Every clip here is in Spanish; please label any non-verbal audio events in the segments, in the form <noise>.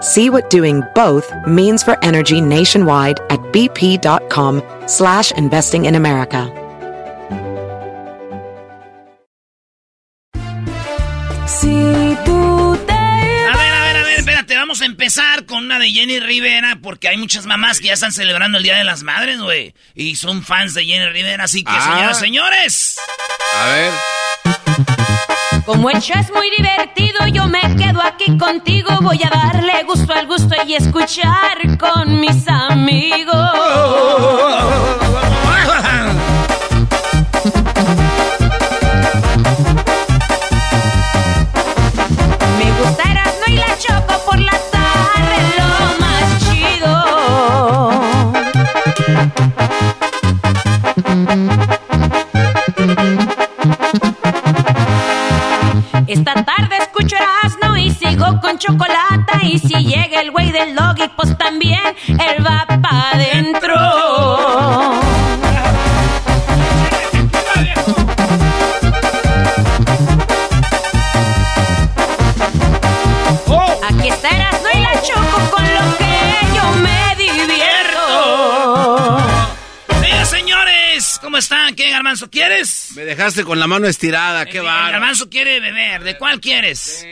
See what doing both means for energy nationwide at bp.com slash investing in America. Si tú te A ver, a ver, a ver, espérate, vamos a empezar con una de Jenny Rivera, porque hay muchas mamás que ya están celebrando el Día de las Madres, güey. Y son fans de Jenny Rivera, así que, Ah. señoras, señores. A ver. Como el show es muy divertido, yo me quedo aquí contigo. Voy a darle gusto al gusto y escuchar con mis amigos. Me gusta Erasmo y la Choco por la tarde, lo más chido. Esta tarde escucho Erasmo y sigo con chocolate. Y si llega el güey del doggy, pues también él va pa' adentro. Aquí está Erasmo y la Choco con ¿cómo están? ¿Qué, Garbanzo, quieres? Me dejaste con la mano estirada, qué va. Garbanzo quiere beber. ¿De cuál quieres?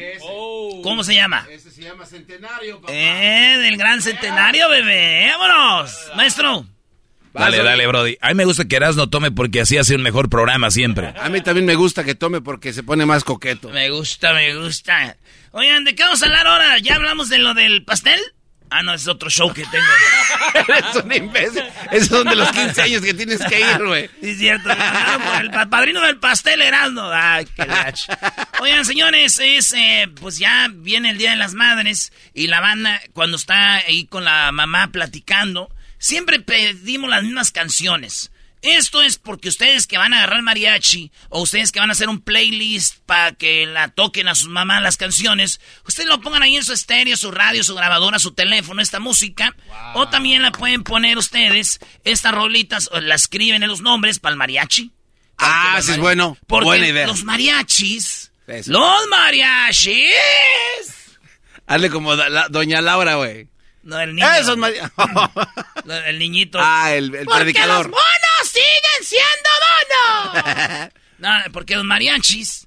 ¿Cómo se llama? Este se llama Centenario, papá. Eh, del gran centenario, bebé. ¡Vámonos! Maestro. Dale, dale, Brody. A mí me gusta que Erasmo tome porque así hace un mejor programa siempre. A mí también me gusta que tome porque se pone más coqueto. Me gusta, me gusta. Oigan, ¿de qué vamos a hablar ahora? ¿Ya hablamos de lo del pastel? Ah, no, es otro show que tengo. <laughs> Eres un imbécil. Esos son de los 15 años que tienes que ir, güey. Sí, es cierto. el pa- padrino del pastel Erasmo. Ay, qué gacho. Oigan, señores, es, eh, pues ya viene el Día de las Madres y la banda, cuando está ahí con la mamá platicando, siempre pedimos las mismas canciones. Esto es porque ustedes que van a agarrar mariachi o ustedes que van a hacer un playlist para que la toquen a sus mamás las canciones, ustedes lo pongan ahí en su estéreo, su radio, su grabadora, su teléfono, esta música. O también la pueden poner ustedes, estas rolitas, o la escriben en los nombres para el mariachi. Ah, sí es bueno. Porque Buena idea. los mariachis, Eso. los mariachis. Hazle como da- la- Doña Laura, güey. No, el niño. Esos mari- <laughs> No, el niñito. ah, el, el predicador. los siguen siendo monos. <laughs> no, porque los mariachis.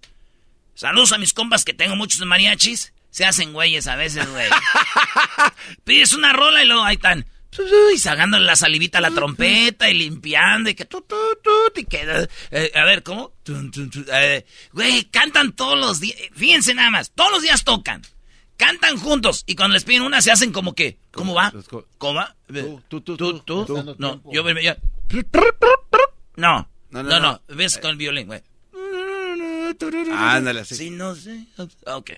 Saludos a mis compas que tengo muchos mariachis. Se hacen güeyes a veces, güey. <laughs> Pides una rola y luego ahí están. Y sacándole la salivita a la trompeta y limpiando y que tu, tu, tu, y que... eh, a ver, ¿cómo? Eh, Güey, cantan todos los días. Fíjense nada más, todos los días tocan. Cantan juntos y cuando les piden una se hacen como que... ¿Cómo va? ¿Cómo va? Tú, tú, tú, tú, tú. tú. No, yo, yo, no, No, no, no, ves con el violín, güey. Ándale, así. Sí, no sé. Ok.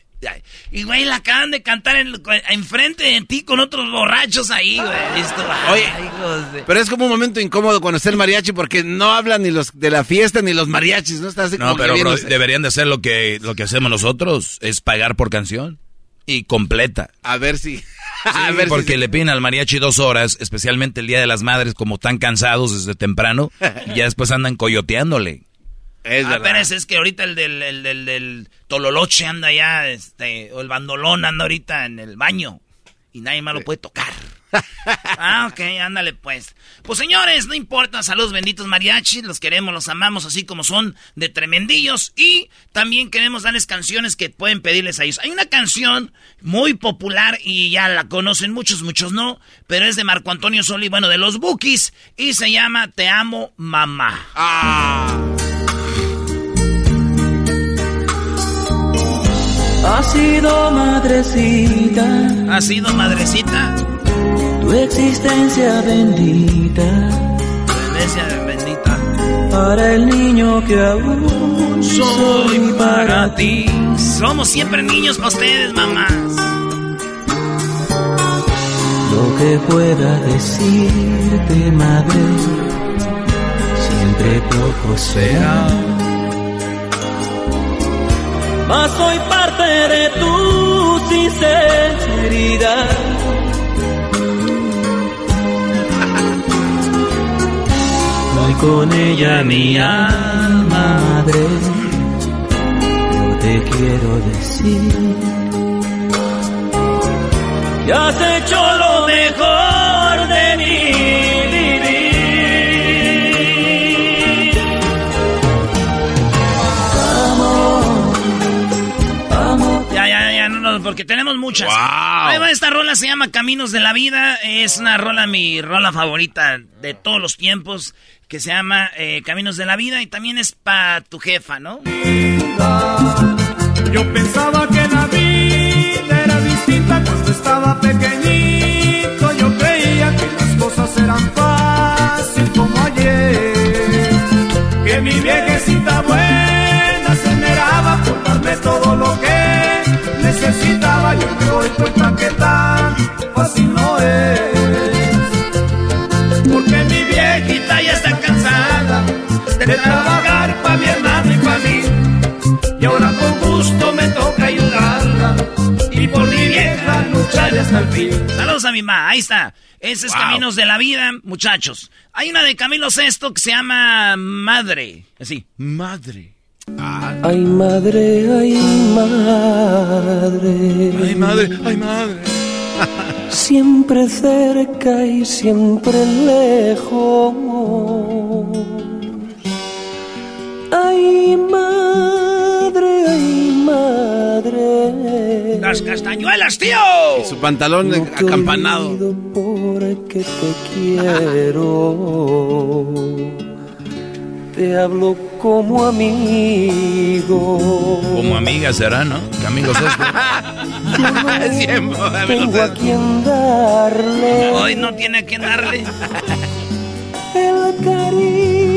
Y, güey, la acaban de cantar en, enfrente de ti con otros borrachos ahí, güey. Listo. Oye, Ay, hijos de- Pero es como un momento incómodo cuando está el mariachi porque no hablan ni los de la fiesta ni los mariachis, ¿no? Está así No, como pero bro, deberían de hacer lo que, lo que hacemos nosotros, es pagar por canción. Y completa. A ver si... Sí, a ver porque si... le piden al mariachi dos horas, especialmente el Día de las Madres, como tan cansados desde temprano, y ya después andan coyoteándole. Es Ah, es que ahorita el del, el del, del Tololoche anda allá, este, o el bandolón anda ahorita en el baño. Y nadie más lo puede tocar ah, ok, ándale pues. Pues señores, no importa, saludos benditos mariachis, los queremos, los amamos así como son de tremendillos y también queremos darles canciones que pueden pedirles a ellos. Hay una canción muy popular y ya la conocen muchos, muchos no, pero es de Marco Antonio Soli, bueno, de los Bookies y se llama Te amo mamá. Ah. Ha sido madrecita. Ha sido madrecita. Tu existencia bendita. Tu iglesia bendita. Para el niño que aún soy para ti. Somos siempre niños para ustedes, mamás. Lo que pueda decirte, madre, siempre poco será. Mas soy parte de tu sinceridad. Voy con ella mi alma, madre. Yo te quiero decir que has hecho lo mejor de mi vivir. Ya, ya, ya, no, no, porque tenemos muchas. Ahí va, esta rola se llama Caminos de la Vida. Es una rola, mi rola favorita de todos los tiempos, que se llama eh, Caminos de la Vida y también es para tu jefa, ¿no? Yo pensaba que la vida era distinta cuando estaba pequeñito. Yo creía que las cosas eran fácil como ayer. Que mi viejecita buena se meraba por darme todo lo que necesitaba. Yo me doy cuenta que tan fácil no es. De trabajar para mi hermano y para mí. Y ahora con gusto me toca ayudarla. Y por mi vieja lucharé hasta el fin. Saludos a mi mamá, ahí está. Ese es Caminos de la Vida, muchachos. Hay una de Camilo Sesto que se llama Madre. Así, Madre. Ay madre, ay madre. Ay, madre, ay, madre. Siempre cerca y siempre lejos. Ay madre, ay madre. Las castañuelas, tío. Y su pantalón No te acampanado. olvido porque te quiero. Te hablo como amigo. Como amiga será, ¿no? Que amigos <laughs> es. Siempre, Tengo a quien darle Hoy no tiene a quién darle. el cariño.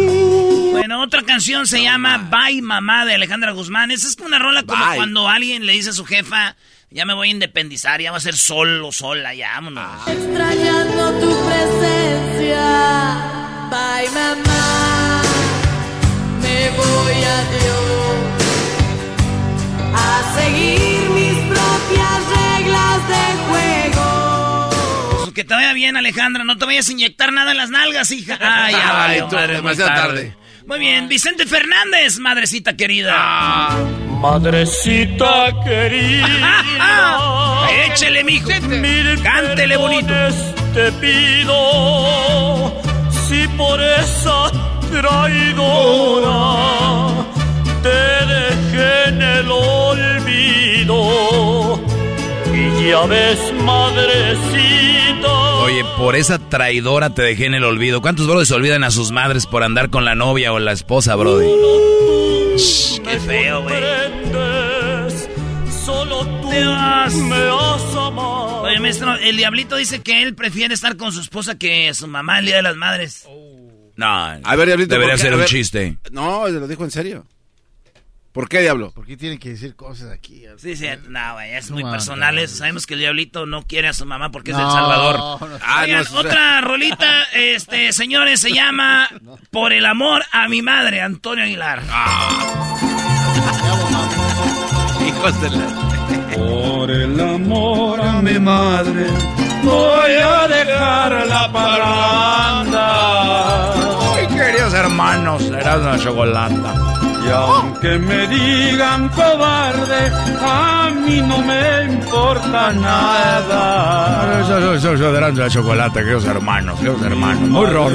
Bueno, otra canción se llama Bye Mamá de Alejandra Guzmán. Esa es una rola como Bye. cuando alguien le dice a su jefa, ya me voy a independizar, ya va a ser solo, sola, ya vámonos. Extrañando tu presencia, bye mamá, me voy a Dios a seguir mis propias reglas de juego. Pues que te vaya bien, Alejandra, no te vayas a inyectar nada en las nalgas, hija. <laughs> Ay, ya Ay, tú, madre, demasiado tarde. Muy bien, Vicente Fernández, madrecita querida. Ah. Madrecita querida. <laughs> Échele, mijo. Mil Cántele bonito. Te pido si por esa traidora te dejé en el olvido. Ya ves, madrecita. Oye, por esa traidora te dejé en el olvido. ¿Cuántos brothers olvidan a sus madres por andar con la novia o la esposa, brody? Qué feo, güey. Solo tú Te vas. me has amado. Oye, maestro, el diablito dice que él prefiere estar con su esposa que su mamá el Día de las Madres. No, A ver, Diablito. debería ser un ver. chiste. No, lo dijo en serio. ¿Por qué, Diablo? ¿Por qué tienen que decir cosas aquí? Sí, sí, no, güey, es No, muy no, personal. eso. Sabemos que el diablito no quiere a su mamá porque es No, del Salvador. no, Ah, Oigan, no, eso- otra rolita, este, señores, se llama <laughs> Por el amor a mi madre, Antonio Aguilar. <laughs> Hijos de la... Por el amor a mi madre, voy a dejar la parranda. Ay, queridos hermanos, eras una chocolata. Y aunque me digan cobarde, a mí no me importa nada. Yo, yo, yo, eran de chocolate, queridos hermanos, queridos hermanos. Muy raro.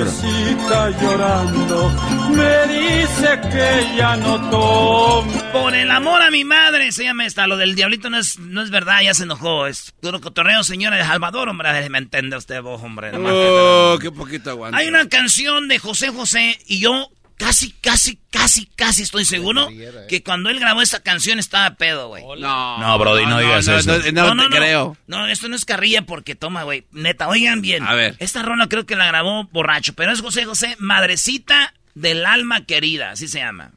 Llorando, me dice que ya no tome. Por el amor a mi madre, se llama esta. Lo del diablito no es, no es verdad, ya se enojó. Es puro cotorreo, señora de Salvador, hombre. Me entiende usted, vos, hombre. que- Oh, qué poquito aguanta. Hay una canción de José José y yo casi, casi, casi, casi estoy seguro que cuando él grabó esta canción estaba pedo, güey. No, No, Brody, no digas eso. No, no, te creo. No, esto no es carrilla porque toma, güey. Neta, oigan bien. A ver. Esta rola creo que la grabó borracho, pero es José José, Madrecita del alma querida, así se llama.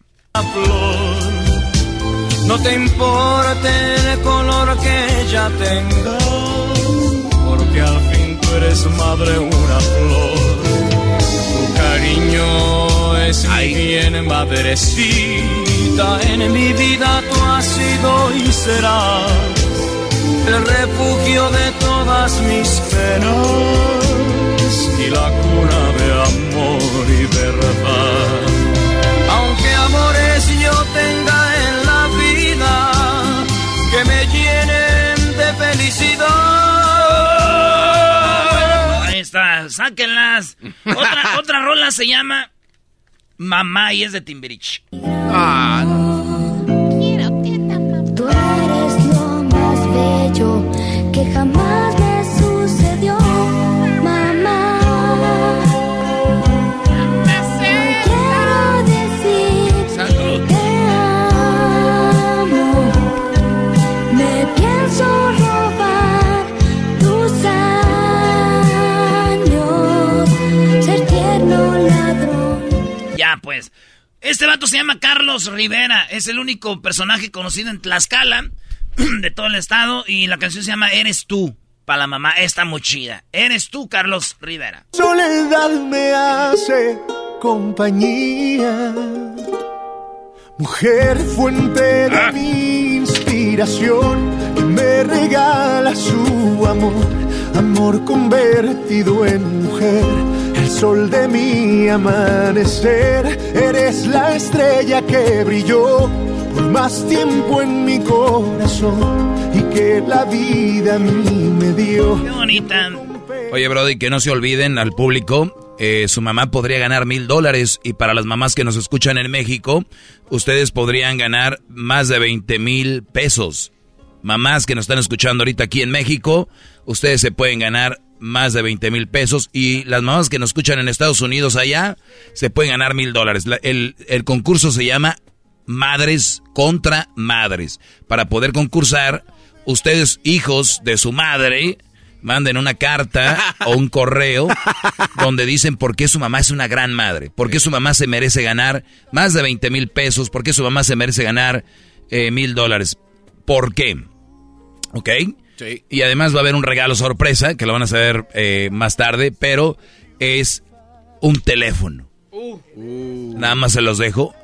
No te importa el color que ella tenga, porque al fin tú eres madre una flor. Tu cariño es mi bien madrecita, en mi vida tú has sido y serás el refugio de todas mis penas y la cuna de amor y verdad. Está, sáquenlas. Otra, <laughs> otra rola se llama Mamá y es de Timbirich. Ah, Tú pues. Este vato se llama Carlos Rivera. Es el único personaje conocido en Tlaxcala, <clears throat> de todo el estado. Y la canción se llama Eres tú. Para la mamá, está muy chida. Eres tú, Carlos Rivera. Soledad me hace compañía. Mujer fuente de mi inspiración, que me regala su amor, amor convertido en mujer, sol de mi amanecer. Eres la estrella que brilló por más tiempo en mi corazón y que la vida a mí me dio. Qué bonita. Oye, Brody, que no se olviden al público, eh, su mamá podría ganar mil dólares y para las mamás que nos escuchan en México, ustedes podrían ganar más de 20 mil pesos. Mamás que nos están escuchando ahorita aquí en México, ustedes se pueden ganar más de 20 mil pesos y las mamás que nos escuchan en Estados Unidos allá, se pueden ganar mil dólares. La- El, el concurso se llama Madres contra Madres. Para poder concursar, ustedes, hijos de su madre, manden una carta <laughs> o un correo donde dicen por qué su mamá es una gran madre, por qué su mamá se merece ganar más de 20 mil pesos, por qué su mamá se merece ganar eh, mil dólares. ¿Por qué? ¿Ok? Sí. Y además va a haber un regalo sorpresa, que lo van a saber eh, más tarde, pero es un teléfono. Nada más se los dejo.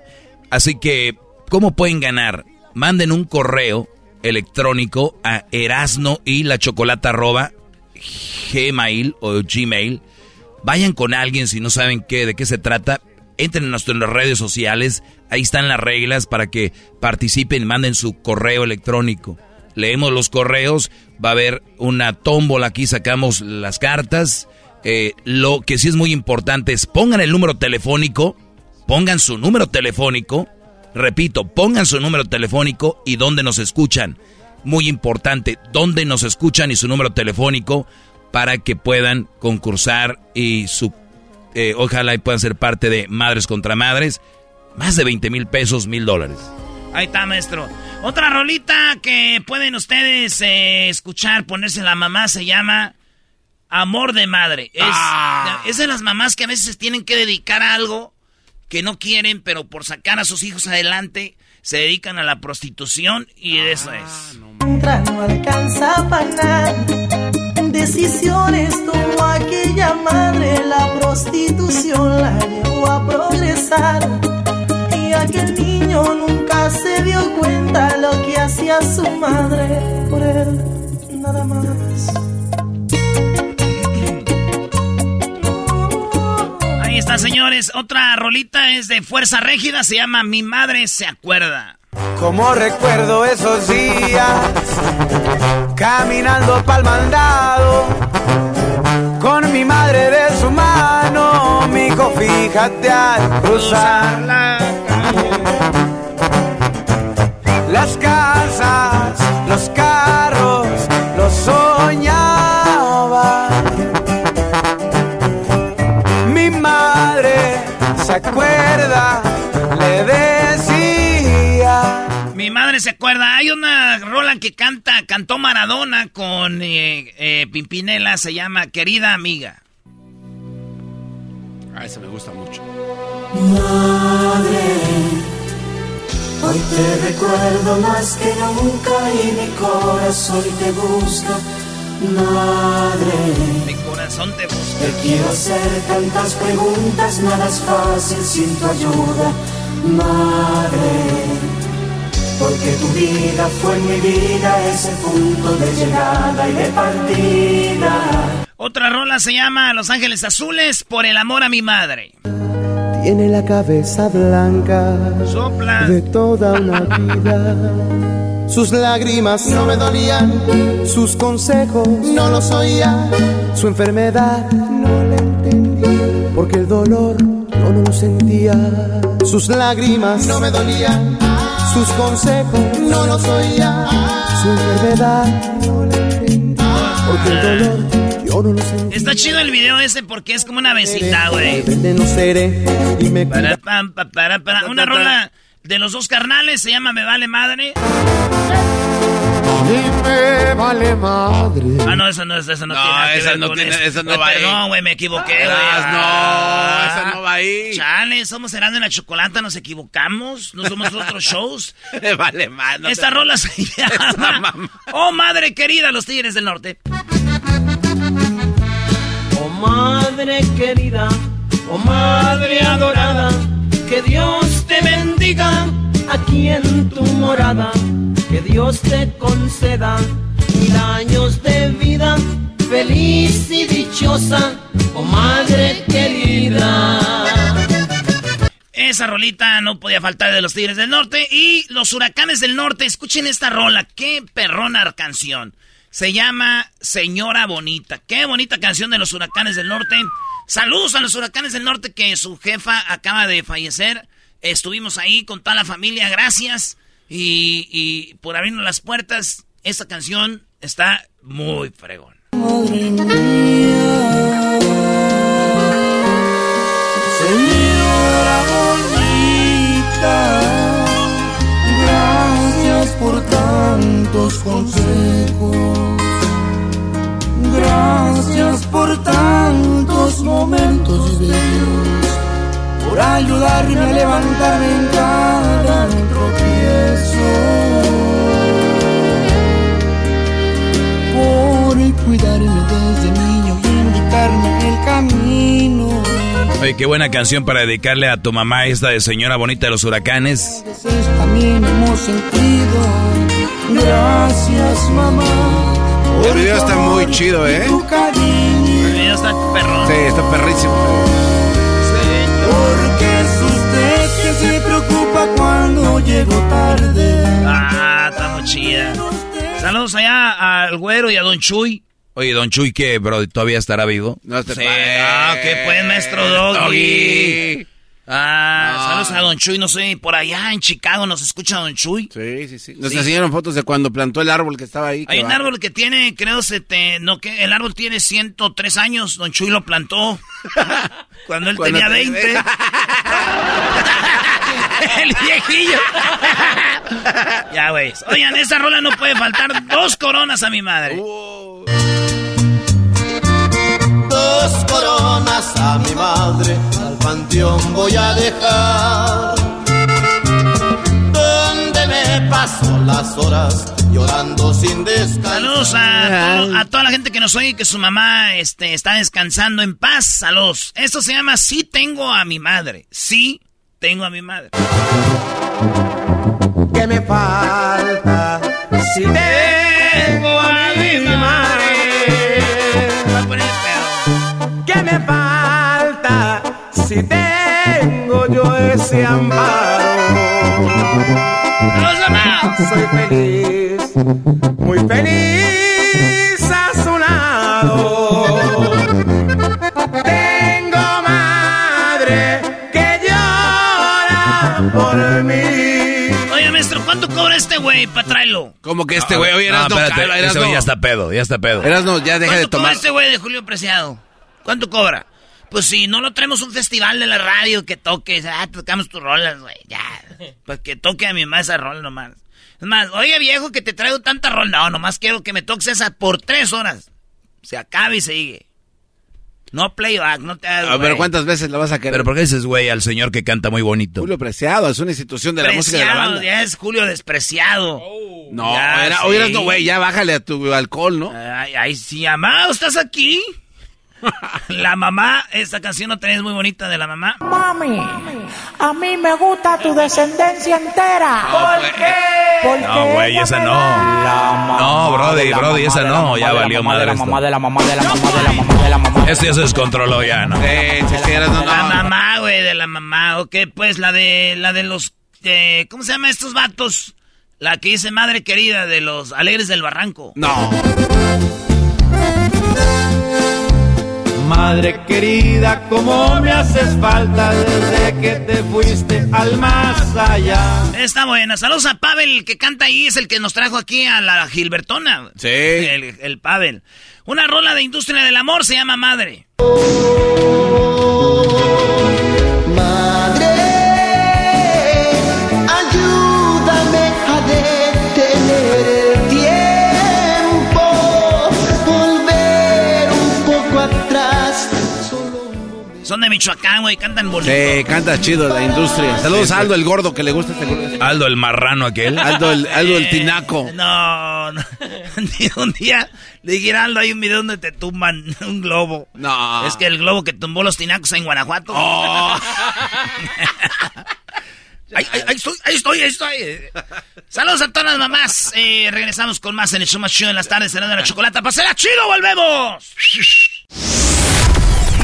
Así que, ¿cómo pueden ganar? Manden un correo electrónico a erasno y la chocolata arroba gmail o gmail. Vayan con alguien si no saben qué, de qué se trata. Entren en nuestras redes sociales. Ahí están las reglas para que participen. Manden su correo electrónico. Leemos los correos. Va a haber una tómbola. Aquí sacamos las cartas. Eh, lo que sí es muy importante es pongan el número telefónico. Pongan su número telefónico. Repito, pongan su número telefónico y dónde nos escuchan. Muy importante, dónde nos escuchan y su número telefónico para que puedan concursar y su eh, ojalá y puedan ser parte de Madres contra Madres. Más de 20 mil pesos, mil dólares. Ahí está, maestro. Otra rolita que pueden ustedes eh, escuchar, ponerse la mamá, se llama Amor de Madre. Es, Ah. es de las mamás que a veces tienen que dedicar a algo que no quieren, pero por sacar a sus hijos adelante, se dedican a la prostitución y eso es. Contra no alcanza para nada. Decisiones tomó aquella madre, la prostitución la llevó a progresar. Y aquel niño nunca se dio cuenta lo que hacía su madre por él, nada más. Ahí está, señores. Otra rolita es de Fuerza Régida, se llama Mi Madre se acuerda. Como recuerdo esos días, caminando pa'l mandado, con mi madre de su mano, mi hijo, fíjate al cruzar la calle las casas, los carros, los soñaba. Mi madre se acuerda, le decía. Mi madre se acuerda, hay una rola que canta, cantó Maradona con eh, eh, Pimpinela, se llama Querida Amiga. A ah, esa me gusta mucho. Madre hoy te recuerdo más que nunca y mi corazón te busca. Madre, Mi corazón te busca. te quiero hacer tantas preguntas, nada es fácil sin tu ayuda. Madre, porque tu vida fue mi vida ese punto de llegada y de partida. Otra rola se llama Los Ángeles Azules por el amor a mi madre. Tiene la cabeza blanca de toda una vida. Sus lágrimas no me dolían, sus consejos no los oía. Su enfermedad no la entendía, porque el dolor yo no lo sentía. Sus lágrimas no me dolían, sus consejos no los oía. Su enfermedad no la entendía, porque el dolor yo no lo sentía. Está chido el video ese porque es como una besita, güey. No me Para, pam, pa, para, para. Una rola de los dos carnales se llama Me Vale Madre. Y me vale madre. Ah, no, esa no, esa no, No, tiene esa no tiene- eso. esa no Ay, va ahí. Perdón, güey, me equivoqué, güey. Ah, no, Ah. esa no va ahí. Chale, somos Herando en la Chocolata, nos equivocamos. No somos otros shows. <laughs> vale, más. no Esta te- rola se <laughs> llama Oh Madre Querida, los Tigres del Norte. Madre querida, oh madre adorada, que Dios te bendiga aquí en tu morada, que Dios te conceda mil años de vida, feliz y dichosa, oh madre querida. Esa rolita no podía faltar de los Tigres del Norte. Y los Huracanes del Norte, escuchen esta rola. Qué perrona canción. Se llama Señora Bonita. Qué bonita canción de los Huracanes del Norte. Saludos a los Huracanes del Norte que su jefa acaba de fallecer. Estuvimos ahí con toda la familia. Gracias. Y, por abrirnos las puertas. Esta canción está muy fregón. Señora bonita, por tantos consejos, gracias por tantos momentos bellos, por ayudarme a levantarme en cada tropiezo, por cuidarme desde niño y indicarme el camino. Oye, qué buena canción para dedicarle a tu mamá esta de Señora Bonita de los Huracanes. también hemos sentido. Gracias, mamá. El video está muy chido, ¿eh? El video está perrón. Sí, está perrísimo. Porque es usted que se preocupa cuando llego tarde. Ah, está muy chida. Saludos allá al güero y a Don Chuy. Oye, Don Chuy, ¿qué, bro? ¿Todavía estará vivo? No te Sí, ah, qué pues, maestro Doggy. Doggy. Ah, No. saludos a Don Chuy, no sé, por allá en Chicago nos escucha Don Chuy. Sí, sí, sí. Nos Sí. enseñaron fotos de cuando plantó el árbol que estaba ahí. Hay un va. árbol que tiene, creo, sete, no, que el árbol tiene 103 años, Don Chuy lo plantó <laughs> cuando él Cuando tenía te- 20. <laughs> el viejillo. ya, güey. Oigan, esa rola no puede faltar dos coronas a mi madre. Dos coronas a mi madre al panteón voy a dejar. Donde me paso las horas llorando sin descansar. Saludos a, todo- a toda la gente que nos oye que su mamá este, está descansando en paz. Saludos. Esto se llama Sí tengo a mi madre. Sí tengo a mi madre. ¿Qué me falta? Si tengo Si tengo yo ese amparo. Soy feliz, muy feliz a su lado. Tengo madre que llora por mí. Oye, maestro, ¿cuánto cobra este güey para traerlo? Como que este güey, oye, no, eras no, espérate, cala, eras ese güey no. ya está pedo, ya está pedo. Eras no, ya deja de ¿Cuánto cobra tomar. este güey de Julio Preciado? ¿Cuánto cobra? Pues si no lo traemos un festival de la radio que toque, ah, tocamos tus rolas, güey, ya. <laughs> Pues que toque a mi mamá esa rola nomás. Es más, oye viejo, que te traigo tanta rol. No, nomás quiero que me toques esa por tres horas. Se acaba y sigue. No playback, no te hagas, A ver. ¿cuántas veces la vas a querer? Pero ¿por qué dices, güey, al señor que canta muy bonito? Julio Preciado, es una institución de la música de la Preciado, banda. ya es Julio despreciado. No, Ya, era, sí. no, güey, ya bájale a tu alcohol, ¿no? Ay, ay, sí, amado, ¿estás aquí? La mamá, esta canción no tenés muy bonita de la mamá. Mami, a mí me gusta tu descendencia entera. ¿Por qué? Porque No, güey, esa no. No, Brody, Brody, esa no. Ya valió madre. la mamá de la mamá de la mamá de la mamá de la mamá. Esto ya se descontroló ya, ¿no? No, De la no. mamá, güey, de la mamá. Ok, pues la de la de los eh, ¿cómo se llama estos vatos? La que dice madre querida de los alegres del barranco. No. Madre querida, cómo me haces falta desde que te fuiste al más allá. Está buena. Saludos a Pavel, que canta ahí, es el que nos trajo aquí a la Gilbertona. Sí. El, el Pavel. Una rola de industria del amor se llama Madre. Madre, de Michoacán, güey, cantan bonito. Sí, canta chido la industria. Saludos a Aldo el gordo que le gusta este gordo. Aldo el marrano aquel. Aldo el, Aldo el tinaco. No, no. <laughs> un día le dije, Aldo, hay un video donde te tumban <laughs> un globo. No. Es que el globo que tumbó los tinacos en Guanajuato. <laughs> Ahí, ahí- ahí estoy, ahí estoy, ahí estoy. Saludos a todas las mamás. Eh, regresamos con más en el show más chido en las tardes, cenando la chocolata. ¡Pasela chido! ¡Volvemos!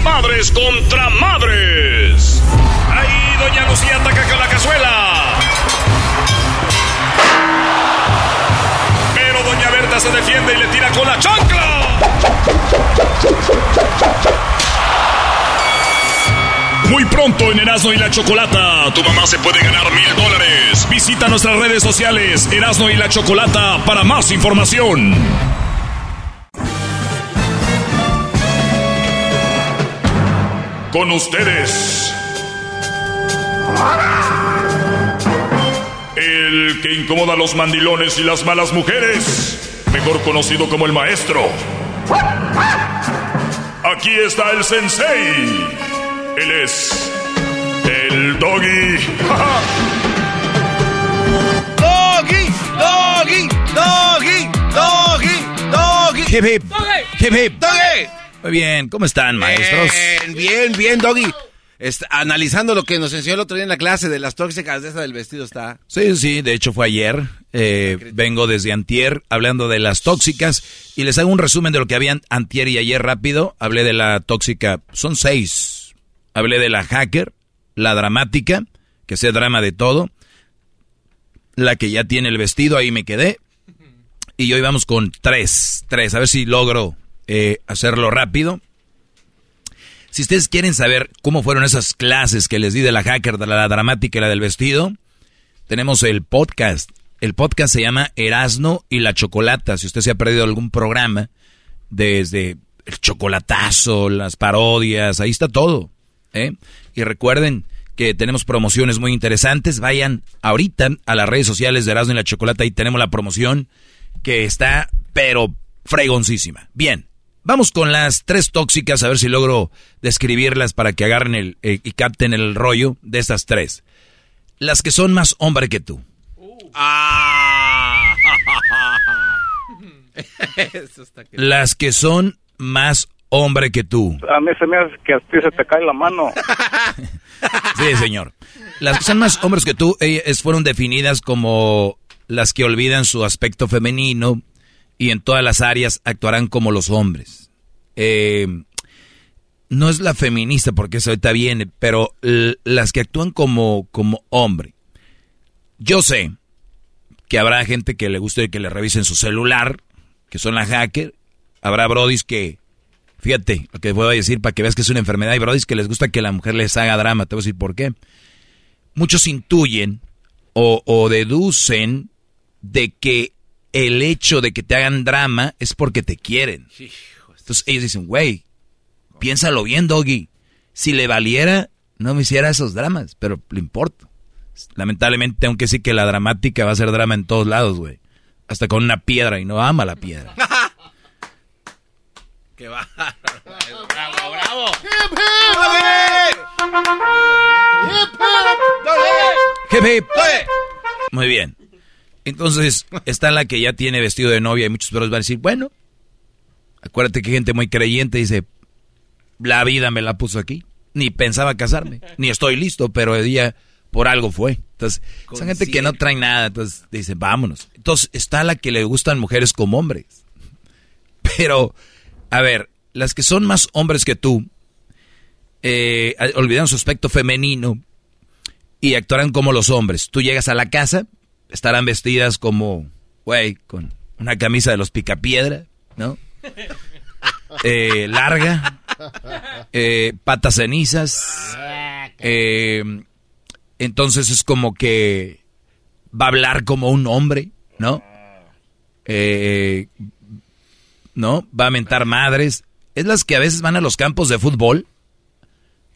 Madres contra madres. Ahí Doña Lucía ataca con la cazuela. Pero Doña Berta se defiende y le tira con la chancla. Muy pronto en Erasmo y la Chocolata, tu mamá se puede ganar mil dólares. Visita nuestras redes sociales Erasmo y la Chocolata para más información. Con ustedes. El que incomoda a los mandilones y las malas mujeres, mejor conocido como el maestro. Aquí está el sensei. Él es el doggy. Doggy, doggy, doggy, doggy, doggy. Hip hip. Hip hip. Doggy. Muy bien, ¿cómo están, maestros? Bien, bien, bien, doggy. Está analizando lo que nos enseñó el otro día en la clase de las tóxicas de esa del vestido está. Sí, sí, de hecho fue ayer. Eh, vengo desde antier hablando de las tóxicas y les hago un resumen de lo que habían antier y ayer rápido. Hablé de la tóxica, son seis. Hablé de la hacker, la dramática, que sea drama de todo. La que ya tiene el vestido, ahí me quedé. Y hoy vamos con tres, tres, a ver si logro eh, hacerlo rápido. Si ustedes quieren saber cómo fueron esas clases que les di de la hacker, de la dramática y la del vestido, tenemos el podcast. El podcast se llama Erasno y la Chocolata. Si usted se ha perdido algún programa, desde el chocolatazo, las parodias, ahí está todo. ¿eh? Y recuerden que tenemos promociones muy interesantes. Vayan ahorita a las redes sociales de Erasno y la Chocolata. Ahí tenemos la promoción que está, pero fregoncísima. Bien, vamos con las tres tóxicas, a ver si logro describirlas para que agarren el, eh, y capten el rollo de estas tres. Las que son más hombre que tú. Ah. <laughs> Eso está que- Las que son más hombre que tú. A mí se me hace que a ti se te cae la mano. <laughs> Sí, señor. Las que son más hombres que tú ellas fueron definidas como las que olvidan su aspecto femenino y en todas las áreas actuarán como los hombres. Eh, no es la feminista porque eso ahorita viene, pero las que actúan como, como hombre. Yo sé que habrá gente que le guste que le revisen su celular, que son la hacker. Habrá brodis que, fíjate lo que voy a decir para que veas que es una enfermedad. Hay brodis que les gusta que la mujer les haga drama. Te voy a decir por qué. Muchos intuyen o deducen de que el hecho de que te hagan drama es porque te quieren. Entonces ellos dicen, güey, piénsalo bien, doggy. Si le valiera, no me hiciera esos dramas, pero le importa. Lamentablemente, aunque sí que la dramática va a ser drama en todos lados, güey. Hasta con una piedra y no ama la piedra. <laughs> ¡Qué va! ¡Bravo, bravo! Hip, hip. Muy bien. Entonces, está la que ya tiene vestido de novia y muchos perros van a decir, bueno, acuérdate que gente muy creyente dice, la vida me la puso aquí. Ni pensaba casarme, ni estoy listo, pero el día por algo fue. Entonces, son gente que no trae nada, entonces dice, vámonos. Entonces, está la que le gustan mujeres como hombres. Pero, a ver, las que son más hombres que tú, eh, olvidan su aspecto femenino y actuarán como los hombres. Tú llegas a la casa, estarán vestidas como, güey, con una camisa de los picapiedra, ¿no? <laughs> Eh, larga, eh, patas cenizas. Eh, entonces es como que va a hablar como un hombre, ¿no? Eh, ¿No? Va a mentar madres. Es las que a veces van a los campos de fútbol,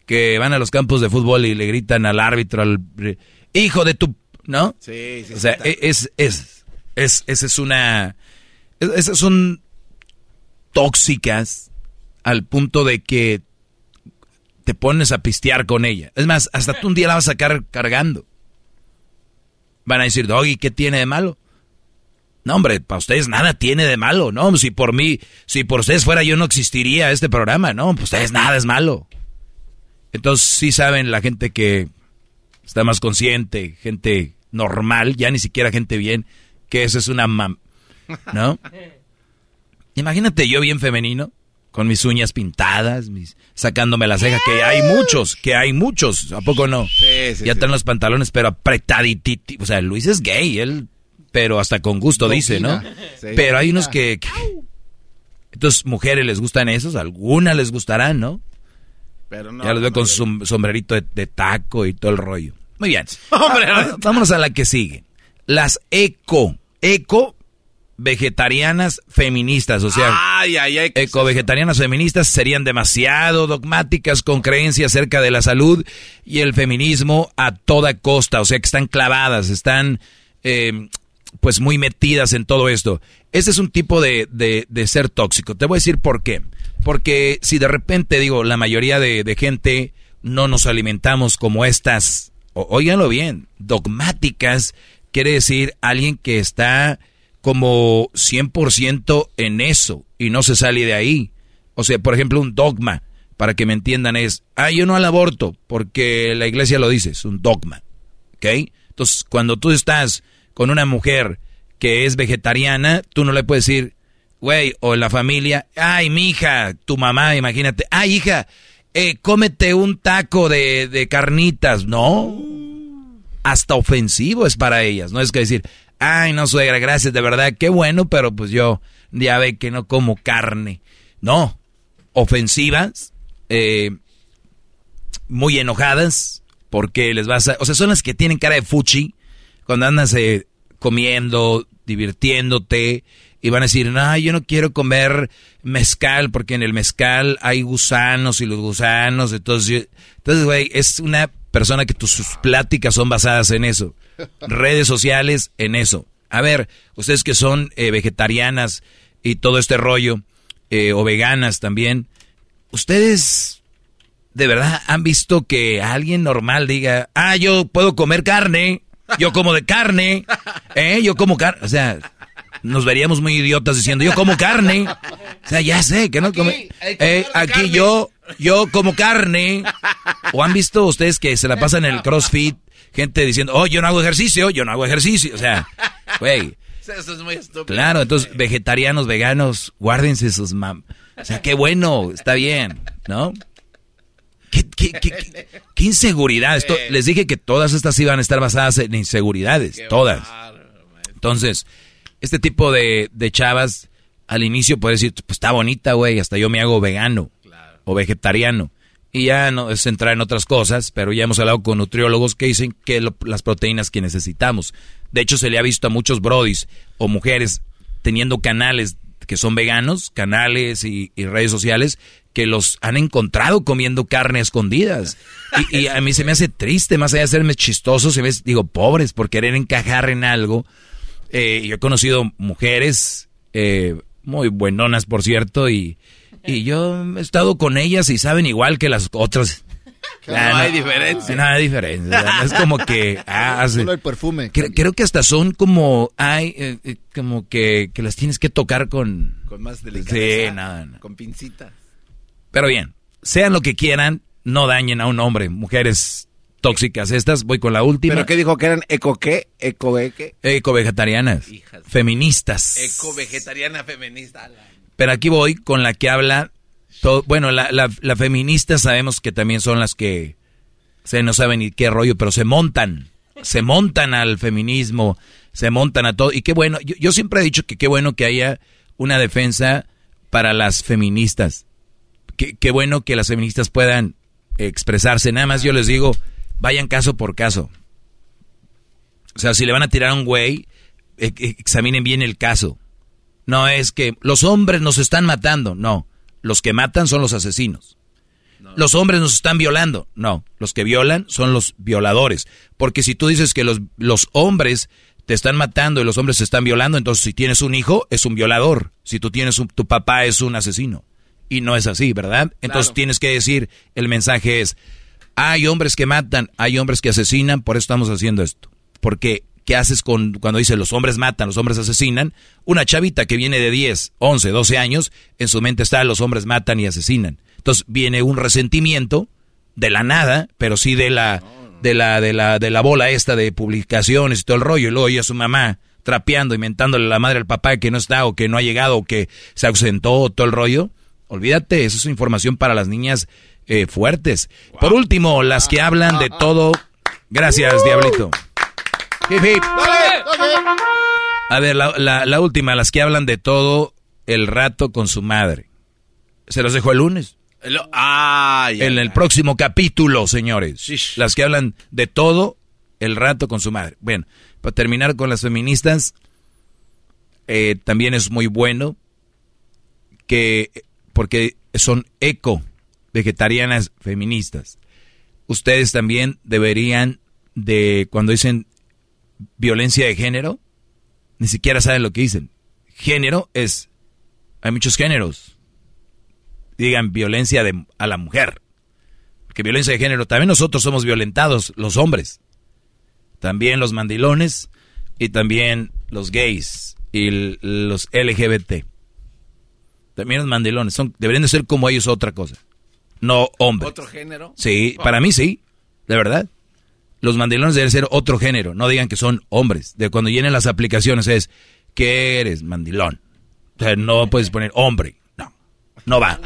que van a los campos de fútbol y le gritan al árbitro, al hijo de tu, ¿no? Sí, sí. O sea, es, es, es, esa es una, es- esas son tóxicas al punto de que te pones a pistear con ella. Es más, hasta tú un día la vas a sacar cargando. Van a decir, Doggy, ¿qué tiene de malo? No, hombre, para ustedes nada tiene de malo, ¿no? Si por mí, si por ustedes fuera yo no existiría este programa, no, pues ustedes nada es malo. Entonces sí saben la gente que está más consciente, gente normal, ya ni siquiera gente bien, que eso es una mam, ¿no? <laughs> Imagínate yo bien femenino, con mis uñas pintadas, mis, sacándome la ceja, que hay muchos, que hay muchos, ¿a poco no? Sí, sí, ya sí. están los pantalones, pero apretadititi, o sea, Luis es gay, él, pero hasta con gusto dice, ¿no? Sí. Pero hay unos que, que- entonces mujeres les gustan esos, algunas les gustarán, ¿no? Pero no. ya los veo no, con no. su som- sombrerito de, de taco y todo el rollo. Muy bien. Hombre, Ah, Vámonos a la que sigue. Las eco, eco vegetarianas feministas, o sea, Ay, ay, ay. ¿qué es eco vegetarianas feministas serían demasiado dogmáticas con creencias acerca de la salud y el feminismo a toda costa, o sea que están clavadas, están eh, pues muy metidas en todo esto. Ese es un tipo de, de- de ser tóxico. Te voy a decir por qué. Porque si de repente digo, la mayoría de, de gente no nos alimentamos como estas, óiganlo bien, dogmáticas, quiere decir alguien que está como 100% en eso y no se sale de ahí. O sea, por ejemplo, un dogma, para que me entiendan, es, ah, yo no al aborto, porque la iglesia lo dice, es un dogma. ¿Ok? Entonces, cuando tú estás con una mujer que es vegetariana, tú no le puedes decir, güey, o en la familia, ay, mi hija, tu mamá, imagínate, ay, hija, eh, cómete un taco de, de carnitas. No, hasta ofensivo es para ellas, no es que decir, ay, no, suegra, gracias, de verdad, qué bueno, pero pues yo ya ve que no como carne. No, ofensivas, eh, muy enojadas, porque les vas a... O sea, son las que tienen cara de fuchi cuando andas eh, comiendo, divirtiéndote, y van a decir, no, yo no quiero comer mezcal, porque en el mezcal hay gusanos y los gusanos, entonces, entonces, güey, es una persona que tus pláticas son basadas en eso. Redes sociales en eso. A ver, ustedes que son eh, vegetarianas y todo este rollo, eh, o veganas también, ustedes de verdad han visto que alguien normal diga, ah, yo puedo comer carne, yo como de carne, ¿eh? Yo como carne, o sea, nos veríamos muy idiotas diciendo, yo como carne, o sea, ya sé que no come, eh, aquí yo, yo como carne, o han visto ustedes que se la pasan en el CrossFit, gente diciendo, oh, yo no hago ejercicio, yo no hago ejercicio, o sea, güey, Eso es muy estúpido. Claro, entonces vegetarianos, veganos, guárdense sus mam. O sea, qué bueno, está bien, ¿no? ¿Qué, qué, qué, qué- qué inseguridad? Esto, les dije que todas estas iban a estar basadas en inseguridades, todas. Entonces, este tipo de, de chavas, al inicio puede decir, pues está bonita, güey, hasta yo me hago vegano o vegetariano. Y ya no es entrar en otras cosas, pero ya hemos hablado con nutriólogos que dicen que lo- las proteínas que necesitamos. De hecho, se le ha visto a muchos brodis o mujeres teniendo canales que son veganos, canales y, redes sociales, que los han encontrado comiendo carne a escondidas. Y, a mí se me hace triste, más allá de serme chistoso, se me digo, pobres por querer encajar en algo. Eh, yo he conocido mujeres eh, muy buenonas, por cierto, y, y yo he estado con ellas y saben igual que las otras. <laughs> No hay diferencia. No hay diferencia. Es como que... <laughs> ah, hace- Solo el perfume. Cre- creo que hasta son como... Ay, eh, eh, como que, que las tienes que tocar con... Con más delicadeza. Sí, nada, nada. Con pincita. Pero bien, sean lo que quieran, no dañen a un hombre. Mujeres tóxicas estas, voy con la última. ¿Pero qué dijo que eran eco qué? ¿Eco qué? Eco-vegetarianas, Hijas. feministas. Eco vegetariana feminista. Pero aquí voy con la que habla... todo- bueno, la, la, la feminista sabemos que también son las que... Se no saben ni qué rollo, pero se montan. Se montan al feminismo, se montan a todo. Y qué bueno, yo, yo siempre he dicho que qué bueno que haya una defensa para las feministas. Qué, qué bueno que las feministas puedan expresarse. Nada más yo les digo, vayan caso por caso. O sea, si le van a tirar a un güey, e- e- examinen bien el caso. No es que los hombres nos están matando, no. Los que matan son los asesinos. Los hombres nos están violando, no. Los que violan son los violadores. Porque si tú dices que los, los hombres te están matando y los hombres se están violando, entonces si tienes un hijo es un violador. Si tú tienes un, tu papá es un asesino. Y no es así, ¿verdad? Entonces Claro. tienes que decir, el mensaje es, hay hombres que matan, hay hombres que asesinan, por eso estamos haciendo esto. Porque, ¿qué haces con cuando dice los hombres matan, los hombres asesinan? Una chavita que viene de 10, 11, 12 años, en su mente está los hombres matan y asesinan. Entonces viene un resentimiento de la nada, pero sí de la de la de la de la bola esta de publicaciones y todo el rollo y luego ya su mamá trapeando y mentándole a la madre al papá que no está o que no ha llegado o que se ausentó todo el rollo. Olvídate, eso es información para las niñas eh, fuertes. Por último, las que hablan de todo. Gracias, diablito. Hip, hip. A ver, la, la- la última, las que hablan de todo el rato con su madre. Se los dejo el lunes. Lo- Ay, En ay, el próximo capítulo, señores. Las que hablan de todo el rato con su madre. Bueno, para terminar con las feministas, eh, también es muy bueno que, porque son eco vegetarianas feministas. Ustedes también deberían de, cuando dicen violencia de género, ni siquiera saben lo que dicen. Género es, hay muchos géneros digan violencia de, a la mujer. Porque violencia de género, también nosotros somos violentados, los hombres. También los mandilones y también los gays y los LGBT. También los mandilones, son, deberían de ser como ellos otra cosa. No hombres. ¿Otro género? Sí, para mí sí, de verdad. Los mandilones deben ser otro género, no digan que son hombres. De cuando llenen las aplicaciones es, ¿qué eres, mandilón? O sea, no puedes poner hombre, no, no va.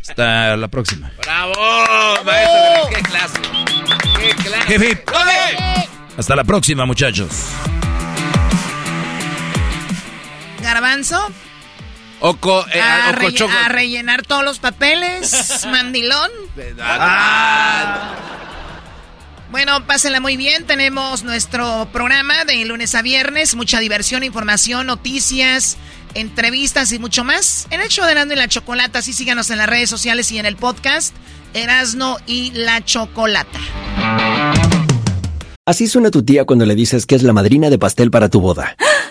Hasta la próxima. ¡Bravo! Maestro, qué clase. ¡Qué clase! Hip, hip. Hasta la próxima, muchachos. Garbanzo, Oco, eh, a, Oco relle- Choco. a rellenar todos los papeles, <laughs> mandilón. Ah, Bueno, pásenla muy bien. Tenemos nuestro programa de lunes a viernes. Mucha diversión, información, noticias, entrevistas y mucho más. En el show de Erasmo y la Chocolata. Así síganos en las redes sociales y en el podcast Erasno y la Chocolata. Así suena tu tía cuando le dices que es la madrina de pastel para tu boda.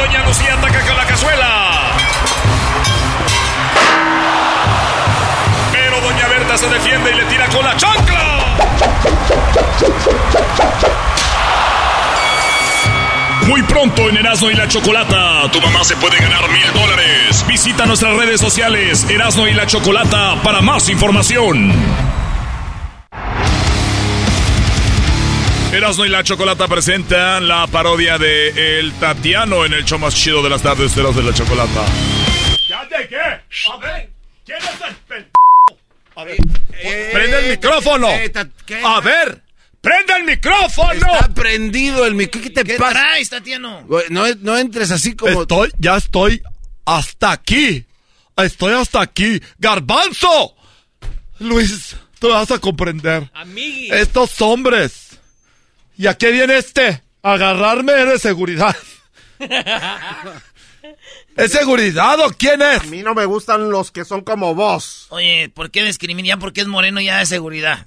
Doña Lucía ataca con la cazuela. Pero Doña Berta se defiende y le tira con la chancla. Muy pronto en Erasmo y la Chocolata, tu mamá se puede ganar mil dólares. Visita nuestras redes sociales, Erasmo y la Chocolata, para más información. Erasmo y la Chocolata presentan la parodia de El Tatiano en el show más chido de las tardes, Erasmo y la Chocolata. ¿Ya de qué? A ver, ¿quién es el. A ver, ¡Prende el micrófono! A ver, ¡prende el micrófono! Está prendido el micrófono. ¿Qué te pasa? traes, Tatiano? No, no entres así como... Estoy, ya estoy hasta aquí. Estoy hasta aquí. ¡Garbanzo! Luis, tú vas a comprender. Estos hombres. ¿Y a qué viene este? Agarrarme de seguridad. <laughs> ¿Es seguridad o quién es? A mí no me gustan los que son como vos. Oye, ¿por qué discriminar? Ya porque es moreno ya de seguridad.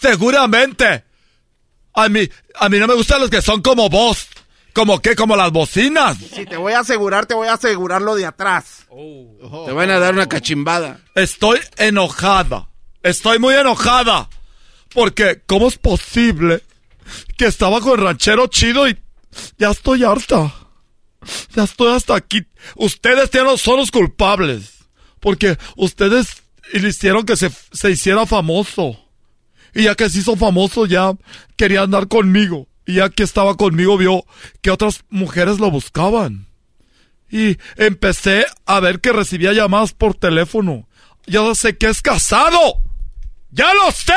Seguramente. A mí, a mí no me gustan los que son como vos. ¿Como qué? Como las bocinas. Si te voy a asegurar, te voy a asegurar lo de atrás. Te van a dar una cachimbada. Estoy enojada. Estoy muy enojada. Porque, ¿cómo es posible que estaba con ranchero chido y ya estoy harta? Ya estoy hasta aquí. Ustedes tienen- son los culpables. Porque ustedes le hicieron que se, se hiciera famoso. Y ya que se hizo famoso, ya quería andar conmigo. Y ya que estaba conmigo, vio que otras mujeres lo buscaban. Y empecé a ver que recibía llamadas por teléfono. Ya sé que es casado. ¡Ya lo sé!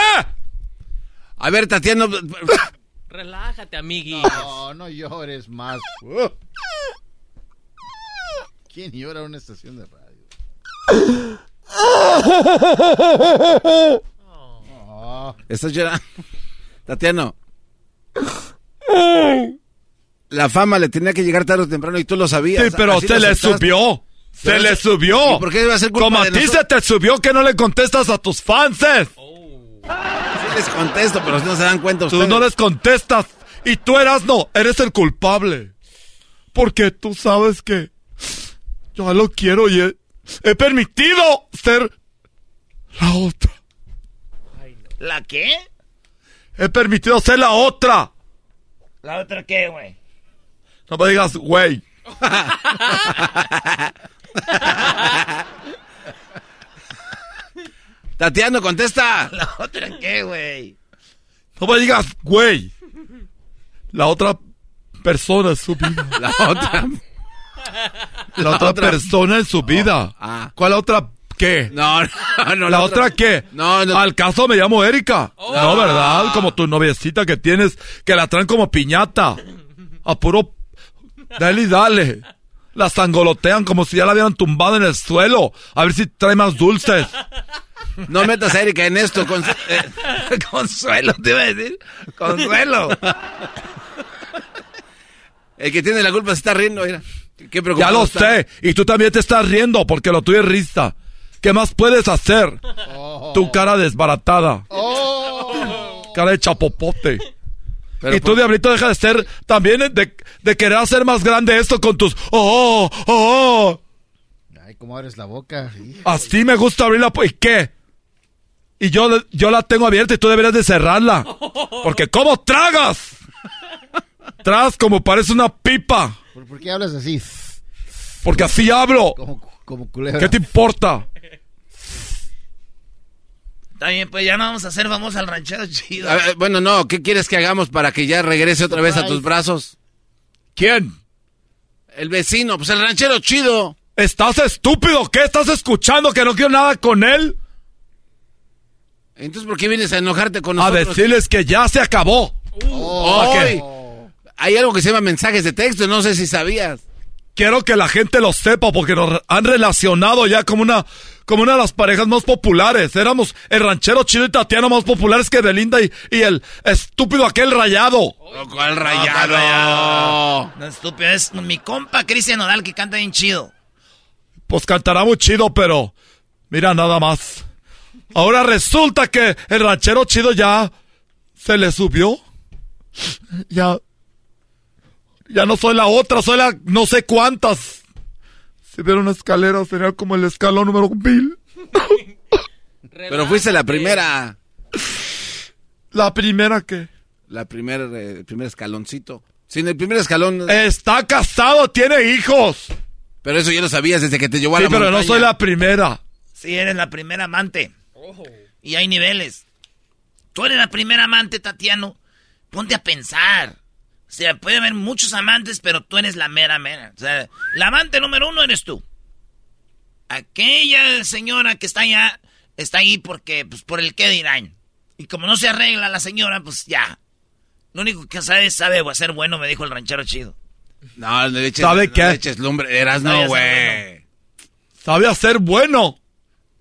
A ver, Tatiano. Relájate, amigui. No, no llores más. Uh. ¿Quién llora en una estación de radio? Oh. Estás llorando. Tatiano. La fama le tenía que llegar tarde o temprano y tú lo sabías. Sí, pero Así se le subió. Se le subió. ¿Y por qué iba a ser culpa Como a ti se te subió que no le contestas a tus fans. Sí les contesto, pero no se dan cuenta Tú ustedes. no les contestas. Y tú eras no, eres el culpable. Porque tú sabes que yo lo quiero y he, he permitido ser la otra. ¿La qué? He permitido ser la otra. ¿La otra qué, güey? No me digas, güey. <laughs> Tatiano, contesta. <laughs> ¿La otra qué, güey? No me digas, güey. La otra persona en su vida. <laughs> La otra. La otra persona en su vida. ah. ¿Cuál otra qué? No, <laughs> no, no. ¿La otra qué? No, no. Al caso me llamo Erika. Oh. No, ¿verdad? Como tu noviecita que tienes, que la traen como piñata. A puro... Dale y dale. La sangolotean como si ya la hubieran tumbado en el suelo. A ver si trae más dulces. No metas a Erika en esto. Con, eh, <laughs> consuelo, te iba a decir. Consuelo. El que tiene la culpa se está riendo, mira. Qué Ya lo está. sé. Y tú también te estás riendo porque lo tuyo es risa. ¿Qué más puedes hacer? Tu cara desbaratada. Cara de chapopote. Pero y tú, por- Diablito, deja de ser también de, de querer hacer más grande esto con tus... ¡Oh, oh, oh! Ay, cómo abres la boca. Hijo. Así me gusta abrirla. ¿Y qué? Y yo, yo la tengo abierta y tú deberías de cerrarla. <laughs> Porque ¿cómo tragas? Tragas como parece una pipa. ¿Por, por qué hablas así? Porque así hablo. Como, como culebra. ¿Qué te importa? Está bien, pues ya no vamos a hacer vamos al ranchero chido. A ver, bueno, no, ¿qué quieres que hagamos para que ya regrese otra vez a tus brazos? ¿Quién? El vecino, pues el ranchero chido. ¿Estás estúpido? ¿Qué estás escuchando? ¿Que no quiero nada con él? Entonces, ¿por qué vienes a enojarte con A nosotros? decirles que ya se acabó. Oh, ¿A? Ay, Hay algo que se llama mensajes de texto, no sé si sabías. quiero que la gente lo sepa porque nos han relacionado ya como una, como una de las parejas más populares. Éramos el ranchero chido y Tatiana más populares que Belinda y, y el estúpido aquel rayado. ¿Cuál rayado? No, estúpido, es mi compa Cristian Nodal que canta bien chido. Pues cantará muy chido, pero mira nada más. Ahora resulta que el ranchero chido ya se le subió. Ya. Ya no soy la otra, soy la no sé cuántas. Si hubiera una escalera sería como el escalón número mil. <laughs> Pero fuiste la primera. ¿La primera qué? La primera, eh, el primer escaloncito. Sin el primer escalón. Está casado, tiene hijos. Pero eso ya lo sabías desde que te llevó a Sí, la pero no soy la primera. Sí, eres la primera amante. Y hay niveles. Tú eres la primera amante, Tatiano. Ponte a pensar. O sea, puede haber muchos amantes, pero tú eres la mera mera. O sea, la amante número uno eres tú. Aquella señora que está allá, está ahí porque, pues, por el qué dirán. Y como no se arregla la señora, pues ya. Lo único que sabe es sabe hacer bueno, me dijo el ranchero chido. No, no le eches, ¿Sabe no qué? le eches lumbre. Eras no, güey. Sabe hacer bueno.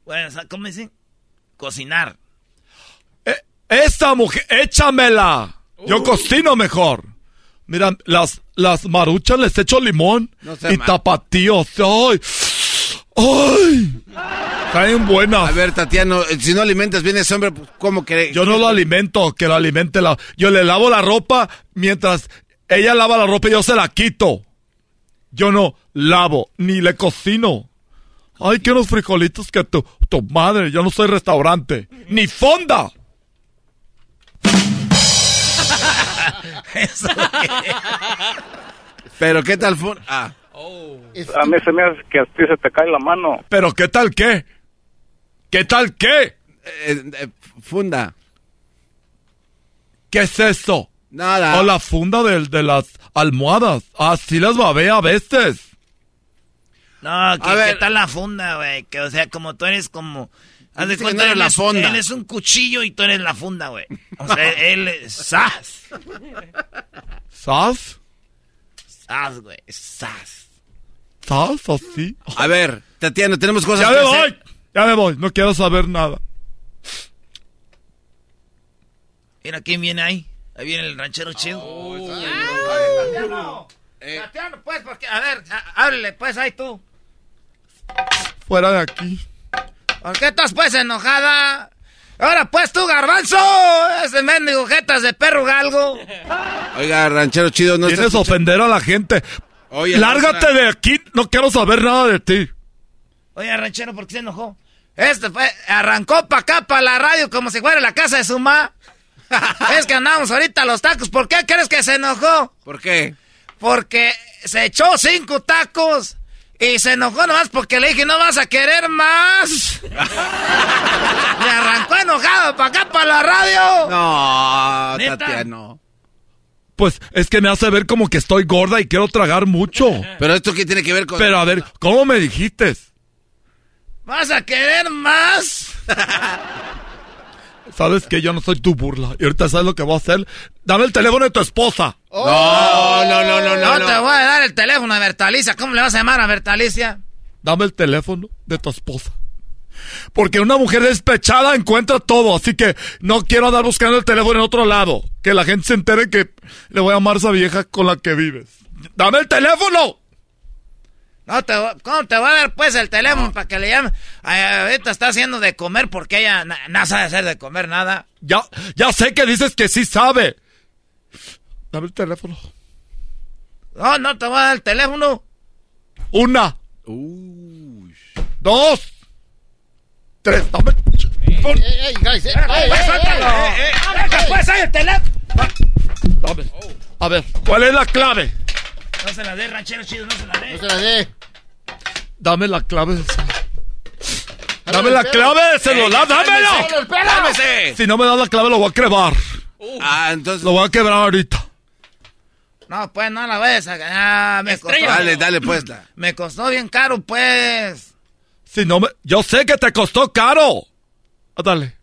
Bueno, ¿cómo dicen? Cocinar. Esta mujer, échamela. Yo cocino mejor. Mira, las, las maruchas les echo limón No y mal. tapatíos. ¡Ay! ¡Ay! Caen buenas. A ver, Tatiano, eh, si no alimentas bien a ese hombre, pues, ¿cómo que...? Yo no lo alimento, que lo alimente la... Yo le lavo la ropa mientras ella lava la ropa y yo se la quito. Yo no lavo, ni le cocino. Ay, que unos frijolitos que tu, tu madre, yo no soy restaurante. Ni fonda. <laughs> Pero ¿qué tal fue? Ah. A mí se me hace que a ti se te cae la mano. Pero ¿qué tal qué? ¿Qué tal qué? Eh, eh, funda. ¿Qué es eso? Nada. O la funda del- de, las almohadas. Así las babé a veces. No, que, A ver. ¿qué tal la funda, güey? Que, o sea, como tú eres como... Haz de que cuenta, no eres él la es- fonda. Él es un cuchillo y tú eres la funda, güey. O sea, <laughs> él es... ¡Sas! ¿Sas? ¡Sas, güey! ¡Sas! ¿Sas así? A ver, Tatiano, tenemos cosas Ya que me hacer. voy. Ya me voy. No quiero saber nada. Mira quién viene ahí. Ahí viene el ranchero chido. Eh. Tatiano, pues, porque... A ver, háblele, pues, ahí tú. Fuera de aquí. ¿Por qué estás, pues, enojada? Ahora, pues, tú, garbanzo. Ese mendigo jetas de perro galgo. Oiga, ranchero chido, no Tienes ofender a la gente. Oye, Lárgate de aquí. No quiero saber nada de ti. Oye, ranchero, ¿por qué se enojó? Este fue, arrancó pa' acá, pa' la radio, como si fuera la casa de su ma. <laughs> es que andamos ahorita a los tacos. ¿Por qué crees que se enojó? ¿Por qué? Porque se echó cinco tacos y se enojó nomás porque le dije, no vas a querer más. <laughs> Me arrancó enojado pa' acá, pa' la radio. No, ¿Neta? Tatiano. Pues es que me hace ver como que estoy gorda y quiero tragar mucho. Pero esto qué tiene que ver con... Pero a ver, ¿cómo me dijiste? ¿Vas a querer más? <laughs> Sabes que yo no soy tu burla. Y ahorita sabes lo que voy a hacer. Dame el teléfono de tu esposa. No, no, no, no, no. No te voy a dar el teléfono a Bertalicia. ¿Cómo le vas a llamar a Bertalicia? Dame el teléfono de tu esposa. Porque una mujer despechada encuentra todo. Así que no quiero andar buscando el teléfono en otro lado. Que la gente se entere que le voy a amar a esa vieja con la que vives. ¡Dame el teléfono! No te, voy- ¿Cómo te voy a dar pues el teléfono para que le llame? Ay, ahorita está haciendo de comer porque ella na- no sabe hacer de comer nada. Ya, ya sé que dices que sí sabe. Dame el teléfono. No, no te voy a dar el teléfono. Una. Dos. Tres. Dame. Por- Pues, suéltalo. Deja, pues el teléfono. Dame. A ver, ¿cuál es la clave? No se la dé, ranchero chido, no se la dé. No se la dé. Dame la clave del celular. Dame la clave del celular, dámelo. ¡Cálmese! Si no me das la clave, lo voy a quebrar. Ah, entonces... Lo voy a quebrar ahorita. No, pues no la vayas a ganar. Me costó, Dale, dale, pues. la- <clears throat> me costó bien caro, pues. Si no me... Yo sé que te costó caro. Ah, Dale.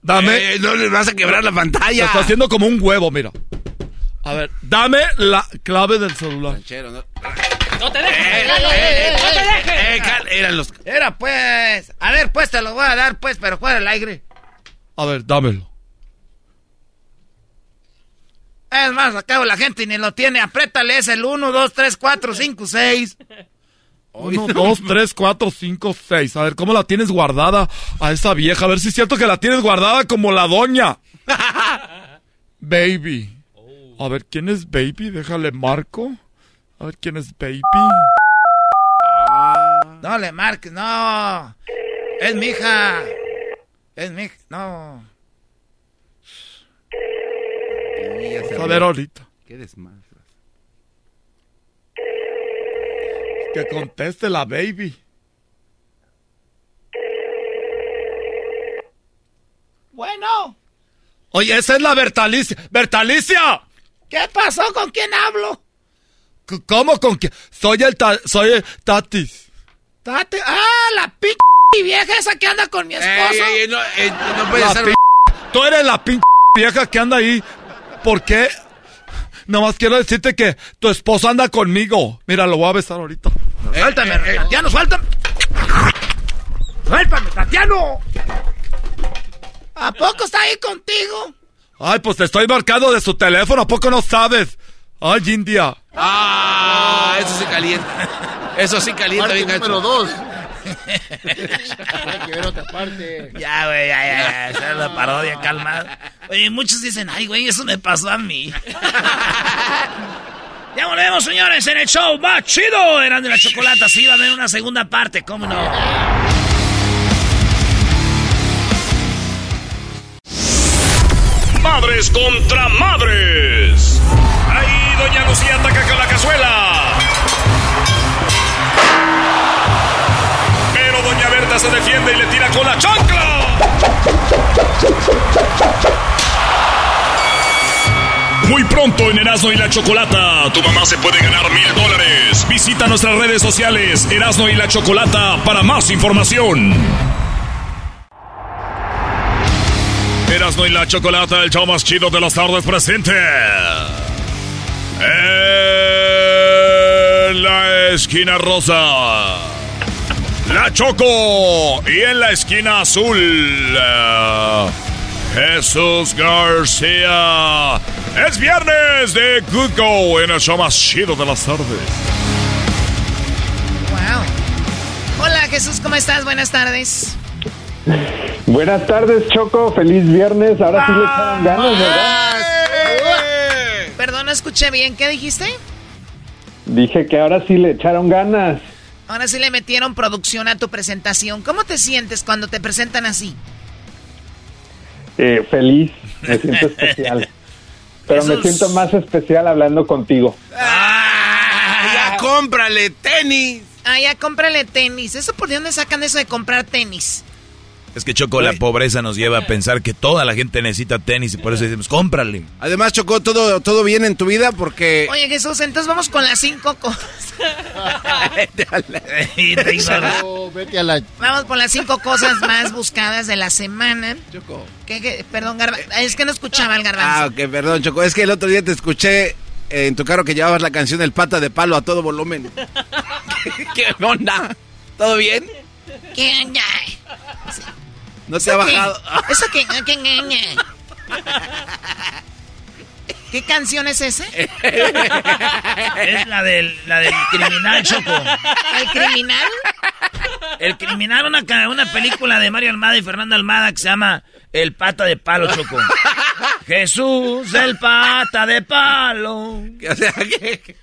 Dame... Eh, no le vas a quebrar la pantalla. está haciendo como un huevo, mira. A ver, dame la clave del celular. Ranchero, no. ¡No te dejes! Eh, ¡No eh, eh, te dejes! eh, cal- eran los... Era pues. A ver, pues te lo voy a dar, pues, pero fuera el aire. A ver, dámelo. Es más, acabo la gente y ni lo tiene. Apriétale, es el 1, 2, 3, 4, 5, 6. Uno, dos, tres, cuatro, cinco, seis. A ver, ¿cómo la tienes guardada a esa vieja? A ver si es cierto que la tienes guardada como la doña. <laughs> Baby. A ver, ¿quién es Baby? Déjale marco. A ver, ¿quién es Baby? No le marques, no. Es mi hija. Es mi hija, no. A ver ahorita. Qué desmadre. Que conteste la Baby. Bueno, Oye, esa es la Bertalicia. ¡Bertalicia! ¿qué pasó? ¿Con quién hablo? ¿Cómo con quién? Soy el, ta- soy el Tatis. Tate. Ah, la p vieja esa que anda con mi esposo. Ey, ey, no, eh, no puede La ser... p- Tú eres la pinche vieja que anda ahí. ¿Por qué? Nomás quiero decirte que tu esposo anda conmigo. Mira, lo voy a besar ahorita. Suéltame, Tatiano, suéltame. Suéltame, Tatiano. ¿A poco está ahí contigo? Ay, pues te estoy marcando de su teléfono. ¿A poco no sabes? Ay, India. Ah, eso sí calienta. Eso sí calienta Parte bien gacho. número dos. <laughs> Hay que ver otra parte. Ya, güey, ya, ya, ya. Esa es la parodia, calma. Oye, muchos dicen, ay, güey, eso me pasó a mí. <laughs> ya volvemos, señores, en el show más chido. Eran de la chocolata. Sí, va a haber una segunda parte, ¿cómo no? Madres contra madres. Doña Lucía ataca con la cazuela. Pero doña Berta se defiende y le tira con la chancla. Muy pronto en Erasmo y la Chocolata, tu mamá se puede ganar mil dólares. Visita nuestras redes sociales Erasmo y la Chocolata para más información. Erasmo y la Chocolata, el show más chido de las tardes presente. En la esquina rosa. La Choco. Y en la esquina azul. eh, Jesús García. Es viernes de Good Go en el show más chido de las tardes. Wow. Hola Jesús, ¿cómo estás? Buenas tardes. Buenas tardes, Choco. Feliz viernes. Ahora sí le echaron ganas, ¿verdad? Escuché bien. ¿Qué dijiste? Dije que ahora sí le echaron ganas. Ahora sí le metieron producción a tu presentación. ¿Cómo te sientes cuando te presentan así? Eh, feliz. Me siento especial. <laughs> Pero me siento más especial hablando contigo. Ya cómprale tenis. Ah, ya cómprale tenis. ¿Eso por dónde sacan eso de comprar tenis? Es que Choco, la pobreza nos lleva a pensar que toda la gente necesita tenis y por eso decimos, cómprale. Además, Chocó, todo, todo bien en tu vida porque... Oye Jesús, entonces vamos con las cinco cosas. <laughs> Oh, vete a la... Vamos por las cinco cosas más buscadas de la semana. ¿Qué, qué? Perdón, Garba- Es que no escuchaba el garbanzo. Ah, ok, perdón, Choco. Es que el otro día te escuché en tu carro que llevabas la canción El Pata de Palo a todo volumen. <laughs> ¿Qué onda? ¿Todo bien? ¿Qué? Ña. ¿No te ha ¿Eso qué? bajado? <laughs> ¿Eso qué? ¿Qué? ¿Qué canción es esa? Es la del, la del criminal, Choco. ¿El criminal? El criminal, una, ca- una película de Mario Almada y Fernando Almada que se llama El Pata de Palo, Choco. Jesús, el Pata de Palo. <laughs> O sea, ¿qué,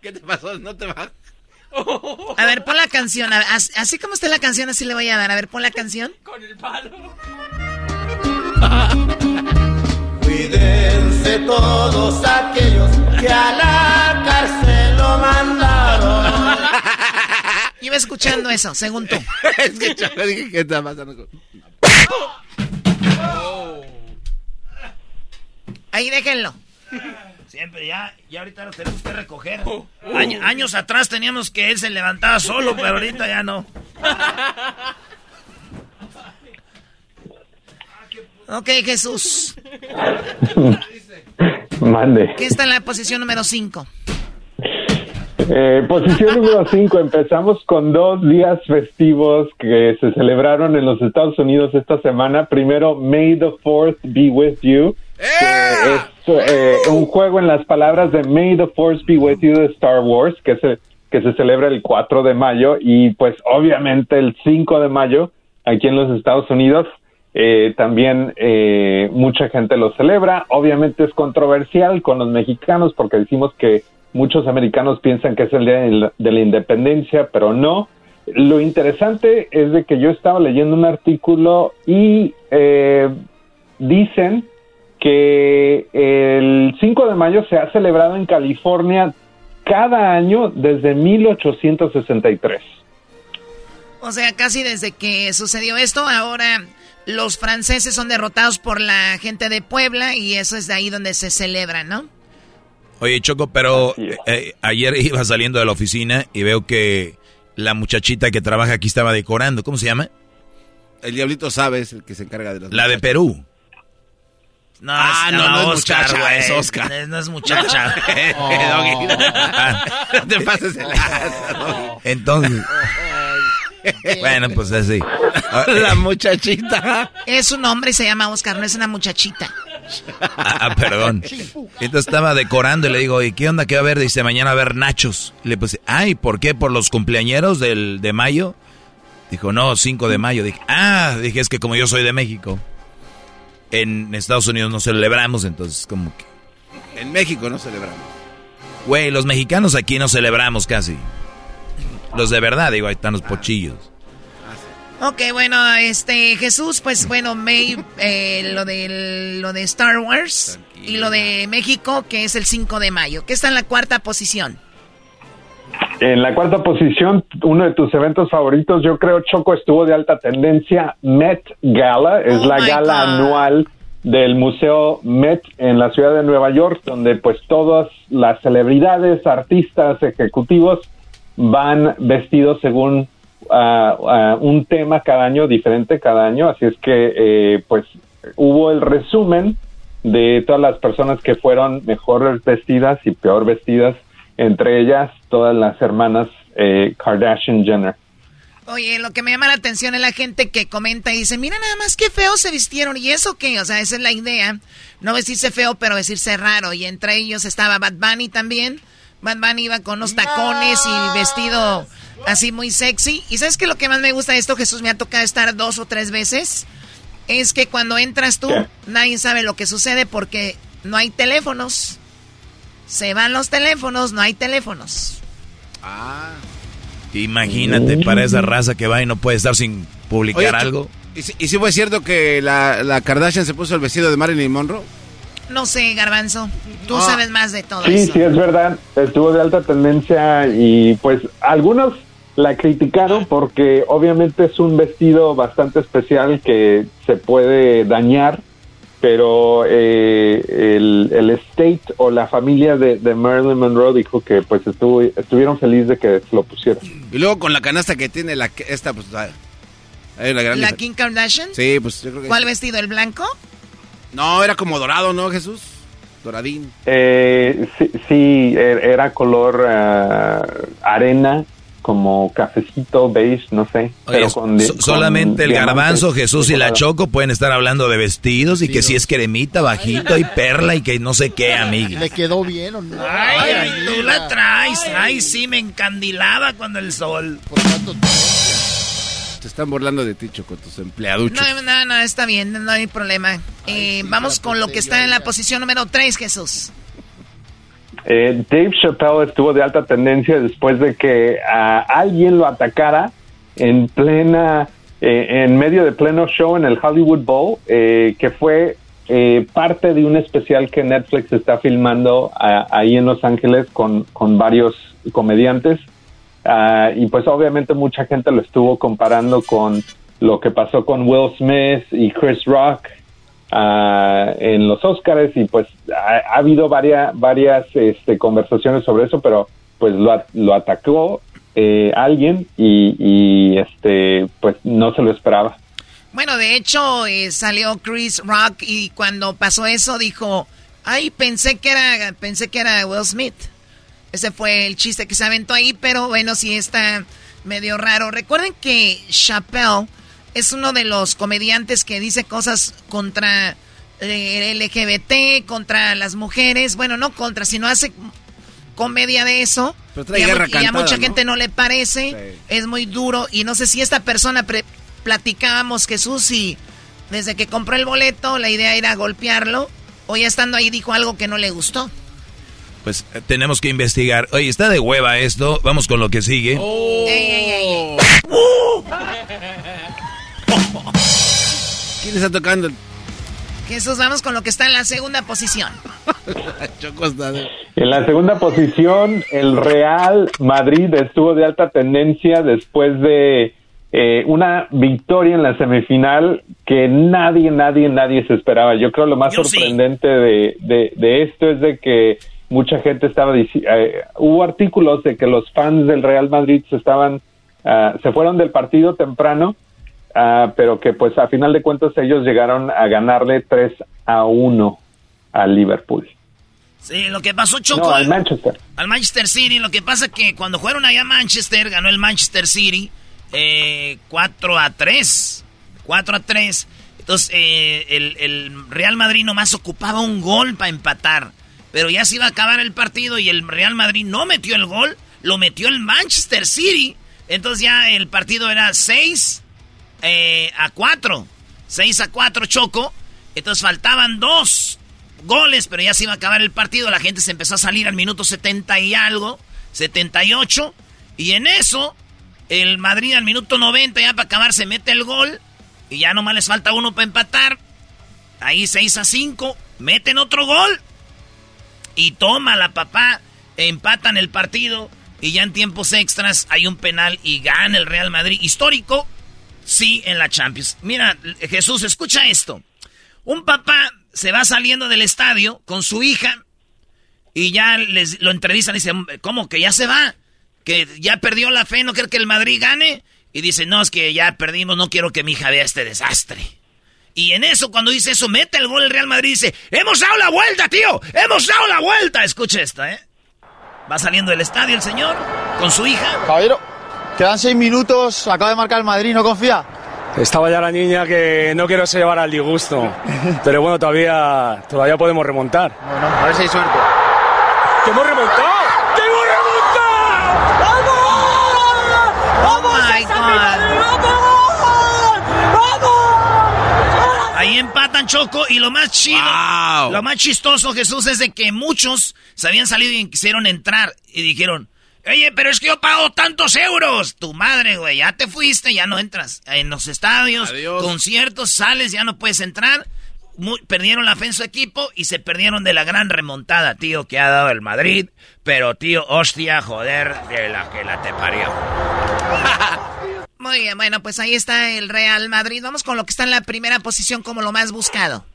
qué te pasó? ¿No te va? A ver, pon la canción. Ver, así como esté la canción, así le voy a dar. A ver, pon la canción. Con el palo. Cuídense todos aquellos que a la cárcel lo mandaron. <laughs> Iba escuchando eso, según tú. <laughs> es que dije, ¿qué está pasando? Ahí déjenlo. Siempre, ya, ya ahorita lo tenemos que recoger. Año- años atrás teníamos que él se levantaba solo, pero ahorita ya no. Ok, Jesús. Mande. ¿Qué está en la posición número 5? Eh, posición número 5. Empezamos con dos días festivos que se celebraron en los Estados Unidos esta semana. Primero, May the 4th be with you. Que es eh, un juego en las palabras de May the Force be with you de Star Wars, que se, que se celebra el 4 de mayo. Y pues obviamente el 5 de mayo, aquí en los Estados Unidos, eh, también eh, mucha gente lo celebra. Obviamente es controversial con los mexicanos porque decimos que muchos americanos piensan que es el día de la- de la independencia, pero no. Lo interesante es de que yo estaba leyendo un artículo y eh, dicen que el 5 de mayo se ha celebrado en California cada año desde 1863. O sea, casi desde que sucedió esto, ahora los franceses son derrotados por la gente de Puebla y eso es de ahí donde se celebra, ¿no? Oye, Choco, pero eh, ayer iba saliendo de la oficina y veo que la muchachita que trabaja aquí estaba decorando. ¿Cómo se llama? El diablito sabe, es el que se encarga de las La de Perú. No, Ah, es- no, no es Oscar, muchacha, es Oscar. No, no es muchacha. <laughs> Doggy. <laughs> no te pases el Entonces. <laughs> bueno, pues así. La muchachita. Es un hombre y se llama Oscar, no es una muchachita. Ah, ah, perdón. Entonces estaba decorando y le digo, ¿y qué onda que va a haber? Dice, mañana va a haber nachos. Y le puse, ay, ¿por qué? ¿Por los cumpleañeros del, de mayo? Dijo, no, 5 de mayo. Dije, ah, dije, es que como yo soy de México, en Estados Unidos no celebramos, entonces como que... En México no celebramos. Güey, los mexicanos aquí no celebramos casi. Los de verdad, digo, ahí están los pochillos. Ok, bueno, este Jesús, pues bueno, May, eh, lo de lo de Star Wars y lo de México, que es el 5 de mayo, que está en la cuarta posición. En la cuarta posición, uno de tus eventos favoritos, yo creo, Choco, estuvo de alta tendencia, Met Gala, es Oh la gala God. anual del Museo Met en la ciudad de Nueva York, donde pues todas las celebridades, artistas, ejecutivos van vestidos según ah, ah, un tema cada año, diferente cada año, así es que eh, pues hubo el resumen de todas las personas que fueron mejor vestidas y peor vestidas, entre ellas todas las hermanas eh, Kardashian Jenner. Oye, lo que me llama la atención es la gente que comenta y dice, mira nada más qué feo se vistieron y eso qué, o sea, esa es la idea, no vestirse feo, pero vestirse raro y entre ellos estaba Bad Bunny también. Bad Bunny iba con unos tacones y vestido así muy sexy. ¿Y sabes qué lo que más me gusta de esto, Jesús? Me ha tocado estar dos o tres veces. Es que cuando entras tú, nadie sabe lo que sucede porque no hay teléfonos. Se van los teléfonos, no hay teléfonos. Ah. Imagínate, para esa raza que va y no puede estar sin publicar Oye, algo. ¿Y si, y si fue cierto que la, la Kardashian se puso el vestido de Marilyn Monroe? No sé, Garbanzo. Tú Ah. sabes más de todo Sí, eso. sí, es verdad. Estuvo de alta tendencia y pues algunos la criticaron porque obviamente es un vestido bastante especial que se puede dañar, pero eh, el, el estate o la familia de, de Marilyn Monroe dijo que pues estuvo, estuvieron felices de que lo pusieron. Y luego con la canasta que tiene la que- esta, pues hay una gran ¿La difer- Kim Kardashian? Sí, pues yo creo que ¿Cuál vestido? ¿El blanco? No, era como dorado, ¿no, Jesús? Doradín. Eh, sí, sí, er- era color ah, arena, como cafecito, beige, no sé. Oye, pero con, di- so- con solamente el garbanzo, Jesús y la. Choco pueden estar hablando de vestidos y que si es cremita, bajito y perla y que no sé qué, amiguis. ¿Le quedó bien o no? Ay, Ay, tú la traes. Ay, sí, me encandilaba cuando el sol. Te están burlando de ti, Choco, tus empleaduchos. No, no, no, está bien, no hay problema. Eh, vamos con lo que está en la posición número 3, Jesús. Eh, Dave Chappelle estuvo de alta tendencia después de que a alguien lo atacara en plena, eh, en medio de pleno show en el Hollywood Bowl, eh, que fue parte de un especial que Netflix está filmando ah, ahí en Los Ángeles con, con varios comediantes. Ah, y pues obviamente mucha gente lo estuvo comparando con lo que pasó con Will Smith y Chris Rock en los Oscars y pues ha, ha habido varias varias este, conversaciones sobre eso, pero pues lo, atacó eh, alguien y, y, este pues no se lo esperaba. Bueno, de hecho, eh, salió Chris Rock y cuando pasó eso dijo, ay, pensé que era, pensé que era Will Smith. Ese fue el chiste que se aventó ahí, pero bueno, sí está medio raro. Recuerden que Chappelle es uno de los comediantes que dice cosas contra eh, LGBT, contra las mujeres. Bueno, no contra, sino hace comedia de eso. y, a, mucha gente no le parece. Es muy duro. Y no sé si esta persona platicábamos, Jesús, y desde que compró el boleto, la idea era golpearlo. O ya estando ahí dijo algo que no le gustó. Pues eh, tenemos que investigar. Oye, está de hueva esto. Vamos con lo que sigue. Oh. <laughs> ¿Quién está tocando? Jesús, vamos con lo que está en la segunda posición. <laughs> en la segunda posición, el Real Madrid estuvo de alta tendencia después de eh, una victoria en la semifinal que nadie, nadie, nadie se esperaba. Yo creo lo más sorprendente de, de, esto es de que mucha gente estaba diciendo, eh, hubo artículos de que los fans del Real Madrid se estaban, ah, se fueron del partido temprano Ah, pero que pues a final de cuentas ellos llegaron a ganarle 3 a 1 al Liverpool. Sí, lo que pasó Choco. al Manchester. Al Manchester City. Lo que pasa que cuando fueron allá a Manchester, ganó el Manchester City eh, 4 a 3. 4 a 3. Entonces, eh, el, el, Real Madrid nomás ocupaba un gol para empatar. Pero ya se iba a acabar el partido y el Real Madrid no metió el gol, lo metió el Manchester City. Entonces ya el partido era 6 eh, a 4. 6 a 4 Choco. Entonces faltaban dos goles, pero ya se iba a acabar el partido. La gente se empezó a salir al minuto 70 y algo. 78. Y en eso, el Madrid al minuto 90 ya para acabar se mete el gol. Y ya nomás les falta uno para empatar. Ahí 6 a 5. Meten otro gol. Y toma la papá. Empatan el partido. Y ya en tiempos extras hay un penal y gana el Real Madrid. Histórico sí en la Champions. Mira, Jesús, escucha esto. Un papá se va saliendo del estadio con su hija y ya les, lo entrevistan y dicen, ¿cómo que ya se va? Que ya perdió la fe, no quiere que el Madrid gane. Y dice, no, es que ya perdimos, no quiero que mi hija vea este desastre. Y en eso, cuando dice eso, mete el gol el Real Madrid y dice, hemos dado la vuelta, tío, hemos dado la vuelta. Escucha esta, ¿eh? Va saliendo del estadio el señor con su hija. Caballero, Quedan seis minutos, acaba de marcar el Madrid, ¿no confía? Estaba ya la niña que no quiero se llevar al disgusto. <laughs> Pero bueno, todavía, todavía podemos remontar. Bueno, a ver si hay suerte. ¡Que hemos remontado! ¡Que hemos remontado! ¡Vamos! ¡Oh, my ¡Vamos! Ahí empatan Choco y lo más chido, lo más chistoso Jesús es de que muchos se habían salido y quisieron entrar y dijeron, Oye, pero es que yo pago tantos euros. Tu madre, güey, ya te fuiste, ya no entras. En los estadios, conciertos, sales, ya no puedes entrar. perdieron la fe en su equipo y se perdieron de la gran remontada, tío, que ha dado el Madrid. Pero, tío, hostia, joder, de la que la te parió. <laughs> Muy bien, bueno, pues ahí está el Real Madrid. Vamos con lo que está en la primera posición como lo más buscado.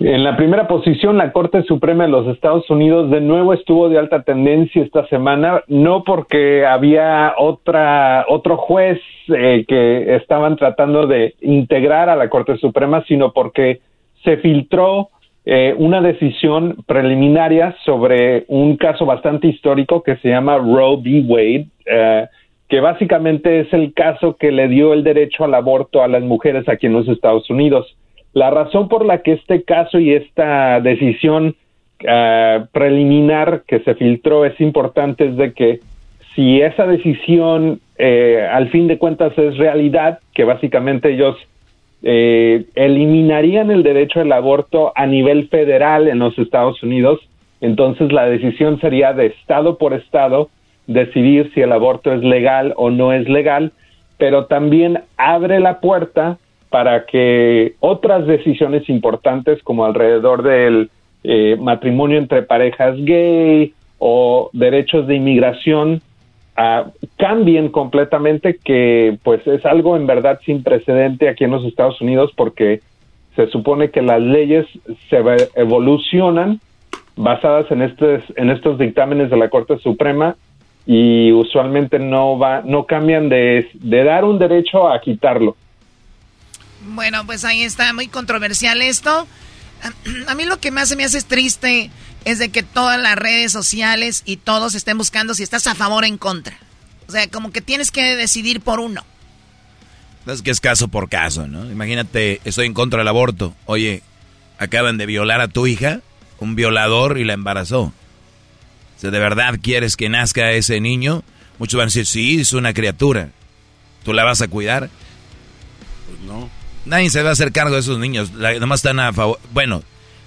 En la primera posición, la Corte Suprema de los Estados Unidos de nuevo estuvo de alta tendencia esta semana, no porque había otra otro juez eh, que estaban tratando de integrar a la Corte Suprema, sino porque se filtró eh, una decisión preliminaria sobre un caso bastante histórico que se llama Roe v. Wade, eh, que básicamente es el caso que le dio el derecho al aborto a las mujeres aquí en los Estados Unidos. La razón por la que este caso y esta decisión ah, preliminar que se filtró es importante es de que si esa decisión eh, al fin de cuentas es realidad, que básicamente ellos eh, eliminarían el derecho al aborto a nivel federal en los Estados Unidos, entonces la decisión sería de estado por estado decidir si el aborto es legal o no es legal, pero también abre la puerta para que otras decisiones importantes como alrededor del eh, matrimonio entre parejas gay o derechos de inmigración ah, cambien completamente, que pues es algo en verdad sin precedente aquí en los Estados Unidos porque se supone que las leyes se evolucionan basadas en estos, en estos dictámenes de la Corte Suprema y usualmente no va no cambian de, de dar un derecho a quitarlo. Bueno, pues ahí está, muy controversial esto. <clears throat> A mí lo que más se me hace triste es de que todas las redes sociales y todos estén buscando si estás a favor o en contra. O sea, como que tienes que decidir por uno. Es que es caso por caso, ¿no? Imagínate, estoy en contra del aborto. Oye, acaban de violar a tu hija, un violador y la embarazó. O ¿de verdad quieres que nazca ese niño? Muchos van a decir, sí, es una criatura. ¿Tú la vas a cuidar? Pues no. Nadie se va a hacer cargo de esos niños. La, nomás están a favor. Bueno,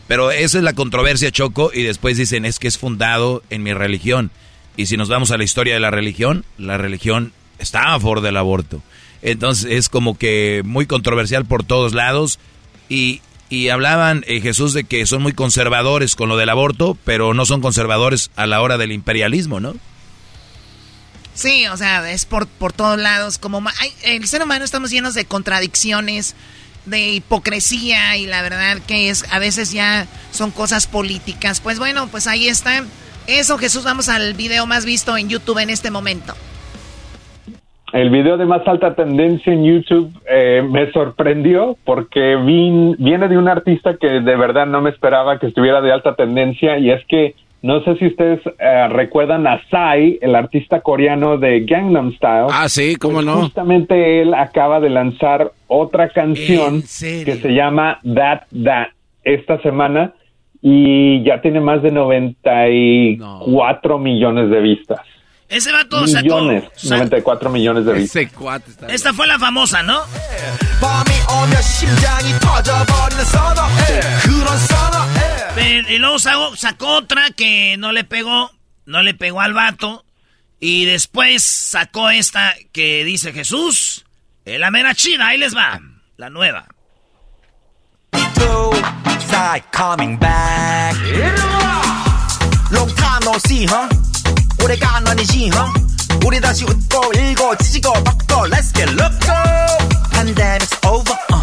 pero esa es la controversia, Choco. Y después dicen, es que es fundado en mi religión. Y si nos vamos a la historia de la religión, la religión está a favor del aborto. Entonces es como que muy controversial por todos lados. Y, y hablaban eh, Jesús de que son muy conservadores con lo del aborto, pero no son conservadores a la hora del imperialismo, ¿no? Sí, o sea, es por, por todos lados. Como el ser humano estamos llenos de contradicciones, de hipocresía y la verdad que es a veces ya son cosas políticas. Pues bueno, pues ahí está. Eso, Jesús, vamos al video más visto en YouTube en este momento. El video de más alta tendencia en YouTube eh, me sorprendió porque viene de un artista que de verdad no me esperaba que estuviera de alta tendencia y es que no sé si ustedes eh, recuerdan a Psy, el artista coreano de Gangnam Style. Ah, sí, cómo pues no. Justamente él acaba de lanzar otra canción que se llama That That esta semana y ya tiene más de 94 millones de vistas. Ese vato millones, 94 millones de vistas. Esta fue la famosa, ¿no? y luego sacó, otra que no le pegó, no le pegó al vato. Y después sacó esta que dice Jesús, la mera chida, ahí les va, la nueva. coming back. Long time no see, huh? 오래간 아니지, huh? 우리 다시 웃고 일고 지지고 벅고 Let's get loco Pandemic's over, uh.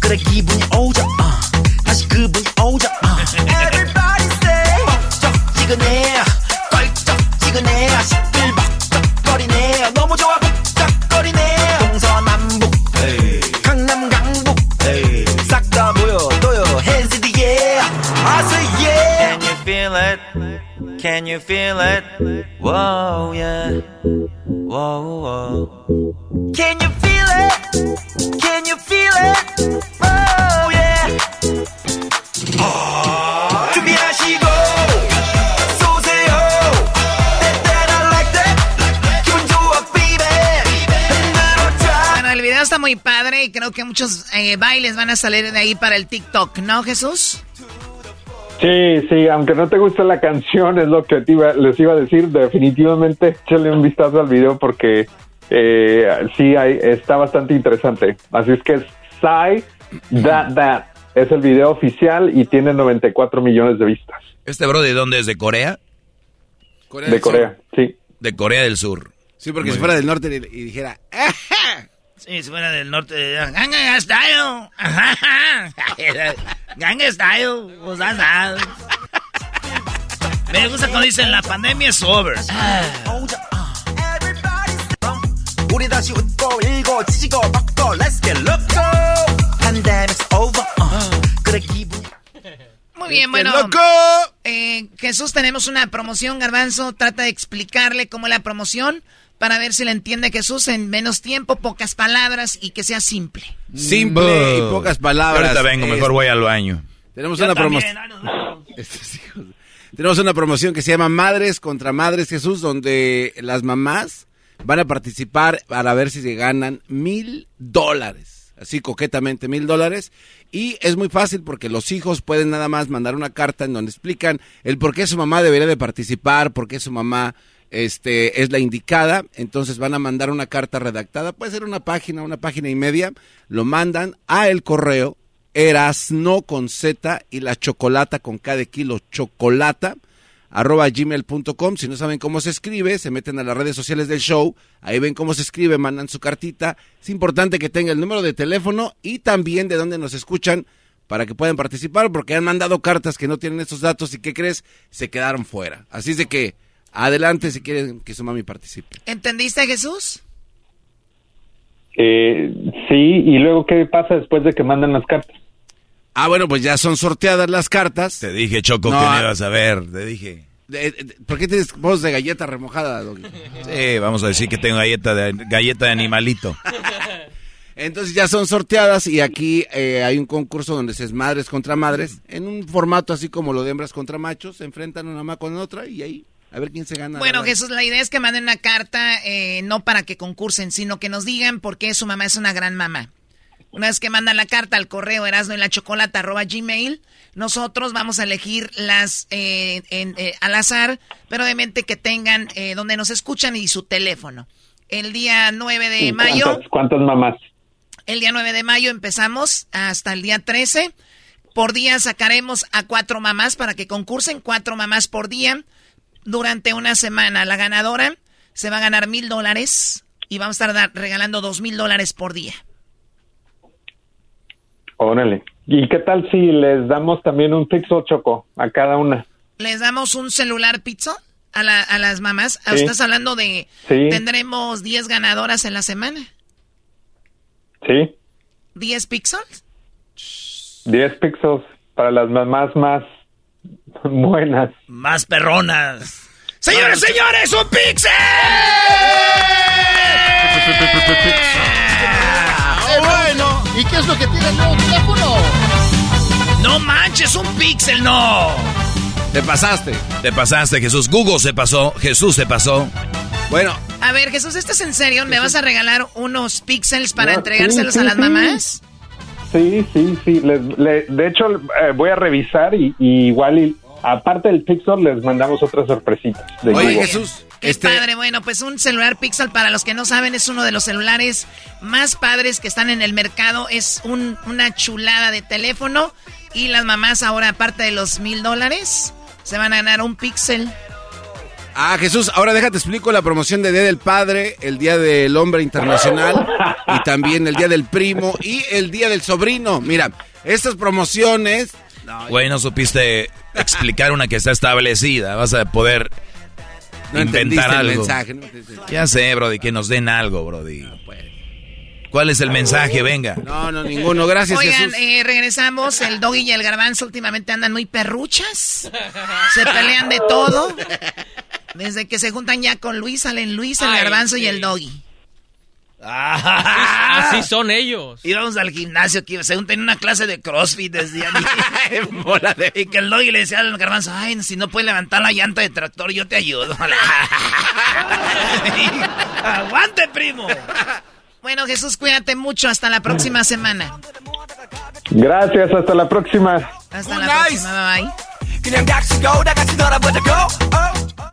그래 기분이 오죠, uh. 다시 그분이 오죠, uh. Everybody say 뻑적지근해 껄쩍지근해 시끌벅적거리네 너무 좋아 북적거리네 동서남북 강남 강북 싹다 보여도요 Hands in the air I say yeah Can you feel it? Can you feel it? Whoa, yeah. Whoa, whoa. Can you feel it? Can you feel it? Oh, yeah. Oh, 준비하시고 쏘세요. That, that, I like that. 기분 좋아, baby. 흔들어줘. Bueno, el video está muy padre y creo que muchos eh, bailes van a salir de ahí para el TikTok, ¿no, Jesús? Sí, sí, aunque no te guste la canción, es lo que les iba a decir. Definitivamente, échale un vistazo al video porque eh, sí hay, está bastante interesante. Así es que es Sai That That. Es el video oficial y tiene 94 millones de vistas. ¿Este bro de dónde es? ¿De Corea? de Corea, sí. De Corea del Sur. Sí, porque si fuera del norte y, dijera... Sí, si fuera del norte, Ganga Style. <laughs> Ganga Style. Pues Me gusta cuando dicen la pandemia es over. Muy bien, bueno. Eh, Jesús, tenemos una promoción, Garbanzo. Trata de explicarle cómo es la promoción para ver si le entiende Jesús en menos tiempo, pocas palabras y que sea simple. Simple y pocas palabras. Ahorita vengo, mejor voy al baño. Tenemos una promoción. <laughs> Tenemos una promoción que se llama Madres contra Madres Jesús, donde las mamás van a participar para ver si se ganan mil dólares. Así coquetamente, mil dólares. Y es muy fácil porque los hijos pueden nada más mandar una carta en donde explican el por qué su mamá debería de participar, por qué su mamá este, es la indicada, entonces van a mandar una carta redactada, puede ser una página, una página y media, lo mandan a el correo erasno con Z y la chocolata con cada kilo chocolata arroba gmail.com. Si no saben cómo se escribe, se meten a las redes sociales del show, ahí ven cómo se escribe, mandan su cartita. Es importante que tenga el número de teléfono y también de dónde nos escuchan para que puedan participar, porque han mandado cartas que no tienen esos datos y que crees se quedaron fuera. Así es de que Adelante si quieren que su mami participe. ¿Entendiste, Jesús? Eh, sí, y luego, ¿qué pasa después de que mandan las cartas? Ah, bueno, pues ya son sorteadas las cartas. Te dije, Choco, No, que ah. me ibas a ver. Te dije. De- de- ¿Por qué tienes voz de galleta remojada, Doggy? Sí, vamos a decir que tengo galleta de, galleta de animalito. <laughs> Entonces ya son sorteadas y aquí eh, hay un concurso donde se es madres contra madres, en un formato así como lo de hembras contra machos, se enfrentan una mamá con otra y ahí a ver quién se gana. Bueno, la- Jesús, la idea es que manden una carta, eh, no para que concursen, sino que nos digan por qué su mamá es una gran mamá. Una vez que mandan la carta al correo erasno y la chocolata arroba gmail, nosotros vamos a elegir las eh, en- eh, al azar, pero obviamente que tengan eh, donde nos escuchan y su teléfono. El día 9 de ¿Y mayo, ¿Cuántas, cuántas mamás? el día 9 de mayo empezamos hasta el día 13. Por día sacaremos a cuatro mamás para que concursen, cuatro mamás por día durante una semana. La ganadora se va a ganar mil dólares y vamos a estar regalando dos mil dólares por día. Órale. ¿Y qué tal si les damos también un pixel choco a cada una? Les damos un celular pizza a, la- a las mamás. Ah, Sí. Estás hablando de... Sí. Tendremos 10 ganadoras en la semana. ¿Sí? ¿10 pixels? 10 pixels para las mamás más <laughs> buenas. Más perronas. Señores, señores, un pixel. ¡Oh, bueno! ¿Y qué es lo que tiene el nuevo teléfono? No manches, un pixel, no. Te pasaste. Te pasaste, Jesús. Google se pasó. Jesús se pasó. Bueno, A ver, Jesús, ¿esto es en serio? ¿Me vas a regalar unos pixels para No, entregárselos sí, a las mamás? Sí, sí, sí. Les, de hecho, eh, voy a revisar y, y igual, y, aparte del pixel, les mandamos otras sorpresitas. de Oye, Google. Jesús, Qué este, padre, bueno, pues un celular Pixel, para los que no saben, es uno de los celulares más padres que están en el mercado. Es un- una chulada de teléfono. Y las mamás ahora, aparte de los mil dólares, se van a ganar un Pixel. Ah, Jesús, ahora déjate explico la promoción de Día del Padre, el Día del Hombre Internacional y también el Día del Primo y el Día del Sobrino. Mira, estas promociones... Güey, no supiste explicar una que está establecida. Vas a poder No inventar el algo. mensaje. no. Ya sé, Brody, que nos den algo, Brody. ¿Cuál es el mensaje? Venga. No, no, ninguno. Gracias, Oigan, Jesús. eh, regresamos. El Doggy y el Garbanzo últimamente andan muy perruchas. Se pelean de todo. Desde que se juntan ya con Luis, salen Luis, el Ay, Garbanzo y el Doggy. Así son ellos. Íbamos al gimnasio, que según tenía una clase de CrossFit, decían. Y, <laughs> y que el doggy le decía al garbanzo, ay, si no puedes levantar la llanta de tractor, yo te ayudo. <laughs> Aguante, primo. Bueno, Jesús, cuídate mucho. Hasta la próxima semana. Gracias, hasta la próxima. Hasta la próxima. Bye bye.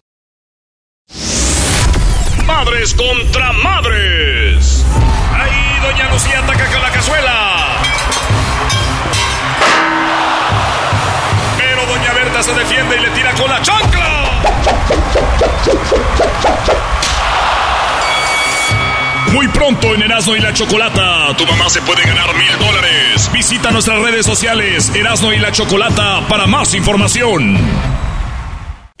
Madres contra madres. Ahí Doña Lucía ataca con la cazuela. Pero Doña Berta se defiende y le tira con la chancla. Muy pronto en Erasmo y la Chocolata, tu mamá se puede ganar mil dólares. Visita nuestras redes sociales Erasmo y la Chocolata para más información.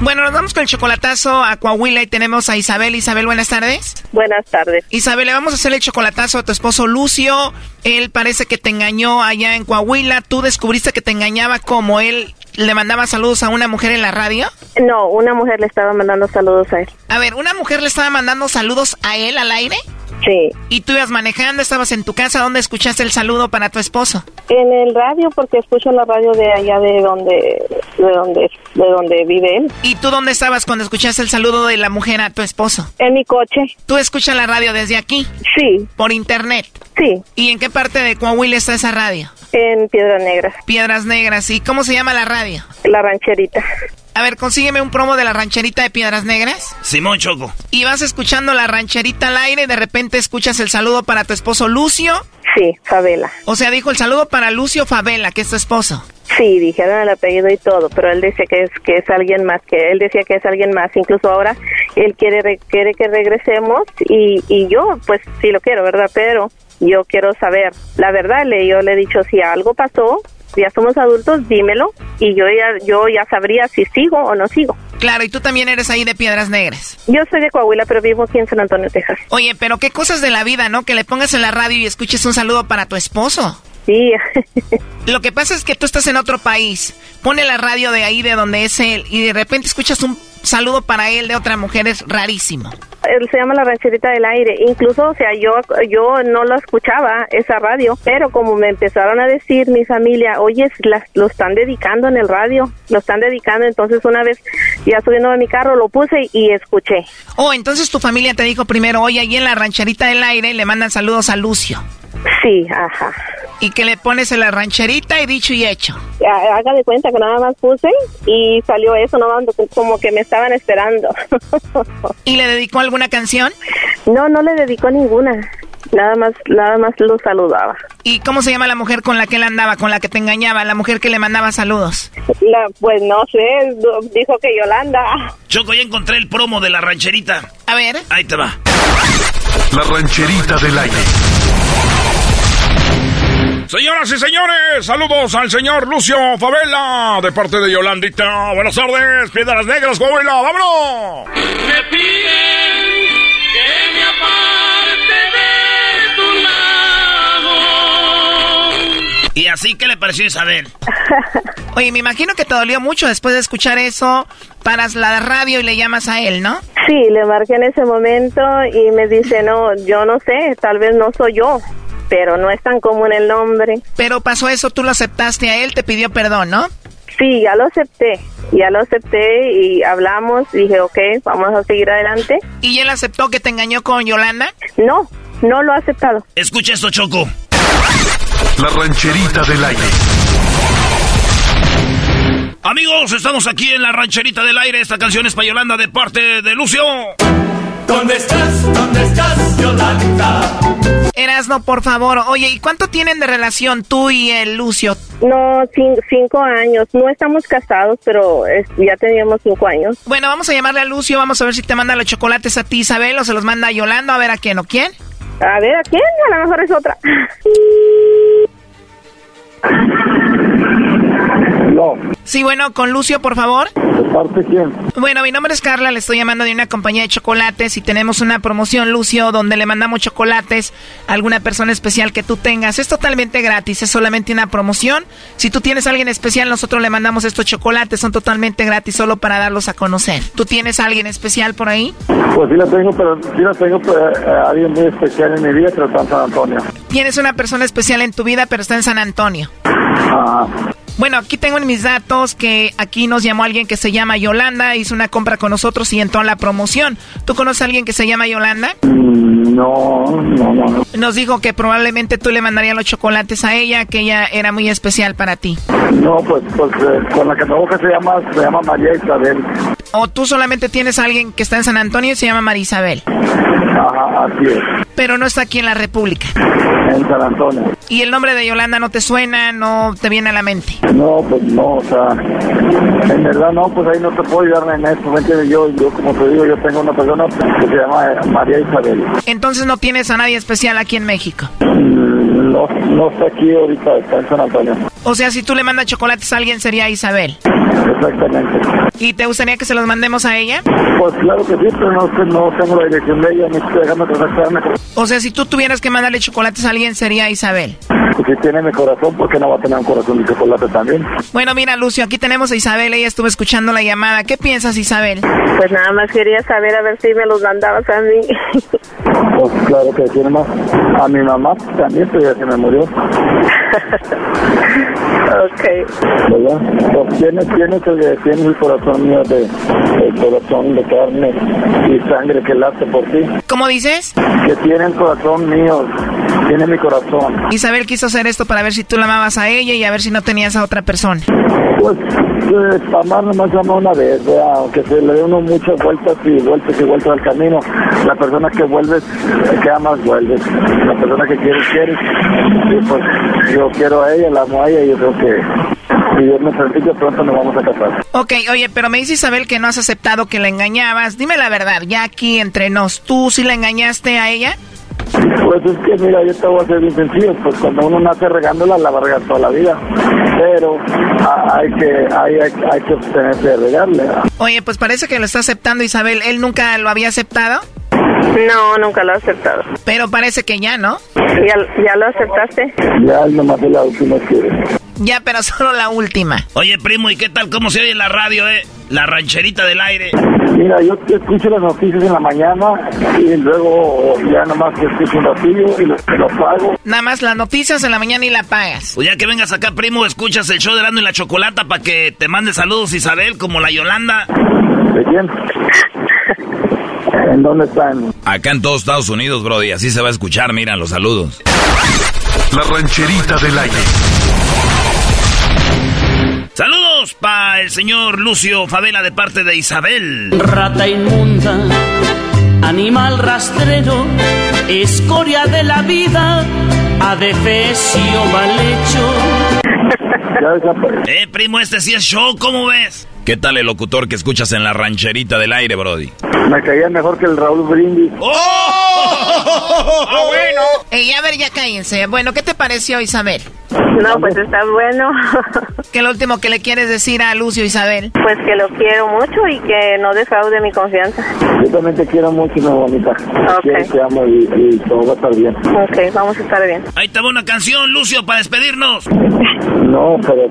Bueno, nos vamos con el chocolatazo a Coahuila y tenemos a Isabel. Isabel, buenas tardes. Buenas tardes. Isabel, le vamos a hacer el chocolatazo a tu esposo Lucio. Él parece que te engañó allá en Coahuila. ¿Tú descubriste que te engañaba como él le mandaba saludos a una mujer en la radio? No, una mujer le estaba mandando saludos a él. A ver, ¿una mujer le estaba mandando saludos a él al aire? Sí. ¿Y tú ibas manejando, estabas en tu casa? ¿Dónde escuchaste el saludo para tu esposo? En el radio, porque escucho la radio de allá de donde, de donde, de donde vive él. ¿Y tú dónde estabas cuando escuchaste el saludo de la mujer a tu esposo? En mi coche. ¿Tú escuchas la radio desde aquí? Sí. ¿Por internet? Sí. ¿Y en qué parte de Coahuila está esa radio? En Piedras Negras. Piedras Negras. ¿Y cómo se llama la radio? La rancherita. A ver, consígueme un promo de la rancherita de Piedras Negras. Simón Choco. Y vas escuchando la rancherita al aire y de repente escuchas el saludo para tu esposo Lucio. Sí, Favela. O sea, dijo el saludo para Lucio Favela, que es tu esposo. Sí, dijeron el apellido y todo, pero él decía que es que es alguien más, que él decía que es alguien más. Incluso ahora él quiere re- quiere que regresemos y, y yo, pues sí lo quiero, ¿verdad? Pero yo quiero saber la verdad. Le yo le he dicho si algo pasó, ya somos adultos, dímelo y yo ya yo ya sabría si sigo o no sigo. Claro, y tú también eres ahí de Piedras Negras. Yo soy de Coahuila, pero vivo aquí en San Antonio, Texas. Oye, pero qué cosas de la vida, ¿no? Que le pongas en la radio y escuches un saludo para tu esposo. Sí. Lo que pasa es que tú estás en otro país. Pone la radio de ahí, de donde es él, y de repente escuchas un saludo para él de otra mujer. Es rarísimo. Él se llama la rancherita del aire. Incluso, o sea, yo yo no lo escuchaba esa radio, pero como me empezaron a decir mi familia, oye, las- lo están dedicando en el radio, lo están dedicando. Entonces una vez ya subiendo a mi carro lo puse y escuché. Oh, entonces tu familia te dijo primero, oye, ahí en la rancherita del aire le mandan saludos a Lucio. Sí, ajá. Y que le pones en la rancherita y dicho y hecho. Ha- Haga de cuenta que nada más puse y salió eso, no como que me estaban esperando. <laughs> ¿Y le dedicó alguna canción? No, no le dedicó ninguna. Nada más, nada más lo saludaba. ¿Y cómo se llama la mujer con la que él andaba, con la que te engañaba, la mujer que le mandaba saludos? La, pues no sé, dijo que Yolanda. Choco, ya encontré el promo de la rancherita. A ver. Ahí te va. La rancherita del aire. Señoras y señores, saludos al señor Lucio Favela de parte de Yolandita. Buenas tardes, Piedras Negras, Coahuila, vámonos. Me piden que me aparte de tu lado. Y así, ¿qué le pareció Isabel? <laughs> Oye, me imagino que te dolió mucho después de escuchar eso. Paras la radio y le llamas a él, ¿no? Sí, le marqué en ese momento y me dice, no, yo no sé, tal vez no soy yo, pero no es tan común el nombre. Pero pasó eso, tú lo aceptaste a él, te pidió perdón, ¿no? Sí, ya lo acepté, ya lo acepté y hablamos, dije, ok, vamos a seguir adelante. ¿Y él aceptó que te engañó con Yolanda? No, no lo ha aceptado. Escucha esto, Choco. La rancherita del aire. Amigos, estamos aquí en la rancherita del aire. Esta canción es para Yolanda de parte de Lucio. ¿Dónde estás? ¿Dónde estás, Yolanda? Erasno, por favor. Oye, ¿y cuánto tienen de relación tú y el Lucio? No, cin- cinco años, no estamos casados, pero es- ya teníamos cinco años. Bueno, vamos a llamarle a Lucio, vamos a ver si te manda los chocolates a ti, Isabel, o se los manda a Yolanda, a ver a quién o quién. A ver, ¿a quién? A lo mejor es otra. Sí, bueno, con Lucio, por favor. ¿De parte quién? Bueno, mi nombre es Carla, le estoy llamando de una compañía de chocolates y tenemos una promoción, Lucio, donde le mandamos chocolates a alguna persona especial que tú tengas. Es totalmente gratis, es solamente una promoción. Si tú tienes a alguien especial, nosotros le mandamos estos chocolates, son totalmente gratis solo para darlos a conocer. ¿Tú tienes a alguien especial por ahí? Pues sí la tengo, pero sí la tengo pues, eh, alguien muy especial en mi vida, pero está en San Antonio. Tienes una persona especial en tu vida, pero está en San Antonio. Ajá. Bueno, aquí tengo en mis datos que aquí nos llamó alguien que se llama Yolanda, hizo una compra con nosotros y entró en la promoción. ¿Tú conoces a alguien que se llama Yolanda? Mm, No, no, no. no. Nos dijo que probablemente tú le mandarías los chocolates a ella, que ella era muy especial para ti. No, pues, pues eh, con la que que se llama, se llama María Isabel. O tú solamente tienes a alguien que está en San Antonio y se llama María Isabel, Ajá, así es, pero no está aquí en la República. En San Antonio. ¿Y el nombre de Yolanda no te suena, no te viene a la mente? No, pues no, o sea, en verdad no, pues ahí no te puedo ayudar en esto, ¿me entiendes? Yo, yo como te digo, yo tengo una persona que se llama María Isabel. Entonces no tienes a nadie especial aquí en México. No, no está aquí ahorita, está en San Antonio. O sea, si tú le mandas chocolates a alguien sería Isabel. Exactamente. ¿Y te gustaría que se los mandemos a ella? Pues claro que sí, pero no, no tengo la dirección de ella, ni estoy dejando contactarme. O sea, si tú tuvieras que mandarle chocolates a alguien sería Isabel. Pues si tiene mi corazón, ¿por qué no va a tener un corazón de chocolate también? Bueno, mira, Lucio, aquí tenemos a Isabel, ella estuvo escuchando la llamada. ¿Qué piensas, Isabel? Pues nada más quería saber a ver si me los mandabas a mí. Pues claro que tiene más. A mi mamá también, pero ya se me murió. <laughs> ok. ¿Verdad? Pues tiene, tiene, que- tiene el corazón mío de, el corazón de carne y sangre que late por ti. ¿Cómo dices? Que tiene el corazón mío, tiene mi corazón. Isabel quiso hacer esto para ver si tú la amabas a ella y a ver si no tenías a otra persona. Pues, eh, amar nomás ama una vez, ¿verdad? aunque se le dé uno muchas vueltas y vueltas y vueltas al camino. La persona que vuelves, que amas, vuelves. La persona que quieres, quieres. Y pues yo quiero a ella, la amo a ella y yo creo que si Dios me permite pronto nos vamos a casar. Ok, oye, pero me dice Isabel que no has aceptado que la engañabas. Dime la verdad, ya aquí entre nos, ¿tú sí la engañaste a ella? Pues es que mira, yo te voy a ser bien sencillo, pues cuando uno nace regándola la va a regar toda la vida. Pero hay que, hay, hay, hay que de regarle. Oye, pues parece que lo está aceptando Isabel. ¿Él nunca lo había aceptado? No, nunca lo he aceptado. Pero parece que ya, ¿no? ¿Ya, ya lo aceptaste? Ya nomás es la última que... Ya, pero <laughs> solo la última. Oye, primo, ¿y qué tal? ¿Cómo se oye en la radio, eh? La rancherita del aire. Mira, yo escucho las noticias en la mañana y luego ya nomás escucho un ratillo y lo, lo pago. Nada más las noticias en la mañana y la pagas. Pues ya que vengas acá, primo, escuchas el show de Erasmo y la Chocolata para que te mande saludos Isabel, como la Yolanda. ¿De quién? ¿En dónde están? Acá en todos Estados Unidos, Brody. Así se va a escuchar, mira, los saludos. La rancherita del aire. Saludos para el señor Lucio Favela de parte de Isabel. Rata inmunda, animal rastrero, escoria de la vida, adefesio mal hecho. <laughs> Eh, primo, este sí es show, ¿cómo ves? ¿Qué tal el locutor que escuchas en la rancherita del aire, Brody? Me caía mejor que el Raúl Brindis. ¡Oh! ¡Ah, bueno! Ey, a ver, ya cállense. Bueno, ¿qué te pareció, Isabel? No, pues está bueno. ¿Qué es lo último que le quieres decir a Lucio, Isabel? Pues que lo quiero mucho y que no defraude mi confianza. Yo también te quiero mucho, mi bonita. Te quiero, te amo y, y todo va a estar bien. Ok, vamos a estar bien. Ahí te va una canción, Lucio, para despedirnos. No, pero...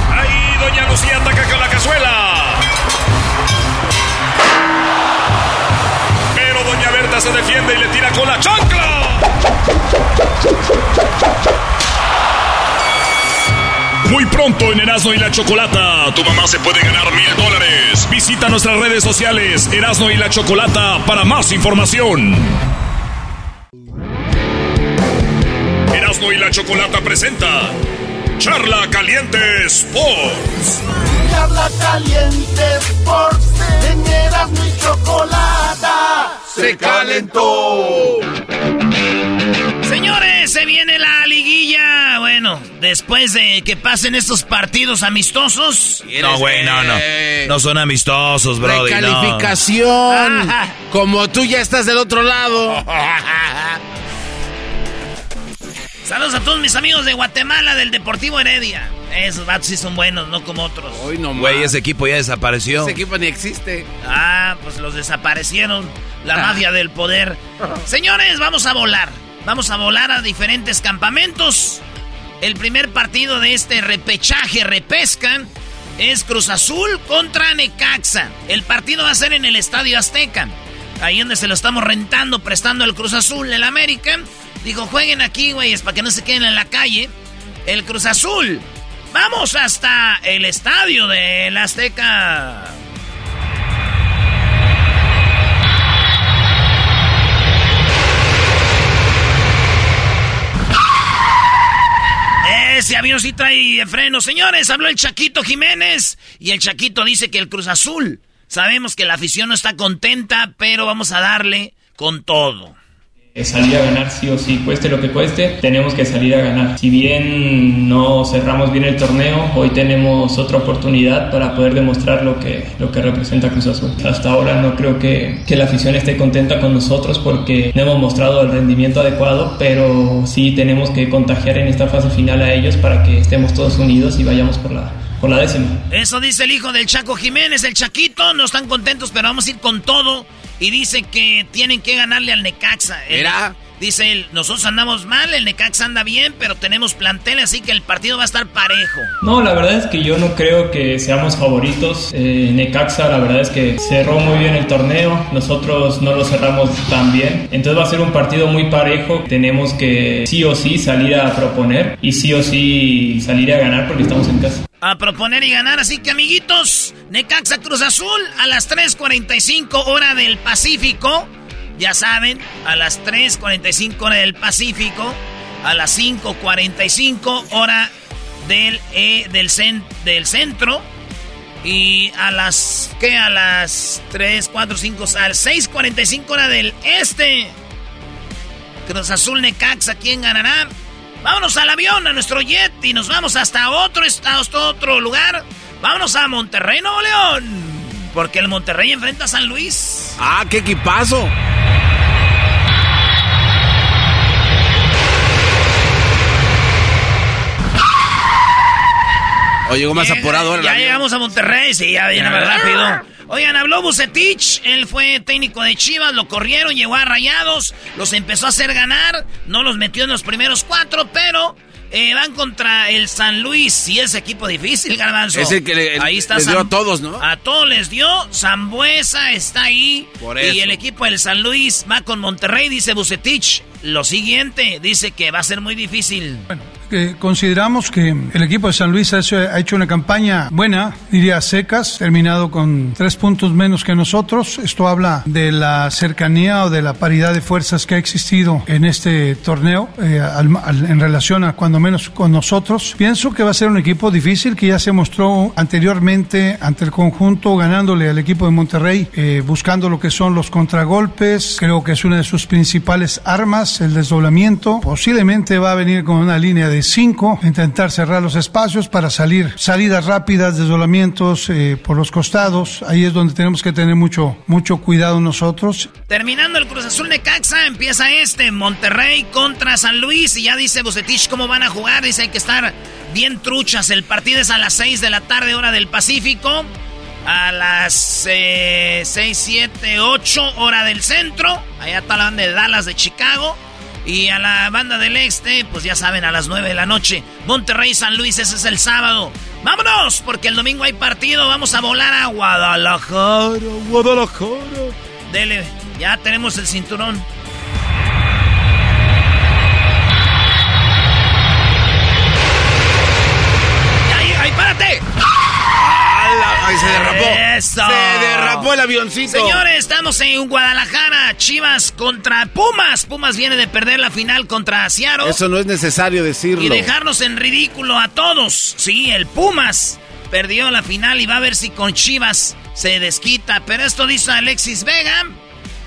Doña Lucía ataca con la cazuela. Pero doña Berta se defiende y le tira con la chancla. Muy pronto en Erasmo y la Chocolata, tu mamá se puede ganar mil dólares. Visita nuestras redes sociales, Erasmo y la Chocolata, para más información. Erasmo y la Chocolata presenta Charla Caliente Sports. Charla caliente Sports, en Erasmo y Chocolata, se calentó. Señores, se viene la liguilla. Bueno, después de que pasen estos partidos amistosos. No, güey, no, no. No son amistosos, Brody. no. Recalificación. <laughs> Como tú ya estás del otro lado. <laughs> Saludos a todos mis amigos de Guatemala del Deportivo Heredia. Esos vatos sí son buenos, no como otros. Hoy no Güey, ese equipo ya desapareció. Ese equipo ni existe. Ah, pues los desaparecieron. La mafia del poder. <laughs> Señores, vamos a volar. Vamos a volar a diferentes campamentos. El primer partido de este repechaje, repesca, es Cruz Azul contra Necaxa. El partido va a ser en el Estadio Azteca. Ahí donde se lo estamos rentando, prestando el Cruz Azul, el América. Dijo, jueguen aquí, güeyes, para que no se queden en la calle. El Cruz Azul. Vamos hasta el estadio del Azteca. ese avión sí trae freno. Señores, habló el Chaquito Jiménez y el Chaquito dice que el Cruz Azul. Sabemos que la afición no está contenta, pero vamos a darle con todo. Salir a ganar sí o sí, cueste lo que cueste, tenemos que salir a ganar. Si bien no cerramos bien el torneo, hoy tenemos otra oportunidad para poder demostrar lo que, lo que representa Cruz Azul. Hasta ahora no creo que, que la afición esté contenta con nosotros porque no hemos mostrado el rendimiento adecuado, pero sí tenemos que contagiar en esta fase final a ellos para que estemos todos unidos y vayamos por la, por la décima. Eso dice el hijo del Chaco Jiménez, el Chaquito. No están contentos, pero vamos a ir con todo. Y dice que tienen que ganarle al Necaxa. Mira. Dice él, nosotros andamos mal, el Necaxa anda bien, pero tenemos plantel, así que el partido va a estar parejo. No, la verdad es que yo no creo que seamos favoritos. Eh, Necaxa, la verdad es que cerró muy bien el torneo, nosotros no lo cerramos tan bien. Entonces va a ser un partido muy parejo. Tenemos que sí o sí salir a proponer y sí o sí salir a ganar porque estamos en casa. A proponer y ganar, así que amiguitos, Necaxa Cruz Azul a las 3.45 hora del Pacífico. Ya saben, a las 3.45 hora del Pacífico, a las 5.45 hora del, eh, del, cen- del centro. Y a las, ¿qué? A las 3, 4, 5, al 6.45 hora del este. Cruz Azul Necaxa, ¿quién ganará? Vámonos al avión, a nuestro jet y nos vamos hasta otro estado, hasta otro lugar. Vámonos a Monterrey, Nuevo León. Porque el Monterrey enfrenta a San Luis. Ah, qué equipazo. O llegó más apurado ahora Ya llegamos a Monterrey, sí, ya viene más rápido. Oigan, habló Bucetich, él fue técnico de Chivas, lo corrieron, llegó a Rayados, los empezó a hacer ganar, no los metió en los primeros cuatro, pero eh, van contra el San Luis, y ese equipo difícil, Garbanzo. Es el que le- ahí está les dio a todos, ¿no? A todos les dio, Zambuesa está ahí, Por y eso. el equipo del San Luis va con Monterrey, dice Bucetich. Lo siguiente, dice que va a ser muy difícil. Consideramos que el equipo de San Luis ha hecho una campaña buena, diría secas, terminado con tres puntos menos que nosotros. Esto habla de la cercanía o de la paridad de fuerzas que ha existido en este torneo eh, al- al- en relación a cuando menos con nosotros. Pienso que va a ser un equipo difícil que ya se mostró anteriormente ante el conjunto ganándole al equipo de Monterrey, eh, buscando lo que son los contragolpes. Creo que es una de sus principales armas, el desdoblamiento. Posiblemente va a venir con una línea de cinco, intentar cerrar los espacios para salir, salidas rápidas, desdoblamientos eh, por los costados. Ahí es donde tenemos que tener mucho, mucho cuidado nosotros. Terminando el Cruz Azul de Caxa, empieza este, Monterrey contra San Luis, y ya dice Bucetich cómo van a jugar, dice hay que estar bien truchas, el partido es a las 6 de la tarde, hora del Pacífico, a las eh, 6, 7, 8, hora del centro, allá está la banda de Dallas de Chicago, y a la banda del este, pues ya saben, a las 9 de la noche, Monterrey San Luis, ese es el sábado. ¡Vámonos! Porque el domingo hay partido, vamos a volar a Guadalajara, Guadalajara. Dele, ya tenemos el cinturón. ¡Ay, ay, párate! Ay, se derrapó. ¡Eso! Se derrapó el avioncito. Señores, estamos en Guadalajara. Chivas contra Pumas. Pumas viene de perder la final contra Seattle. Eso no es necesario decirlo. Y dejarnos en ridículo a todos. Sí, el Pumas perdió la final y va a ver si con Chivas se desquita. Pero esto dice Alexis Vega.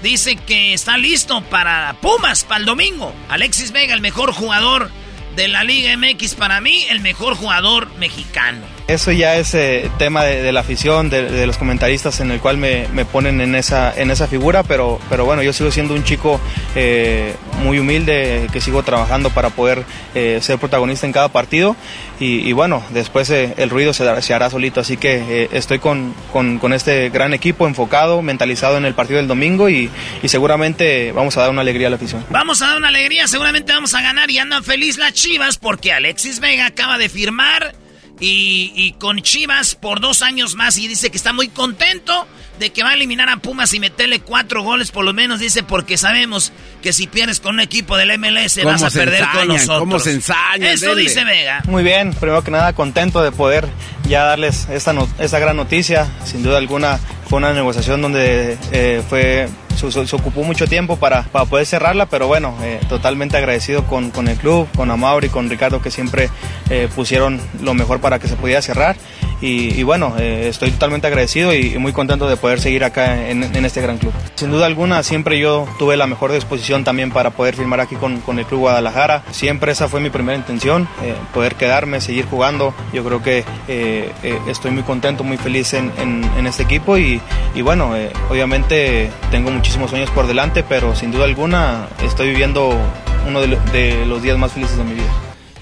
Dice que está listo para Pumas para el domingo. Alexis Vega, el mejor jugador de la Liga MX para mí, el mejor jugador mexicano. Eso ya es eh, tema de, la afición, de, los comentaristas en el cual me, me ponen en esa, en esa figura, pero, pero bueno, yo sigo siendo un chico eh, muy humilde, que sigo trabajando para poder eh, ser protagonista en cada partido y, bueno, después el ruido se, se hará solito, así que estoy con, con, con este gran equipo enfocado, mentalizado en el partido del domingo y, y seguramente vamos a dar una alegría a la afición. Vamos a dar una alegría, seguramente vamos a ganar y andan feliz las Chivas porque Alexis Vega acaba de firmar y, y con Chivas por dos años más y dice que está muy contento de que va a eliminar a Pumas y meterle cuatro goles por lo menos, dice, porque sabemos que si pierdes con un equipo del MLS ¿Cómo vas a perder con nosotros. ¿Cómo se ensañan? Eso Dele. dice Vega. Muy bien, primero que nada contento de poder ya darles esta, no- esta gran noticia. Sin duda alguna fue una negociación donde eh, fue se, se ocupó mucho tiempo para, para poder cerrarla, pero bueno, eh, totalmente agradecido con, con, el club, con Amauri, con Ricardo que siempre eh, pusieron lo mejor para que se pudiera cerrar. Y, y bueno, eh, estoy totalmente agradecido y, y, muy contento de poder seguir acá en, en, este gran club. Sin duda alguna, siempre yo tuve la mejor disposición también para poder firmar aquí con, con el Club Guadalajara. Siempre esa fue mi primera intención, eh, poder quedarme, seguir jugando. Yo creo que eh, eh, estoy muy contento, muy feliz en, en, en este equipo y, y bueno, obviamente tengo muchísimos sueños por delante, pero sin duda alguna estoy viviendo uno de, de los días más felices de mi vida.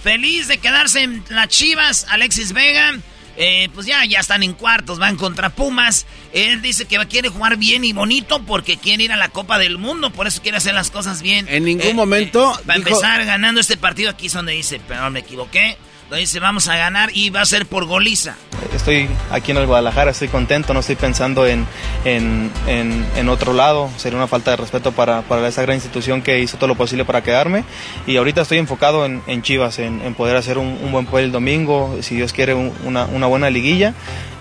Feliz de quedarse en las Chivas, Alexis Vega. Eh, pues ya, ya están en cuartos, van contra Pumas. Él dice que quiere jugar bien y bonito porque quiere ir a la Copa del Mundo, por eso quiere hacer las cosas bien. En ningún eh, momento. Eh, va a empezar ganando este partido aquí es donde dice, pero me equivoqué. Dice, vamos a ganar y va a ser por goliza. Estoy aquí en el Guadalajara, estoy contento, no estoy pensando en, en, en, en otro lado. Sería una falta de respeto para, para, esa gran institución que hizo todo lo posible para quedarme. Y ahorita estoy enfocado en, Chivas, en, poder hacer un, un, buen papel el domingo, si Dios quiere, un, una, una buena liguilla.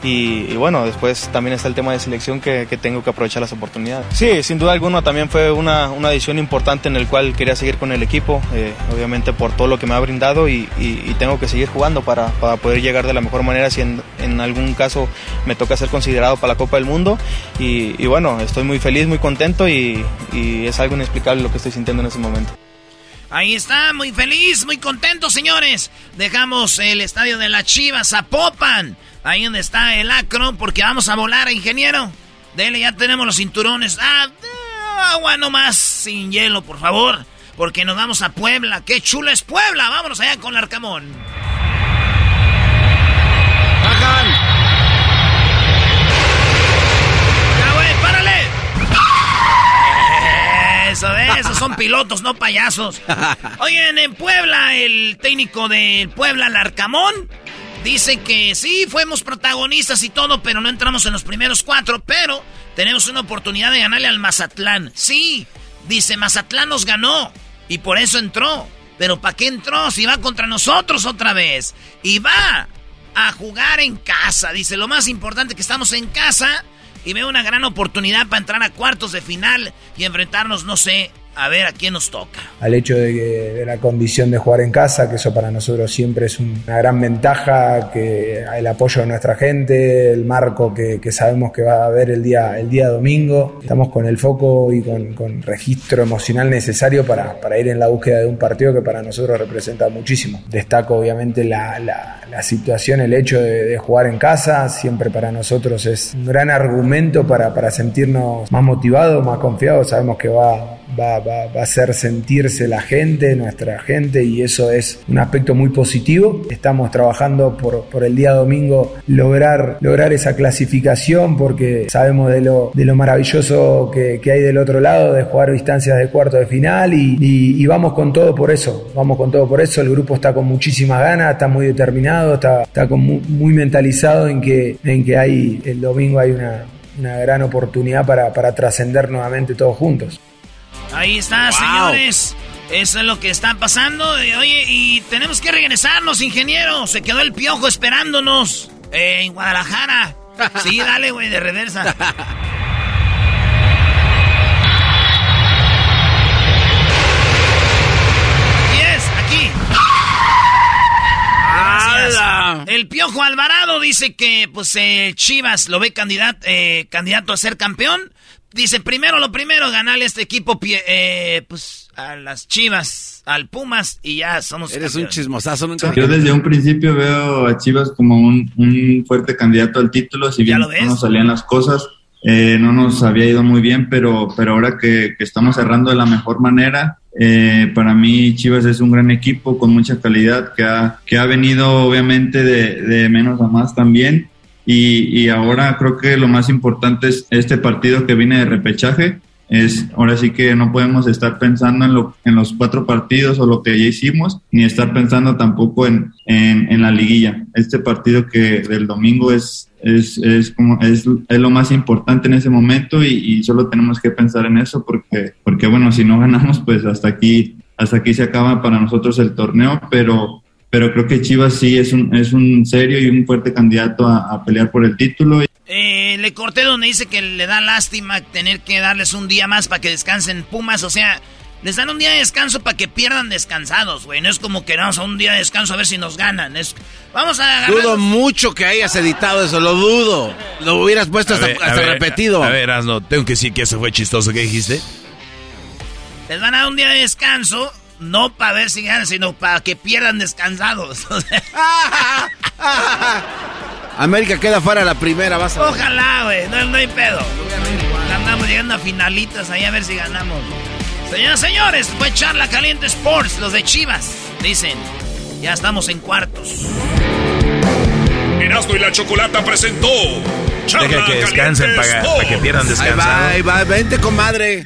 Y, y, bueno, después también está el tema de selección que, que, tengo que aprovechar las oportunidades. Sí, sin duda alguna también fue una, una edición importante en el cual quería seguir con el equipo, eh, obviamente por todo lo que me ha brindado y, y, y tengo que seguir jugando para, para, poder llegar de la mejor manera si en, en, algún caso me toca ser considerado para la Copa del Mundo. Y, bueno, estoy muy feliz, muy contento y, es algo inexplicable lo que estoy sintiendo en ese momento. Ahí está, muy feliz, muy contento, señores. Dejamos el estadio de la Chivas a Popan. Ahí donde está el acro, porque vamos a volar, ingeniero. Dele, ya tenemos los cinturones. Ah, agua nomás, sin hielo, por favor. Porque nos vamos a Puebla. ¡Qué chula es Puebla! Vámonos allá con el Arcamón. ¡Bajan! ¡Ya, güey, párale! Eso, esos son pilotos, no payasos. <laughs> Oigan, en Puebla, el técnico del Puebla, el Arcamón, Dice que sí, fuimos protagonistas y todo, pero no entramos en los primeros cuatro, pero tenemos una oportunidad de ganarle al Mazatlán. Sí, dice, Mazatlán nos ganó y por eso entró. Pero ¿para qué entró si va contra nosotros otra vez? Y va a jugar en casa. Dice, lo más importante que estamos en casa y veo una gran oportunidad para entrar a cuartos de final y enfrentarnos, no sé, a ver a quién nos toca. Al hecho de, de, la condición de jugar en casa, que eso para nosotros siempre es una gran ventaja, que el apoyo de nuestra gente, el marco que, sabemos que va a haber el día, el día domingo. Estamos con el foco y con, con registro emocional necesario para, para, ir en la búsqueda de un partido que para nosotros representa muchísimo. Destaco obviamente la, la, la situación, el hecho de, de, jugar en casa, siempre para nosotros es un gran argumento para, para sentirnos más motivados, más confiados. Sabemos que va va, a hacer sentirse la gente, nuestra gente, y eso es un aspecto muy positivo. Estamos trabajando por, el día domingo lograr, esa clasificación porque sabemos de lo, maravilloso que, hay del otro lado, de jugar distancias de cuarto de final y, vamos con todo por eso, vamos con todo por eso. El grupo está con muchísimas ganas, está muy determinado, está, muy, mentalizado en que, en que hay, el domingo hay una, gran oportunidad para trascender nuevamente todos juntos. Ahí está, wow. señores. Eso es lo que está pasando. Oye, y tenemos que regresarnos, ingeniero. Se quedó el piojo esperándonos eh, en Guadalajara. <laughs> Sí, dale, güey, de reversa. <laughs> El Piojo Alvarado dice que pues eh, Chivas lo ve candidato, eh, candidato a ser campeón, Dice, primero lo primero, ganarle a este equipo, eh, pues, a las Chivas, al Pumas, y ya somos Eres campeones. un chismosazo, nunca. Yo desde un principio veo a Chivas como un, un fuerte candidato al título, si bien no nos salían las cosas, eh, no nos había ido muy bien, pero, pero ahora que, que estamos cerrando de la mejor manera, eh, para mí Chivas es un gran equipo con mucha calidad, que ha, que ha venido obviamente de, de menos a más también y, y, ahora creo que lo más importante es este partido que viene de repechaje. Es, ahora sí que no podemos estar pensando en, lo, en los cuatro partidos o lo que ya hicimos, ni estar pensando tampoco en, en, en la liguilla. Este partido que del domingo es, es, es, como, es, es lo más importante en ese momento y, y, solo tenemos que pensar en eso porque, porque bueno, si no ganamos, pues hasta aquí, hasta aquí se acaba para nosotros el torneo, pero pero creo que Chivas sí es un, es un serio y un fuerte candidato a, a pelear por el título. Eh, le corté donde dice que le da lástima tener que darles un día más para que descansen Pumas. O sea, les dan un día de descanso para que pierdan descansados, güey. No es como que vamos a un día de descanso a ver si nos ganan. Es, vamos a Dudo mucho que hayas editado eso, lo dudo. Lo hubieras puesto hasta, repetido. A, ver, no tengo que decir que eso fue chistoso. ¿Qué dijiste? Les van a dar un día de descanso, no para ver si ganan, sino para que pierdan descansados. <laughs> América queda fuera la primera, vas a Ojalá, güey, no, no hay pedo. Andamos llegando a finalitas ahí a ver si ganamos. Señoras señores, fue Charla Caliente Sports, los de Chivas. Dicen, ya estamos en cuartos. Erasmo y la Chocolata presentó Charla Deja que descansen para, para, que pierdan descanso. Ahí va, ahí va, vente, comadre.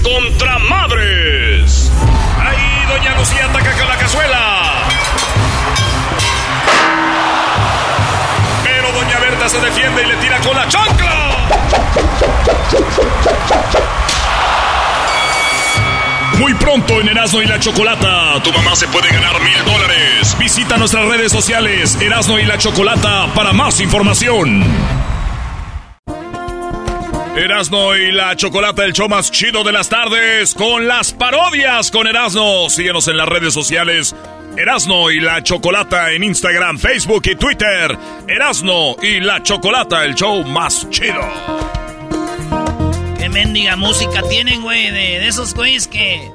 Contra madres. Ahí doña Lucía ataca con la cazuela. se defiende y le tira con la chancla. Muy pronto en Erasmo y la Chocolata, tu mamá se puede ganar mil dólares. Visita nuestras redes sociales, Erasmo y la Chocolata, para más información. Erasno y la Chocolata, el show más chido de las tardes, con las parodias con Erasno. Síguenos en las redes sociales, Erasno y la Chocolata en Instagram, Facebook y Twitter. Erasno y la Chocolata, el show más chido. Qué mendiga música tienen, güey, de, esos güeyes que,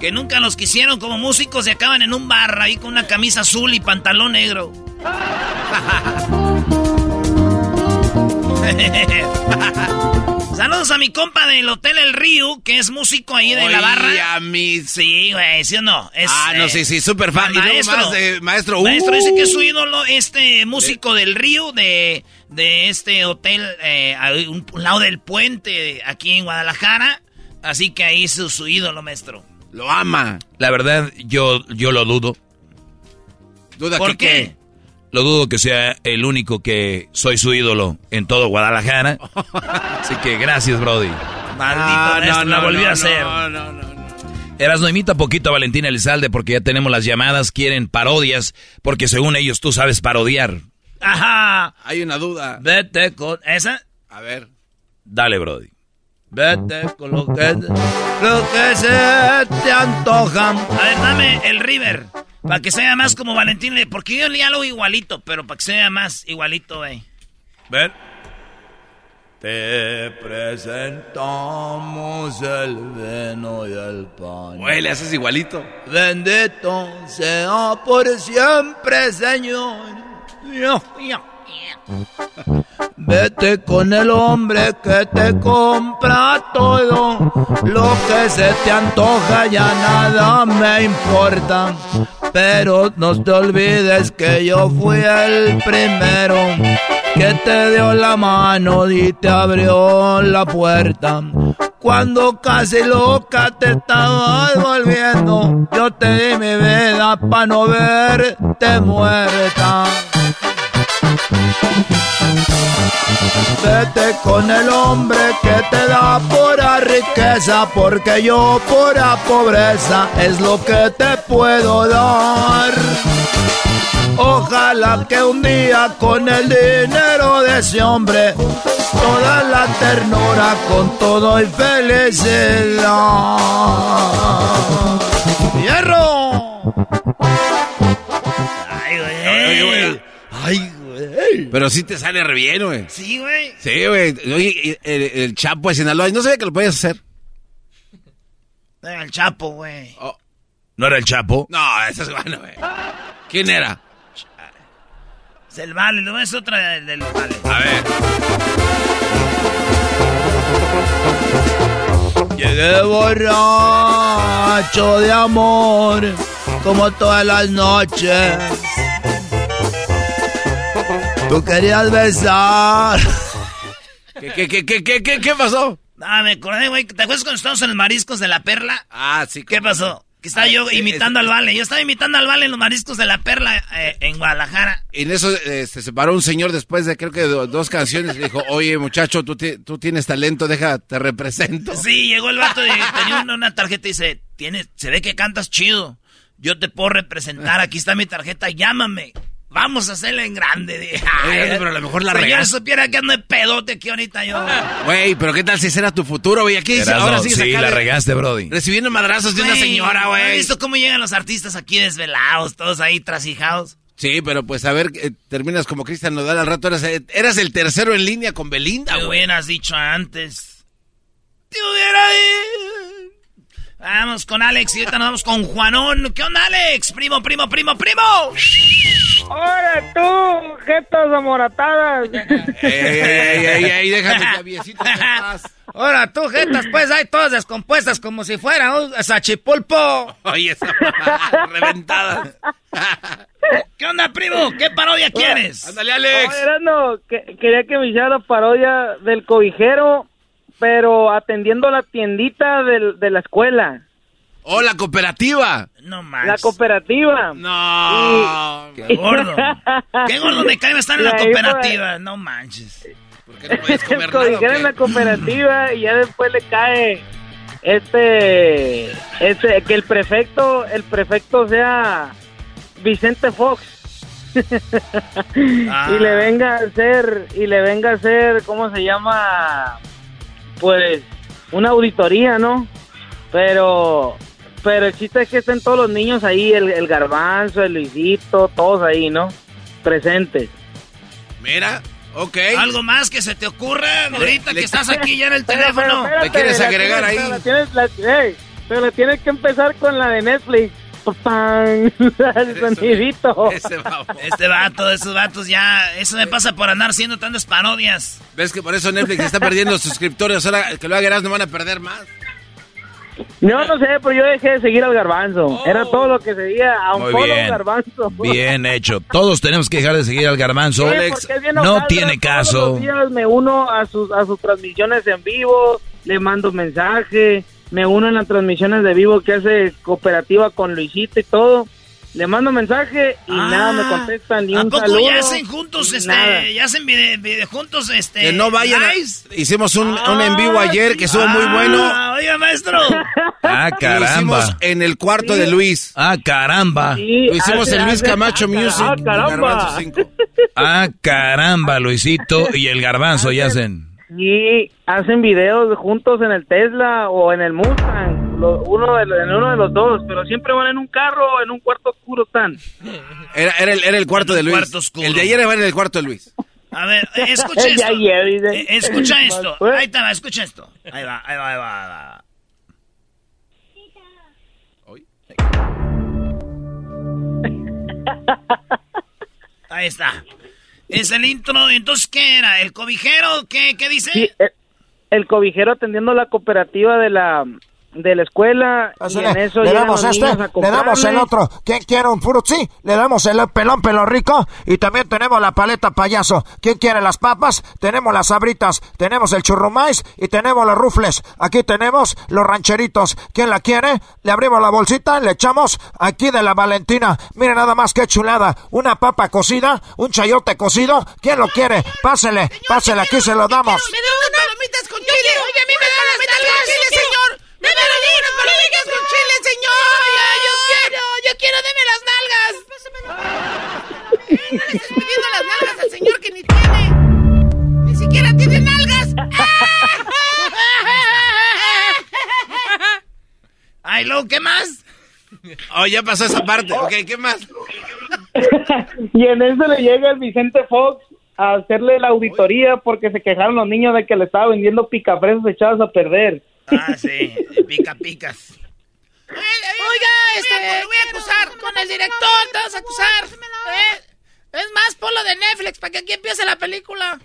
que nunca los quisieron como músicos y acaban en un bar ahí con una camisa azul y pantalón negro. <laughs> <laughs> Saludos a mi compa del Hotel El Río, que es músico ahí de la barra. a mí. Sí, güey, ¿sí o no? ah, no, sí, sí, súper fan. Maestro, maestro. Maestro dice que es su uh. ídolo, este músico del Río, de, de este hotel, eh, a un, lado del puente, aquí en Guadalajara. Así que ahí es su, ídolo, maestro. Lo ama. La verdad, yo, yo lo dudo. ¿Duda ¿Por qué? Lo dudo que sea el único que soy su ídolo en todo Guadalajara. <laughs> Así que gracias, Brody. Maldito, no, no, la volví a hacer. No, no, no. Erasno, imita poquito a Valentina Elizalde porque ya tenemos las llamadas, quieren parodias, porque según ellos tú sabes parodiar. Ajá. Hay una duda. Vete con... ¿Esa? A ver. Dale, Brody. Vete con lo que, lo que se te antoja. A ver, dame el River. Para que sea más como Valentín. Porque yo le hago igualito, pero para que sea más igualito, güey. Ven. Te presentamos el vino y el pan. Güey, le haces igualito. Bendito sea por siempre, Señor. Dios, Dios. Vete con el hombre que te compra todo. Lo que se te antoja ya nada me importa. Pero no te olvides que yo fui el primero que te dio la mano y te abrió la puerta. Cuando casi loca te estabas volviendo, yo te di mi vida para no verte muerta. Vete con el hombre que te da pura riqueza, porque yo pura pobreza es lo que te puedo dar. Ojalá que un día con el dinero de ese hombre, toda la ternura con todo y felicidad. ¡Hierro! Ay, güey. Ay, pero sí te sale re bien, güey. Sí, güey. Sí, güey. Oye, el, Chapo de Sinaloa, no sabía que lo podías hacer. Era el Chapo, güey. Oh. ¿No era el Chapo? No, ese es bueno, güey. ¿Quién era? Es el Vale, no es otra del, Vale. A ver. Llegué borracho de amor, como todas las noches Tú querías besar. ¿Qué, qué, qué, qué, qué, qué pasó? Ah, me acordé, güey. ¿Te acuerdas cuando estábamos en los mariscos de la perla? Ah, sí. ¿Qué pasó? Que estaba yo imitando al Vale. Yo estaba imitando al Vale en los mariscos de la perla eh, en Guadalajara. Y en eso eh, se separó un señor después de creo que do- dos canciones y le dijo, oye muchacho, tú, ti- tú tienes talento, deja, te represento. Sí, llegó el vato y tenía una, una tarjeta y dice, Tienes, se ve que cantas chido. Yo te puedo representar, aquí está mi tarjeta, llámame. Vamos a hacerla en grande. Dije, <laughs> Oye, "Ay, pero a lo mejor la si yo regaste. supiera que ando de pedote aquí ahorita yo. <laughs> Güey, pero qué tal si ese era tu futuro, güey. Aquí dice, Erasmo, ahora sí sí, la regaste, Brody. Recibiendo madrazos de una Güey, señora, ¿no ¿Has güey. visto cómo llegan los artistas aquí desvelados, todos ahí trasijados? Sí, pero pues a ver, eh, terminas como Cristian Nodal al rato. Eras, eh, eras el tercero en línea con Belinda, Te güey. hubieras dicho antes. Te hubiera dicho. Vamos con Alex y ahorita nos vamos con Juanón. ¿Qué onda, Alex? Primo, primo, primo, primo. ¡Ahora tú, jetas amoratadas! <laughs> Ey, ey, ey, ey, déjame, Javiecito, en paz. Ahora tú, jetas, pues hay todas descompuestas como si fuera un sachipulpo. Oye, esa <laughs> reventada. <laughs> ¿Qué onda, primo? ¿Qué parodia quieres? Ándale, Alex. Oye, Erasmo, que- quería que me hiciera la parodia del cobijero, pero atendiendo la tiendita del- de la escuela. ¡Oh, la cooperativa! No La manches. cooperativa. No. Qué gordo. Qué gordo me cae estar en la <laughs> cooperativa. No manches. el cobijero en la cooperativa y ya después le cae este este que el prefecto el prefecto sea Vicente Fox <laughs> y le venga a hacer y le venga a hacer cómo se llama pues una auditoría no pero pero el chiste es que estén todos los niños ahí el, el garbanzo el Luisito todos ahí no presentes Mira, ok. ¿Algo más que se te ocurra ahorita le- que estás aquí ya en el <laughs> Pero, pero, teléfono? espérate, ¿Le quieres la agregar tienes- ahí? Pero, la tienes, la- ey, pero tienes que empezar con la de Netflix. <laughs> El sonidito. Ese Este vato, esos vatos ya. Eso me pasa por andar haciendo tantas parodias. ¿Ves que por eso Netflix está perdiendo suscriptores? Ahora que lo hagas no van a perder más. Yo no sé, pero yo dejé de seguir al garbanzo. Era todo lo que seguía a un Muy solo bien. garbanzo. Bien hecho. Todos tenemos que dejar de seguir al garbanzo. Sí, Alex, no tiene Todos caso. los días me uno a sus, a sus transmisiones en vivo, le mando mensaje, me uno en las transmisiones de vivo que hace cooperativa con Luisito y todo. Le mando mensaje y Ah, nada me contestan ni ¿A un poco saludo. ya hacen juntos, este, nada. ya hacen vide, vide- juntos, este, Que no vayan. a-? Hicimos un, un en vivo ayer que estuvo muy bueno. Ah, oiga, maestro. <laughs> Ah, Lo caramba. hicimos en el cuarto de Luis. Ah, caramba. Sí, Lo hicimos hace- en Luis hace- Camacho ah, Music. ah, caramba. Garbanzo 5. <laughs> Ah, caramba, Luisito y el garbanzo ya hacen. Sí, hacen videos juntos en el Tesla o en el Mustang, lo- uno de, en uno de los dos, pero siempre van en un carro o en un cuarto oscuro están. Era, era, el, era el cuarto de Luis. cuarto oscuro. El de ayer era en el cuarto de Luis. A ver, <laughs> escucha esto. ayer, dice. Eh, escucha <laughs> esto. Pues. Ahí te va, escucha esto. Ahí va, ahí va, ahí va. ahí va. Ahí está. Es el intro. Entonces, ¿qué era? ¿El cobijero? ¿Qué, qué dice? El cobijero atendiendo la cooperativa de la de la escuela y en eso le damos este, le damos el otro. ¿Quién quiere un frutzi? Le damos el pelón pelo rico y también tenemos la paleta payaso. ¿Quién quiere las papas? Tenemos las sabritas, tenemos el churrumais y tenemos los rufles. Aquí tenemos los rancheritos. ¿Quién la quiere? Le abrimos la bolsita, le echamos aquí de la Valentina. Mire nada más qué chulada. Una papa cocida, un chayote cocido. ¿Quién lo quiere? Pásele, pásele, aquí se lo damos. ¡Me da unas palomitas con chile! ¡Oye, a mí me dan palomitas con chile, señor! ¡Me dan unas palomitas con chile, señor! ¡Yo quiero! ¡Yo quiero! ¡Deme las nalgas! No le estés pidiendo las nalgas al señor que ni tiene. ¡Ni siquiera tiene nalgas! <laughs> Ay, luego, ¿qué más? Oh, ya pasó esa parte. Ok, ¿qué más? <laughs> Y en eso le llega el Vicente Fox a hacerle la auditoría porque se quejaron los niños de que le estaba vendiendo picafresas echadas a perder. Ah, sí. Pica, picas. Oiga, este, lo voy a acusar con el director, te vas a acusar. ¿eh? Es más, ponlo de Netflix para que aquí empiece la película.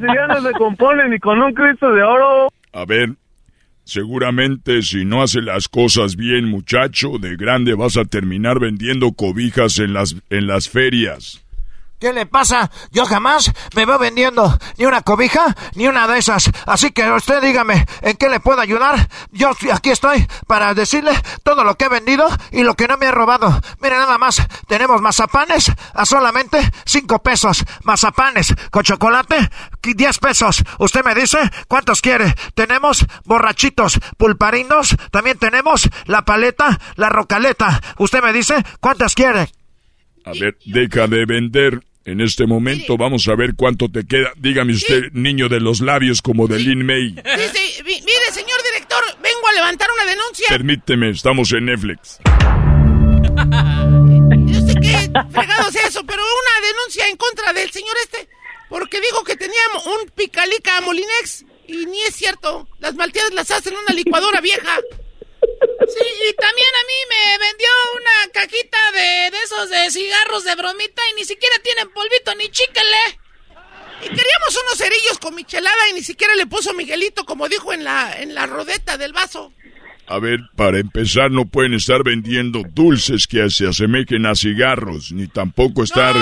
si ya no se compone ni con un Cristo de oro. A ver, Seguramente si no hace las cosas bien, muchacho, de grande vas a terminar vendiendo cobijas en las, en las ferias. ¿Qué le pasa? Yo jamás me veo vendiendo ni una cobija ni una de esas. Así que usted dígame, ¿en qué le puedo ayudar? Yo aquí estoy para decirle todo lo que he vendido y lo que no me he robado. Mire nada más, tenemos mazapanes a solamente 5 pesos. Mazapanes con chocolate, 10 pesos. Usted me dice cuántos quiere. Tenemos borrachitos, pulparinos, también tenemos la paleta, la rocaleta. Usted me dice cuántas quiere. A ver, deja de vender. En este momento vamos a ver cuánto te queda. Dígame usted, niño de los labios como de Lin May. Dice, mire, señor director, vengo a levantar una denuncia. Permíteme, estamos en Netflix. Yo sé que fregado es eso, pero una denuncia en contra del señor este, porque dijo que teníamos un picalica Molinex y ni es cierto. Las malteadas las hacen en una licuadora vieja. Sí, y también a mí me vendió una cajita de, de esos de cigarros de bromita y ni siquiera tienen polvito ni chíquele. Y queríamos unos cerillos con michelada y ni siquiera le puso Miguelito como dijo en la, en la rodeta del vaso. A ver, para empezar, no pueden estar vendiendo dulces que se asemejen a cigarros, ni tampoco estar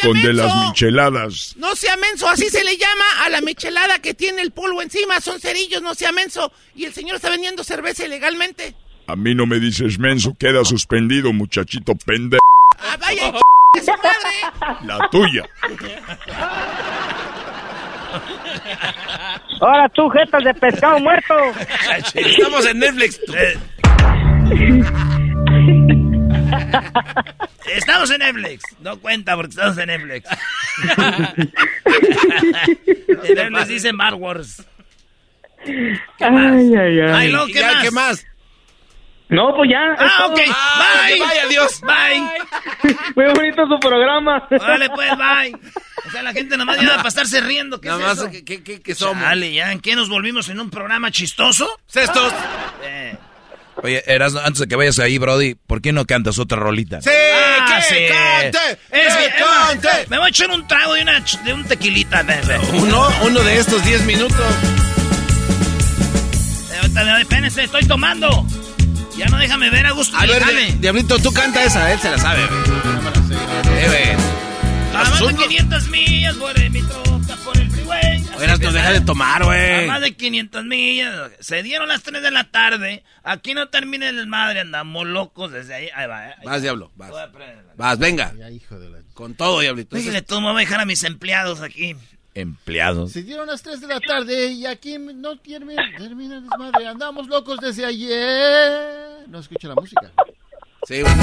con de las micheladas. No sea menso, así se le llama a la michelada que tiene el polvo encima, son cerillos, no sea menso. Y el señor está vendiendo cerveza ilegalmente. A mí no me dices menso, queda suspendido, muchachito pendejo. Ah, vaya, <laughs> su madre. La tuya. <laughs> Ahora tú, jetas de pescado muerto. <laughs> Estamos en Netflix. <laughs> Estamos en Netflix. No cuenta porque estamos en Netflix. <laughs> en Netflix dice Mar Wars. ¿Qué más? Ay, ay, ay. Ay, no, ¿qué, Ya, más? ¿Qué más? No, pues ya. Ah, ok. Ah, bye. que vaya, adiós. Bye. Muy bonito su programa. Vale, pues, bye. <laughs> O sea, la gente nomás llama para estarse riendo. ¿Qué Nada es más, eso? ¿qué, qué, qué- qué somos? Dale, ¿ya en qué nos volvimos en un programa chistoso? Cestos. Eh. Oye, Erasmo, antes de que vayas ahí, Brody, ¿por qué no cantas otra rolita? ¡Sí! Ah, ¡Que sí. cante! Es ¡Que es cante! Me voy a echar un trago de, una, ch- de un tequilita. Uno, uno de estos 10 minutos. Eh, espérense, estoy tomando. Ya no déjame ver a gusto. A ver, Diablito, tú canta esa, él se la sabe. Eh, güey. A más de Asunto. 500 millas por el- mi troca, por el freeway. Oigas, que no deja de tomar, güey. A más de 500 millas. Se dieron las 3 de la tarde. Aquí no termina el madre. Andamos locos desde ahí. Ahí va, eh. Ahí Vas, Diablo, vas. Vas, venga. Con todo, Diablito. Dígale tú, me voy a dejar a mis empleados aquí. Empleados. Se dieron las 3 de la tarde y aquí no termina, termina el desmadre. Andamos locos desde ayer. No escucha la música. Sí, güey.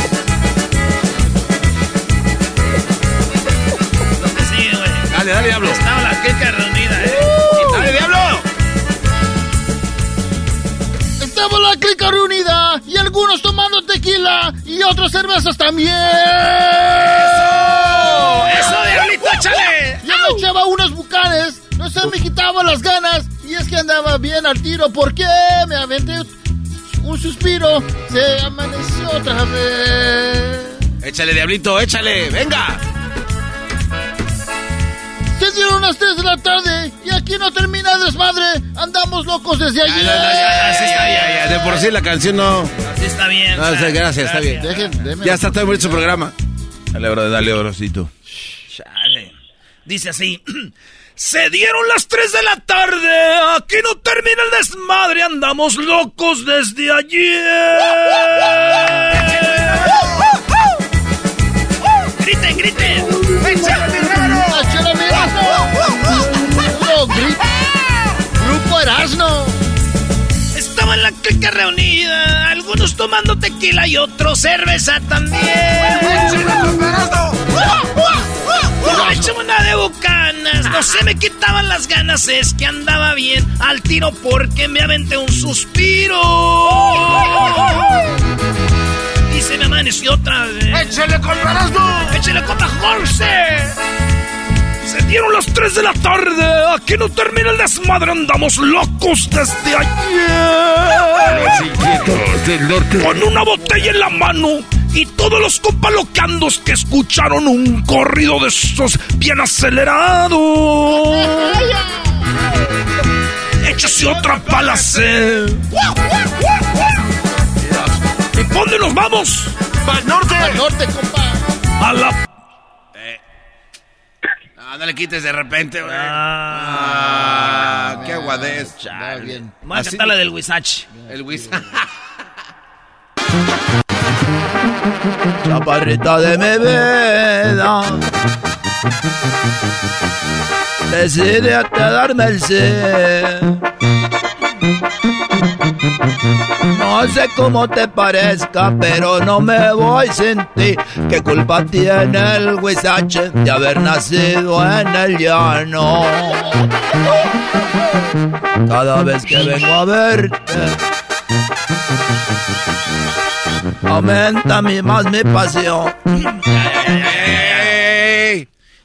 Lo que sigue, güey. Dale, dale, Diablo. Estaba la queca reunida, eh. ¡Dale, Diablo! Estamos la clica reunida y algunos tomando tequila y otros cervezas también. ¡Eso, se me quitaban las ganas y es que andaba bien al tiro porque me aventé un suspiro, se amaneció otra vez. Échale, Diablito, échale, venga. Se dieron las 3 de la tarde y aquí no termina el desmadre. Andamos locos desde ayer. Así está bien. Ya, ya, de por sí la canción no. Así está bien. No, Sal. gracias, está bien. Dejen, Ya está todo bonito su programa. Dale, bro, dale, brocito. Chale. Dice así. <clears throat> Se dieron las 3 de la tarde. Aquí no termina el desmadre. Andamos locos desde ayer. griten, griten. La reunida. Algunos tomando tequila y otros cerveza también. Me eché una de bucanas, no se me quitaban las ganas, es que andaba bien al tiro porque me aventé un suspiro. Y se me amaneció otra vez. ¡Échale con Erasmo! ¡Échale copa, Jorge! Se dieron las 3 de la tarde. Aquí no termina el desmadre. Andamos locos desde ayer. Con una botella en la mano. Y todos los compalocandos que escucharon un corrido de esos bien acelerado. échase otra palacé. ¿Y dónde nos vamos? ¡Para norte! ¡Para norte, compa! A la... No, no le quites de repente, güey. Ah, qué aguadez. bien. Vamos a cantar la del Wisach. El Wisach. <laughs> Chaparrita de mi vida. Decide a darme el sí. No sé cómo te parezca, pero no me voy sin ti. ¿Qué culpa tiene el Huizache de haber nacido en el llano? Cada vez que vengo a verte, aumenta mi más mi pasión.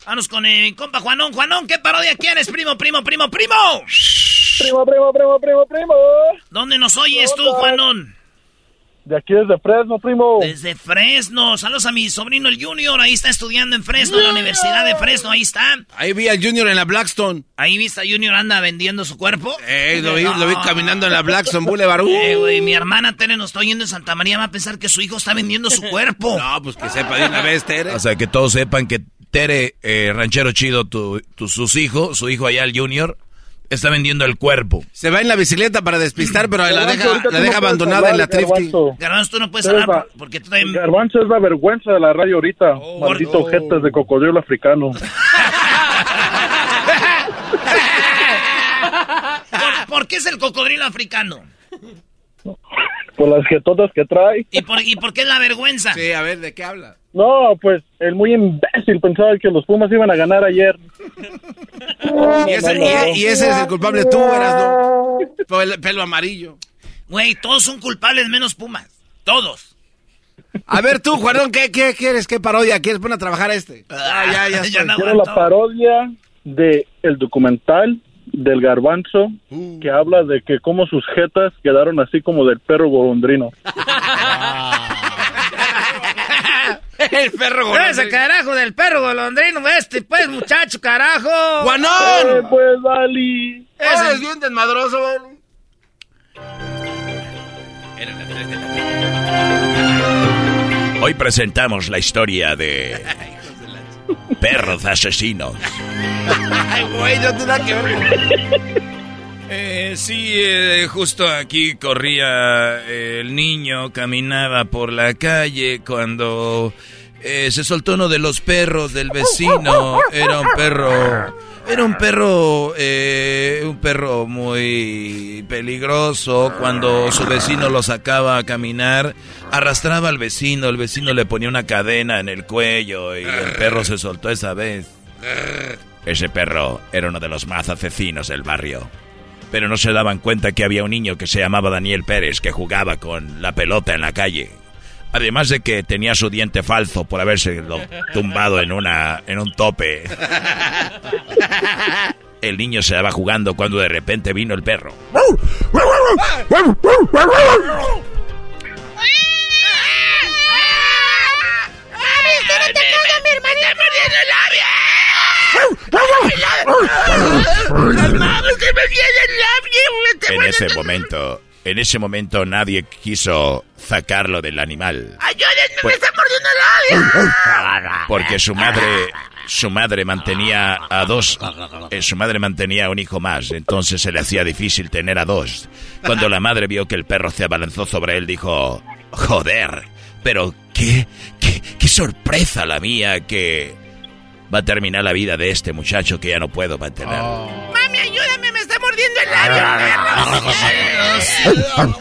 Vamos con el compa Juanón. Juanón, ¿qué parodia quieres, primo, primo, primo, primo? Primo, primo, primo, primo, primo. ¿Dónde nos oyes tú, Juanón? De aquí desde Fresno, primo. Desde Fresno. Saludos a mi sobrino el Junior. Ahí está estudiando en Fresno, en la Universidad de Fresno. Ahí está. Ahí vi al Junior en la Blackstone. Ahí viste a Junior anda vendiendo su cuerpo. Eh, lo vi, lo vi caminando en la Blackstone Boulevard. <laughs> Eh, güey, mi hermana Tere nos está oyendo en Santa María. Va a pensar que su hijo está vendiendo su cuerpo. <laughs> No, pues que sepa de una vez, Tere. O sea, que todos sepan que Tere, eh, ranchero chido, tu, tu, sus hijos, su hijo allá, el Junior, está vendiendo el cuerpo. Se va en la bicicleta para despistar, pero la deja, la deja abandonada en la trifty. Garbanzo, tú no puedes hablar porque tú también... Garbanzo es la vergüenza de la radio ahorita. Oh, Maldito oh. jetas de cocodrilo africano. <laughs> ¿Por, por qué es el cocodrilo africano? Por las jetotas que trae. ¿Y por, ¿Y por qué es la vergüenza? Sí, a ver, ¿de qué habla? No, pues el muy imbécil pensaba que los Pumas iban a ganar ayer. Y ese, y- y ese es el culpable tú, eras, ¿no? Por el pelo amarillo. Güey, todos son culpables menos Pumas. Todos. A ver tú, Juanón, ¿qué, qué quieres? ¿Qué parodia? ¿Quieres poner a trabajar este? Ah, ya, ya, estoy. Quiero la parodia de el documental del garbanzo que habla de que como sus jetas quedaron así como del perro golondrino. <laughs> El perro Ese carajo del perro golondrino, este pues muchacho, carajo. ¡Juanón! Eh, pues, Dali. Ese es bien desmadroso. Hoy presentamos la historia de perros asesinos. Ay, güey, no tiene nada que ver. Eh, sí, eh, justo aquí corría eh, el niño, caminaba por la calle cuando eh, se soltó uno de los perros del vecino. Era un perro, era un perro, eh, un perro muy peligroso. Cuando su vecino lo sacaba a caminar, arrastraba al vecino. El vecino le ponía una cadena en el cuello y el perro se soltó esa vez. Ese perro era uno de los más asesinos del barrio. Pero no se daban cuenta que había un niño que se llamaba Daniel Pérez que jugaba con la pelota en la calle. Además de que tenía su diente falso por haberse tumbado en una en un tope. El niño se estaba jugando cuando de repente vino el perro. En ese momento, en ese momento nadie quiso sacarlo del animal. ¡Ayúdenme, Pues- me está mordiendo labio! <laughs> Porque su madre, su madre mantenía a dos, eh, su madre mantenía a un hijo más, entonces se le hacía difícil tener a dos. Cuando la madre vio que el perro se abalanzó sobre él, dijo, joder, pero qué, qué, qué sorpresa la mía que va a terminar la vida de este muchacho que ya no puedo mantener. ¡Mami, ayúdame, mordiendo el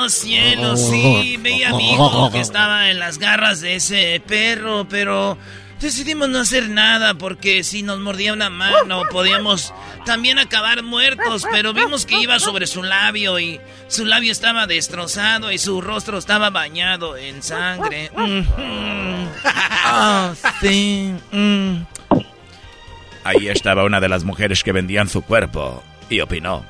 Oh, cielo, sí. Veía a mi hijo que estaba en las garras de ese perro, pero decidimos no hacer nada porque si nos mordía una mano podíamos también acabar muertos, pero vimos que iba sobre su labio y su labio estaba destrozado y su rostro estaba bañado en sangre. Ah, sí. mm. Ahí estaba una de las mujeres que vendían su cuerpo y opinó.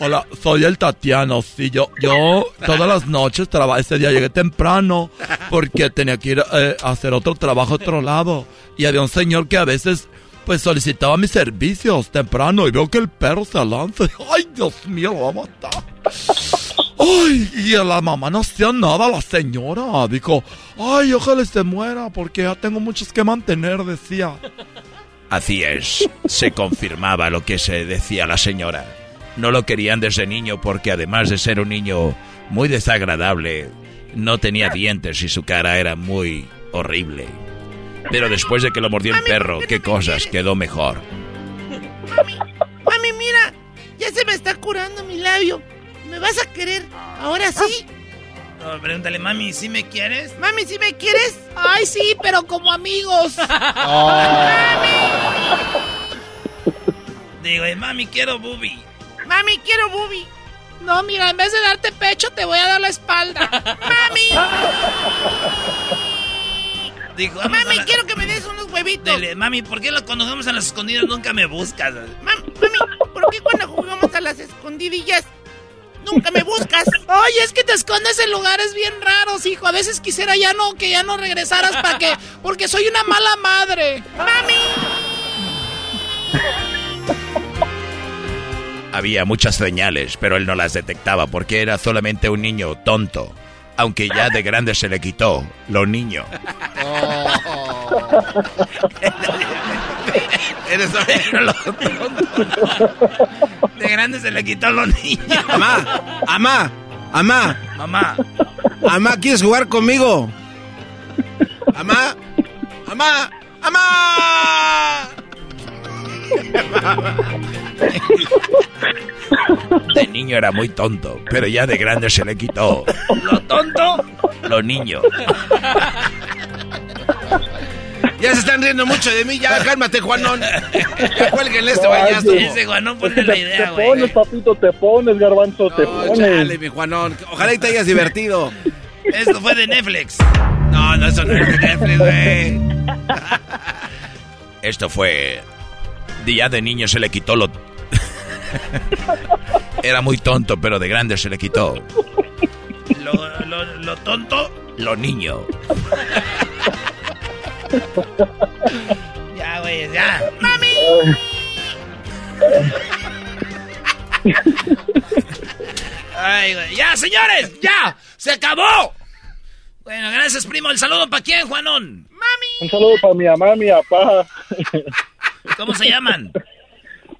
Hola, soy el Tatiano. Sí, yo, yo todas las noches trabajo. Ese día llegué temprano porque tenía que ir eh, a hacer otro trabajo a otro lado. Y había un señor que a veces pues solicitaba mis servicios temprano y veo que el perro se lanza. <laughs> Ay, Dios mío, lo va a matar. Ay, y la mamá no hacía nada, la señora. Dijo, ay, ojalá se muera porque ya tengo muchos que mantener, decía. Así es, se confirmaba lo que se decía la señora. No lo querían desde niño porque además de ser un niño muy desagradable, no tenía dientes y su cara era muy horrible. Pero después de que lo mordió el perro, qué cosas, quedó mejor. Mami, mami, mira, ya se me está curando mi labio. ¿Me vas a querer? ¿Ahora sí? No, pregúntale, mami, ¿sí me quieres? Mami, ¿sí me quieres? Ay, sí, pero como amigos. <laughs> Digo, eh, mami, quiero bubi. Mami, quiero bubi. No, mira, en vez de darte pecho, te voy a dar la espalda. ¡Mami! Dijo, mami, quiero que me des unos huevitos. mami, ¿por qué cuando jugamos a las escondidas nunca me buscas? Mami, mami, ¿por qué cuando jugamos a las escondidillas nunca me buscas? <laughs> Ay, es que te escondes en lugares bien raros, hijo. A veces quisiera ya no, que ya no regresaras para que... Porque soy una mala madre. ¡Mami! Había muchas señales, pero él no las detectaba porque era solamente un niño tonto. Aunque ya de grande se le quitó lo niño. <laughs> <laughs> <laughs> Eres <laughs> lo De grande se le quitó lo niño. Amá, amá, amá. Mamá. Amá, ¿quieres jugar conmigo? Amá, amá, amá. De niño era muy tonto, pero ya de grande se le quitó. ¿Lo tonto? Lo niño. Ya se están riendo mucho de mí, ya cálmate, Juanón. Ya cuélguenle este güey, ya Ese Juanón, ponle la idea, güey. Te pones, papito, te pones, garbanzo, te pones. Dale, mi Juanón. Ojalá y te hayas divertido. Esto fue de Netflix. No, no, eso no es de Netflix, güey. Esto fue ya de niño se le quitó lo... Era muy tonto, pero de grande se le quitó. Lo, tonto, lo niño. Ya, güey, ya. ¡Mami! Ay, güey. Ya, señores, ya. Se acabó. Bueno, gracias, primo. ¿El saludo para quién, Juanón? ¡Mami! Un saludo para mi mamá, mi papá. ¿Cómo se llaman?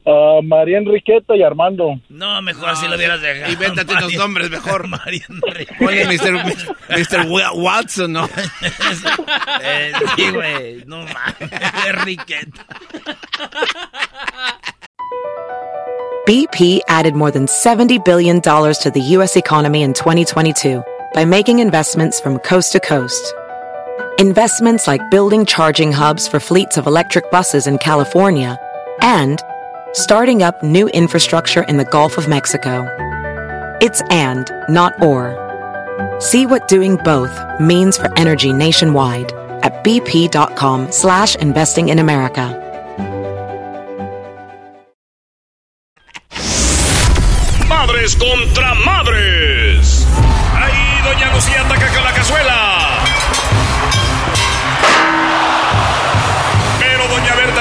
Uh, María Enriqueta y Armando. No, mejor así lo hubieras dejado. Invéntate los nombres mejor. <laughs> María Enriqueta. Ponle Mr. Watson, ¿no? <laughs> eh, sí, güey. No mames. Enriqueta. BP added more than $70 billion to the U.S. economy in 2022 by making investments from coast to coast. Investments like building charging hubs for fleets of electric buses in California and starting up new infrastructure in the Gulf of Mexico. It's and, not or. See what doing both means for energy nationwide at bp.com slash investing in America. Madres contra madres. Ahí Doña Lucía ataca con la cazuela.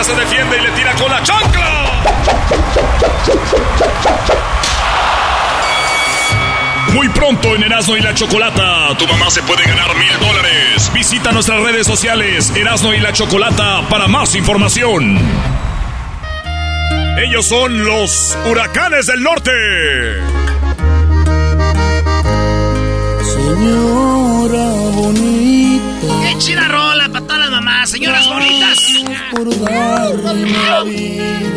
Se defiende y le tira con la chancla. Muy pronto en Erasmo y la Chocolata, tu mamá se puede ganar mil dólares. Visita nuestras redes sociales, Erasmo y la Chocolata, para más información. Ellos son los huracanes del norte. Señora bonita. ¡Qué chida rola para todas las mamás! ¡Señoras bonitas!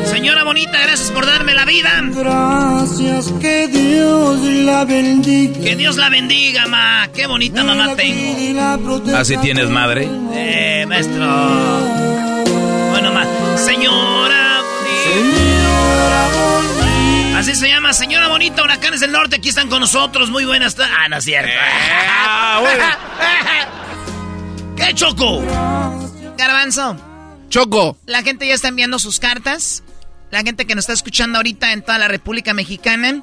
Señora bonita, gracias por darme la vida. Gracias, que Dios la bendiga. Que Dios la bendiga, ma. Qué bonita mamá tengo. ¿Así tienes madre? Eh, maestro. Bueno, ma. Señora bonita. Así se llama, señora bonita, huracanes del norte, aquí están con nosotros, muy buenas tardes. Ah, no es cierto. <laughs> ¿Qué choco? Garbanzo. Choco. La gente ya está enviando sus cartas. La gente que nos está escuchando ahorita en toda la República Mexicana.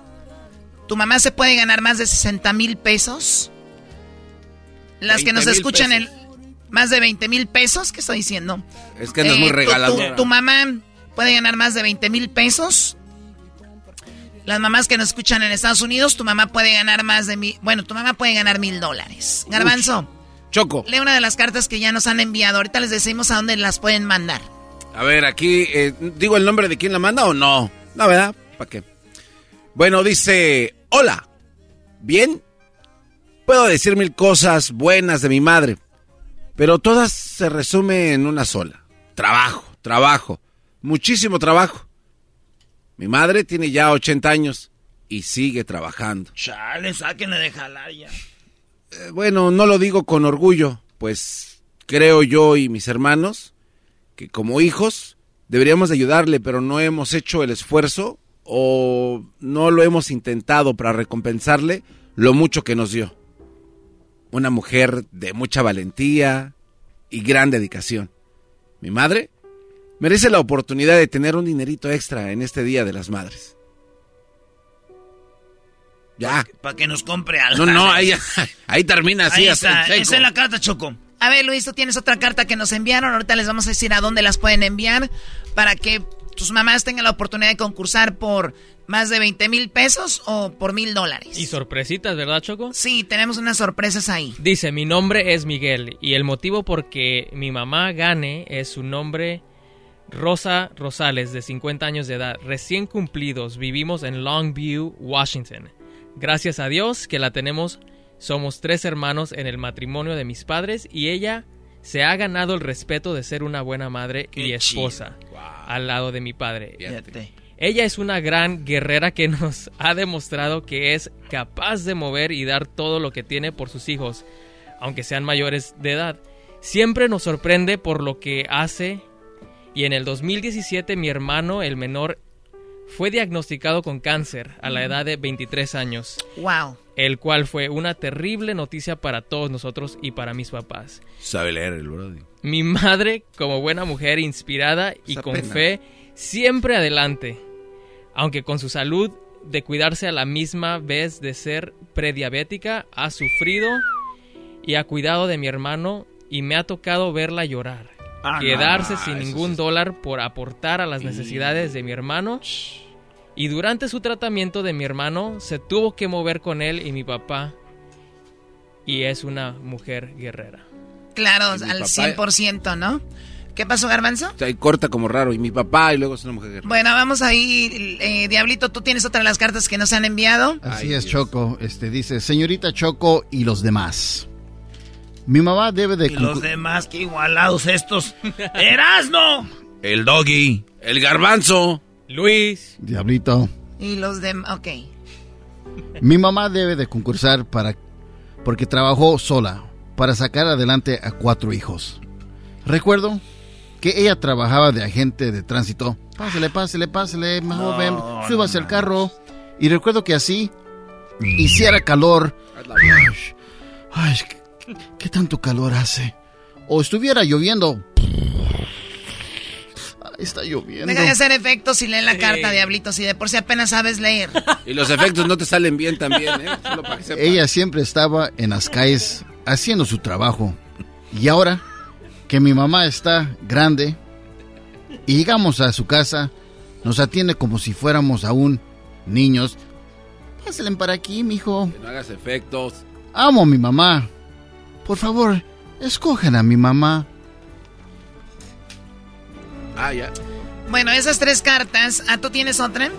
Tu mamá se puede ganar más de 60 mil pesos. Las que nos escuchan en... Más de 20 mil pesos, ¿qué estoy diciendo? Es que no es muy Eh, tu-. Tu, tu mamá puede ganar más de 20 mil pesos. Las mamás que nos escuchan en Estados Unidos, tu mamá puede ganar más de mil. Bueno, tu mamá puede ganar mil dólares. Garbanzo. Choco. Lee una de las cartas que ya nos han enviado. Ahorita les decimos a dónde las pueden mandar. A ver, aquí, eh, ¿digo el nombre de quién la manda o no? No, ¿verdad? ¿Para qué? Bueno, dice, hola, ¿bien? Puedo decir mil cosas buenas de mi madre, pero todas se resumen en una sola. Trabajo, trabajo, muchísimo trabajo. Mi madre tiene ya 80 años y sigue trabajando. Chale, sáquenle de jalar ya. Eh, bueno, no lo digo con orgullo, pues creo yo y mis hermanos que como hijos deberíamos de ayudarle, pero no hemos hecho el esfuerzo o no lo hemos intentado para recompensarle lo mucho que nos dio. Una mujer de mucha valentía y gran dedicación. Mi madre merece la oportunidad de tener un dinerito extra en este Día de las Madres. Ya. Para que nos compre algo. No, no, <laughs> ahí, ahí termina así. Ahí está, esa es la carta, Choco. A ver, Luis, tú tienes otra carta que nos enviaron. Ahorita les vamos a decir a dónde las pueden enviar para que tus mamás tengan la oportunidad de concursar por más de 20 mil pesos o por mil dólares. Y sorpresitas, ¿verdad, Choco? Sí, tenemos unas sorpresas ahí. Dice, mi nombre es Miguel y el motivo por que mi mamá gane es su nombre Rosa Rosales, de 50 años de edad, recién cumplidos, vivimos en Longview, Washington. Gracias a Dios que la tenemos, somos tres hermanos en el matrimonio de mis padres y ella se ha ganado el respeto de ser una buena madre y esposa al lado de mi padre. Ella es una gran guerrera que nos ha demostrado que es capaz de mover y dar todo lo que tiene por sus hijos, aunque sean mayores de edad. Siempre nos sorprende por lo que hace. Y en el 2017 mi hermano, el menor, fue diagnosticado con cáncer a la edad de 23 años. Wow. El cual fue una terrible noticia para todos nosotros y para mis papás. Sabe leer el brody. Mi madre, como buena mujer inspirada y Esa con pena. fe, siempre adelante. Aunque con su salud de cuidarse a la misma vez de ser prediabética, ha sufrido y ha cuidado de mi hermano y me ha tocado verla llorar. Ah, quedarse no, sin ningún dólar por aportar a las necesidades de mi hermano. Y durante su tratamiento de mi hermano se tuvo que mover con él y mi papá. Y es una mujer guerrera. Claro, al papá- 100%, ¿no? ¿Qué pasó, Garbanzo? O sea, corta como raro. Y mi papá y luego es una mujer guerrera. Bueno, vamos ahí. Eh, Diablito, tú tienes otra de las cartas que nos han enviado. Así es, Choco. Este dice, señorita Choco y los demás. Mi mamá debe de... Y los demás, que igualados estos. <laughs> ¡Erasno! El doggy. El garbanzo. Luis. Diablito. Y los demás. Ok. Mi mamá debe de concursar para... porque trabajó sola para sacar adelante a cuatro hijos. Recuerdo que ella trabajaba de agente de tránsito. Pásele, pásele, pásele, más joven, súbase al carro. Y recuerdo que así hiciera calor. Ay, ay, ¿qué, tanto calor hace? O estuviera lloviendo. Está lloviendo. Deja de hacer efectos y lee la carta, Diablito, si de por sí apenas sabes leer. Y los efectos no te salen bien también, ¿eh? Solo para que sepas. Ella siempre estaba en las calles haciendo su trabajo. Y ahora que mi mamá está grande y llegamos a su casa, nos atiende como si fuéramos aún niños. Pásenle para aquí, mijo. Que no hagas efectos. Amo a mi mamá. Por favor, escojan a mi mamá. Ah, ya. Bueno, esas tres cartas. ¿Ah, tú tienes otra?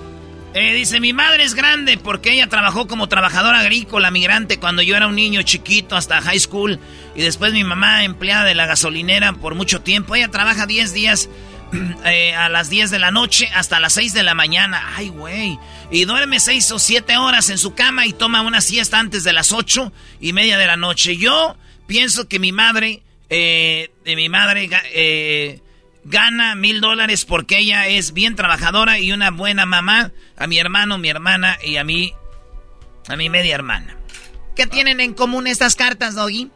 Eh, dice, mi madre es grande porque ella trabajó como trabajadora agrícola migrante cuando yo era un niño chiquito hasta high school y después mi mamá empleada de la gasolinera por mucho tiempo. Ella trabaja 10 días <clears throat> eh, a las 10 de la noche hasta las 6 de la mañana. Ay, güey. Y duerme 6 o 7 horas en su cama y toma una siesta antes de las 8 y media de la noche. Yo pienso que mi madre, eh, de mi madre, eh, gana mil dólares porque ella es bien trabajadora y una buena mamá a mi hermano, mi hermana y a mí, a mi media hermana. ¿Qué tienen en común estas cartas, Doggy?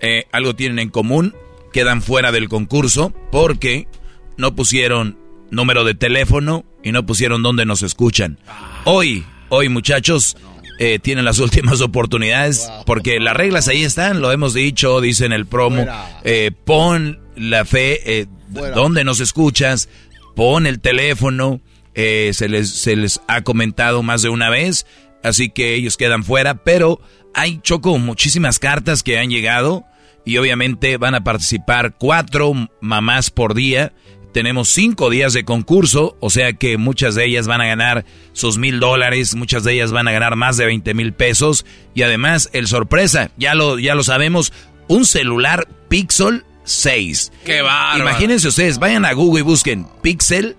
Eh, algo tienen en común, quedan fuera del concurso porque no pusieron número de teléfono y no pusieron dónde nos escuchan. Hoy, hoy muchachos, eh, tienen las <laughs> últimas oportunidades, porque las reglas ahí están, lo hemos dicho, dice en el promo, eh, pon la fe, eh, donde nos escuchas, pon el teléfono, se, les, se les ha comentado más de una vez, así que ellos quedan fuera, pero hay, Choco, muchísimas cartas que han llegado y obviamente van a participar cuatro mamás por día tenemos cinco días de concurso, o sea que muchas de ellas van a ganar sus mil dólares, muchas de ellas van a ganar más de 20 mil pesos. Y además, el sorpresa, ya lo, ya lo sabemos, un celular Pixel 6. ¡Qué bárbaro! Imagínense ustedes, vayan a Google y busquen Pixel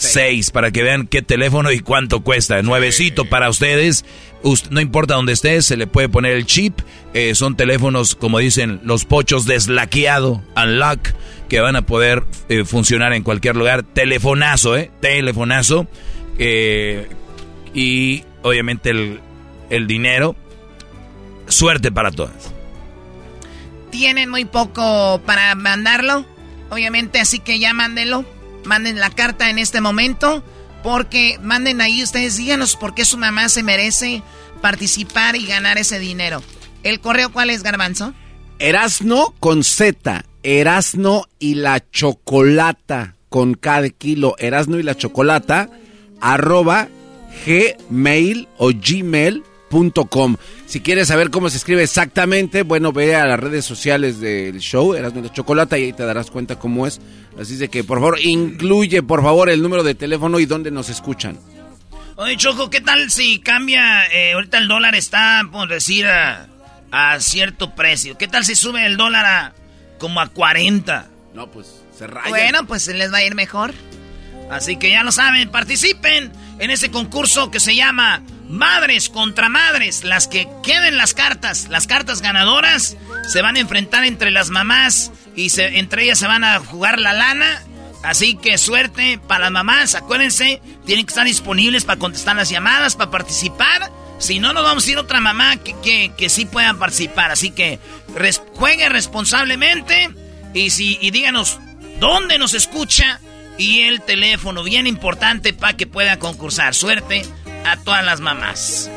6 para que vean qué teléfono y cuánto cuesta. Nuevecito para ustedes. No importa dónde estés, se le puede poner el chip. Eh, son teléfonos, como dicen los pochos, deslaqueado, unlock que van a poder eh, funcionar en cualquier lugar. Telefonazo, ¿eh? Telefonazo. Eh, y obviamente el, el dinero. Suerte para todas. Tienen muy poco para mandarlo. Obviamente, así que ya mándenlo. Manden la carta en este momento. Porque manden ahí ustedes, díganos por qué su mamá se merece participar y ganar ese dinero. ¿El correo cuál es, Garbanzo? Erasno con Z Erasno y la Chocolata con cada kilo. Erasno y la Chocolata arroba gmail o gmail.com. Si quieres saber cómo se escribe exactamente, bueno, ve a las redes sociales del show, Erasno y la Chocolata, y ahí te darás cuenta cómo es. Así de que, por favor, incluye, por favor, el número de teléfono y dónde nos escuchan. Oye, Choco, ¿qué tal si cambia? Eh, ahorita el dólar está, por decir, a, a cierto precio. ¿Qué tal si sube el dólar a como a 40. No, pues se raya. Bueno, pues les va a ir mejor. Así que ya lo saben, participen en ese concurso que se llama Madres contra Madres. Las que queden las cartas, las cartas ganadoras, se van a enfrentar entre las mamás y se, entre ellas se van a jugar la lana. Así que suerte para las mamás. Acuérdense, tienen que estar disponibles para contestar las llamadas, para participar. Si no, nos vamos a ir otra mamá que, que, sí puedan participar. Así que juegue responsablemente y, si, y díganos dónde nos escucha y el teléfono, bien importante para que pueda concursar. Suerte a todas las mamás.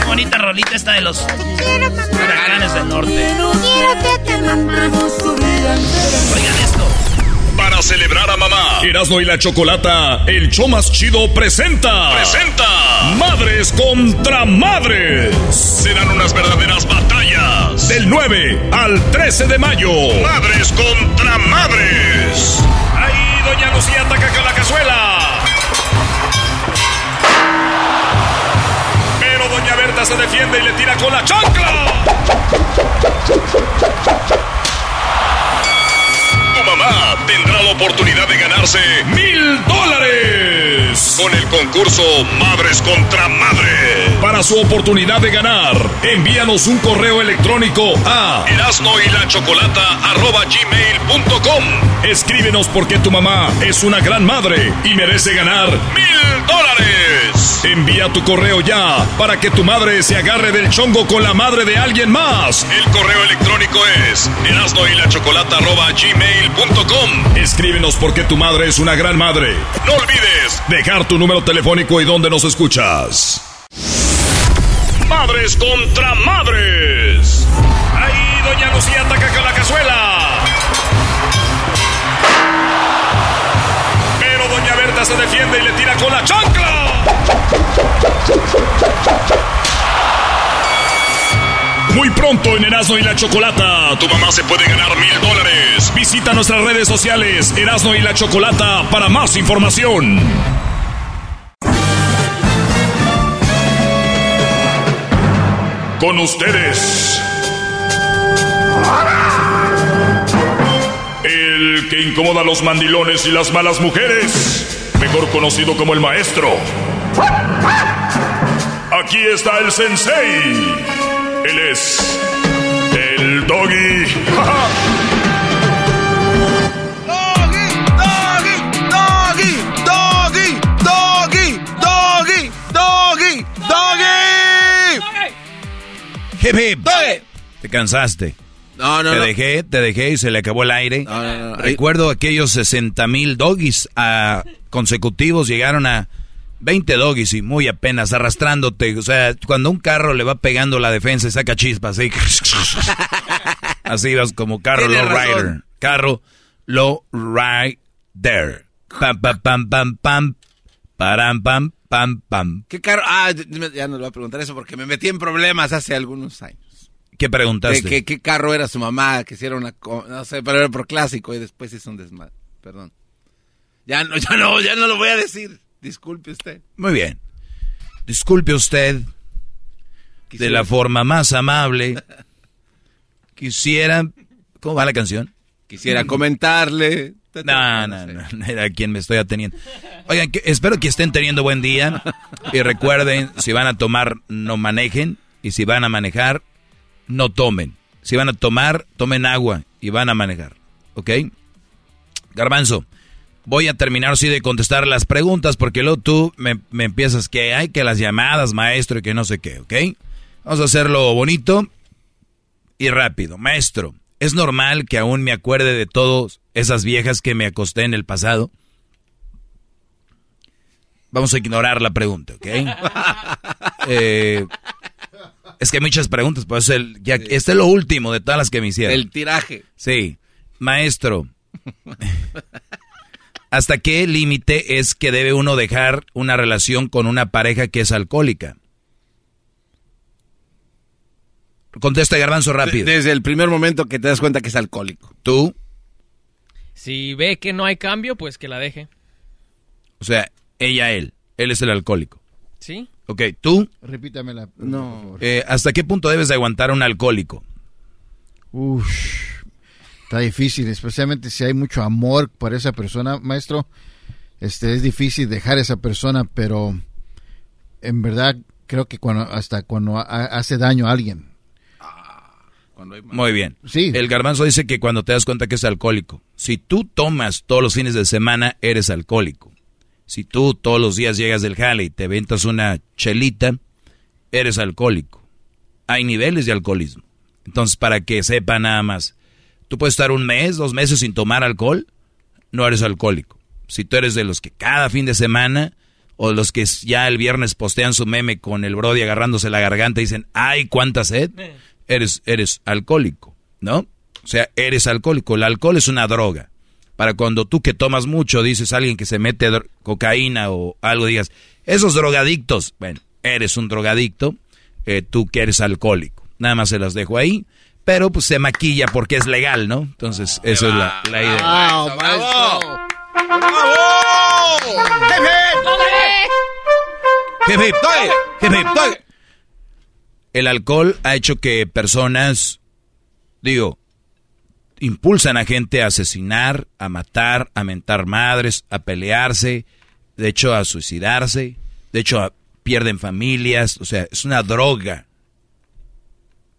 Qué bonita rolita esta de los huracanes del norte. Oigan esto para celebrar a mamá. Erasmo y la Chocolata, el show más chido presenta. Presenta. Madres contra madres. Serán unas verdaderas batallas. Del 9 al 13 de mayo. Madres contra madres. Ahí Doña Lucía ataca con la cazuela. Se defiende y le tira con la chancla tendrá la oportunidad de ganarse mil dólares con el concurso Madres contra Madres. Para su oportunidad de ganar, envíanos un correo electrónico a erasno y la Escríbenos porque tu mamá es una gran madre y merece ganar mil dólares. Envía tu correo ya para que tu madre se agarre del chongo con la madre de alguien más. El correo electrónico es erasno y la Escríbenos porque tu madre es una gran madre. No olvides dejar tu número telefónico y dónde nos escuchas. Madres contra madres. Ahí doña Lucía ataca con la cazuela. Pero doña Berta se defiende y le tira con la chancla. Muy pronto en Erasmo y la Chocolata, tu mamá se puede ganar mil dólares. Visita nuestras redes sociales Erasmo y la Chocolata para más información. Con ustedes. El que incomoda a los mandilones y las malas mujeres, mejor conocido como el maestro. Aquí está el sensei. Él es el doggy. doggy, doggy, doggy, doggy, doggy, doggy, doggy, doggy. Hip hip. Te cansaste. No, no, te dejé, te dejé y se le acabó el aire. No, Recuerdo aquellos 60 mil doggies ah, consecutivos llegaron a 20 doggies y muy apenas arrastrándote. O sea, cuando un carro le va pegando la defensa y saca chispas, así, <laughs> así vas como carro low rider. Carro low rider. Pam, pam, pam, pam, pam. Param, pam, pam, pam. ¿Qué carro? Ah, ya no le voy a preguntar eso porque me metí en problemas hace algunos años. ¿Qué preguntaste? ¿Qué, qué, carro era su mamá? Que hiciera una... No sé, pero era por clásico y después hizo un desmadre. Perdón. Ya no, ya no, ya no lo voy a decir. Disculpe usted. Muy bien. Disculpe usted. De la forma más amable. <laughs> Quisiera... ¿Cómo va la canción? Quisiera comentarle no, no, no, era a quien me estoy ateniendo. Oigan, espero que estén teniendo buen día. Y recuerden, si van a tomar, no manejen. Y si van a manejar, no tomen. Si van a tomar, tomen agua y van a manejar. ¿Ok? Garbanzo, voy a terminar así de contestar las preguntas porque luego tú me, me empiezas que hay que las llamadas, maestro, y que no sé qué, ¿ok? Vamos a hacerlo bonito y rápido. Maestro, ¿es normal que aún me acuerde de todos esas viejas que me acosté en el pasado? Vamos a ignorar la pregunta, ¿ok? <laughs> Eh, es que hay muchas preguntas, pues el, ya, este es lo último de todas las que me hicieron. El tiraje. Sí. Maestro, <laughs> ¿hasta qué límite es que debe uno dejar una relación con una pareja que es alcohólica? Contesta Garbanzo rápido. Desde el primer momento que te das cuenta que es alcohólico. ¿Tú? Si ve que no hay cambio, pues que la deje. O sea, ella, él. Él es el alcohólico. ¿Sí? Ok, ¿tú? Repítamela. No. Eh, ¿Hasta qué punto debes de aguantar a un alcohólico? Uf, está difícil, especialmente si hay mucho amor por esa persona, maestro. Este, es difícil dejar a esa persona, pero en verdad creo que cuando hasta cuando hace daño a alguien, muy bien. Sí. El garbanzo dice que cuando te das cuenta que es alcohólico. Si tú tomas todos los fines de semana, eres alcohólico. Si tú todos los días llegas del jale y te ventas una chelita, eres alcohólico. Hay niveles de alcoholismo. Entonces, para que sepa nada más, tú puedes estar un mes, dos meses sin tomar alcohol, no eres alcohólico. Si tú eres de los que cada fin de semana o los que ya el viernes postean su meme con el Brody agarrándose la garganta y dicen, ay, cuánta sed, eres, eres alcohólico, ¿no? O sea, eres alcohólico. El alcohol es una droga. Para cuando tú que tomas mucho dices a alguien que se mete cocaína o algo, digas, esos drogadictos, bueno, eres un drogadicto, eh, tú que eres alcohólico. Nada más se las dejo ahí, pero pues se maquilla porque es legal, ¿no? Entonces, eso es la, idea. ¡Bravo, ¡Bravo! ¡Bravo! el alcohol ha hecho que personas, digo, impulsan a gente a asesinar, a matar, a mentar madres, a pelearse, de hecho a suicidarse, de hecho pierden familias, o sea, es una droga.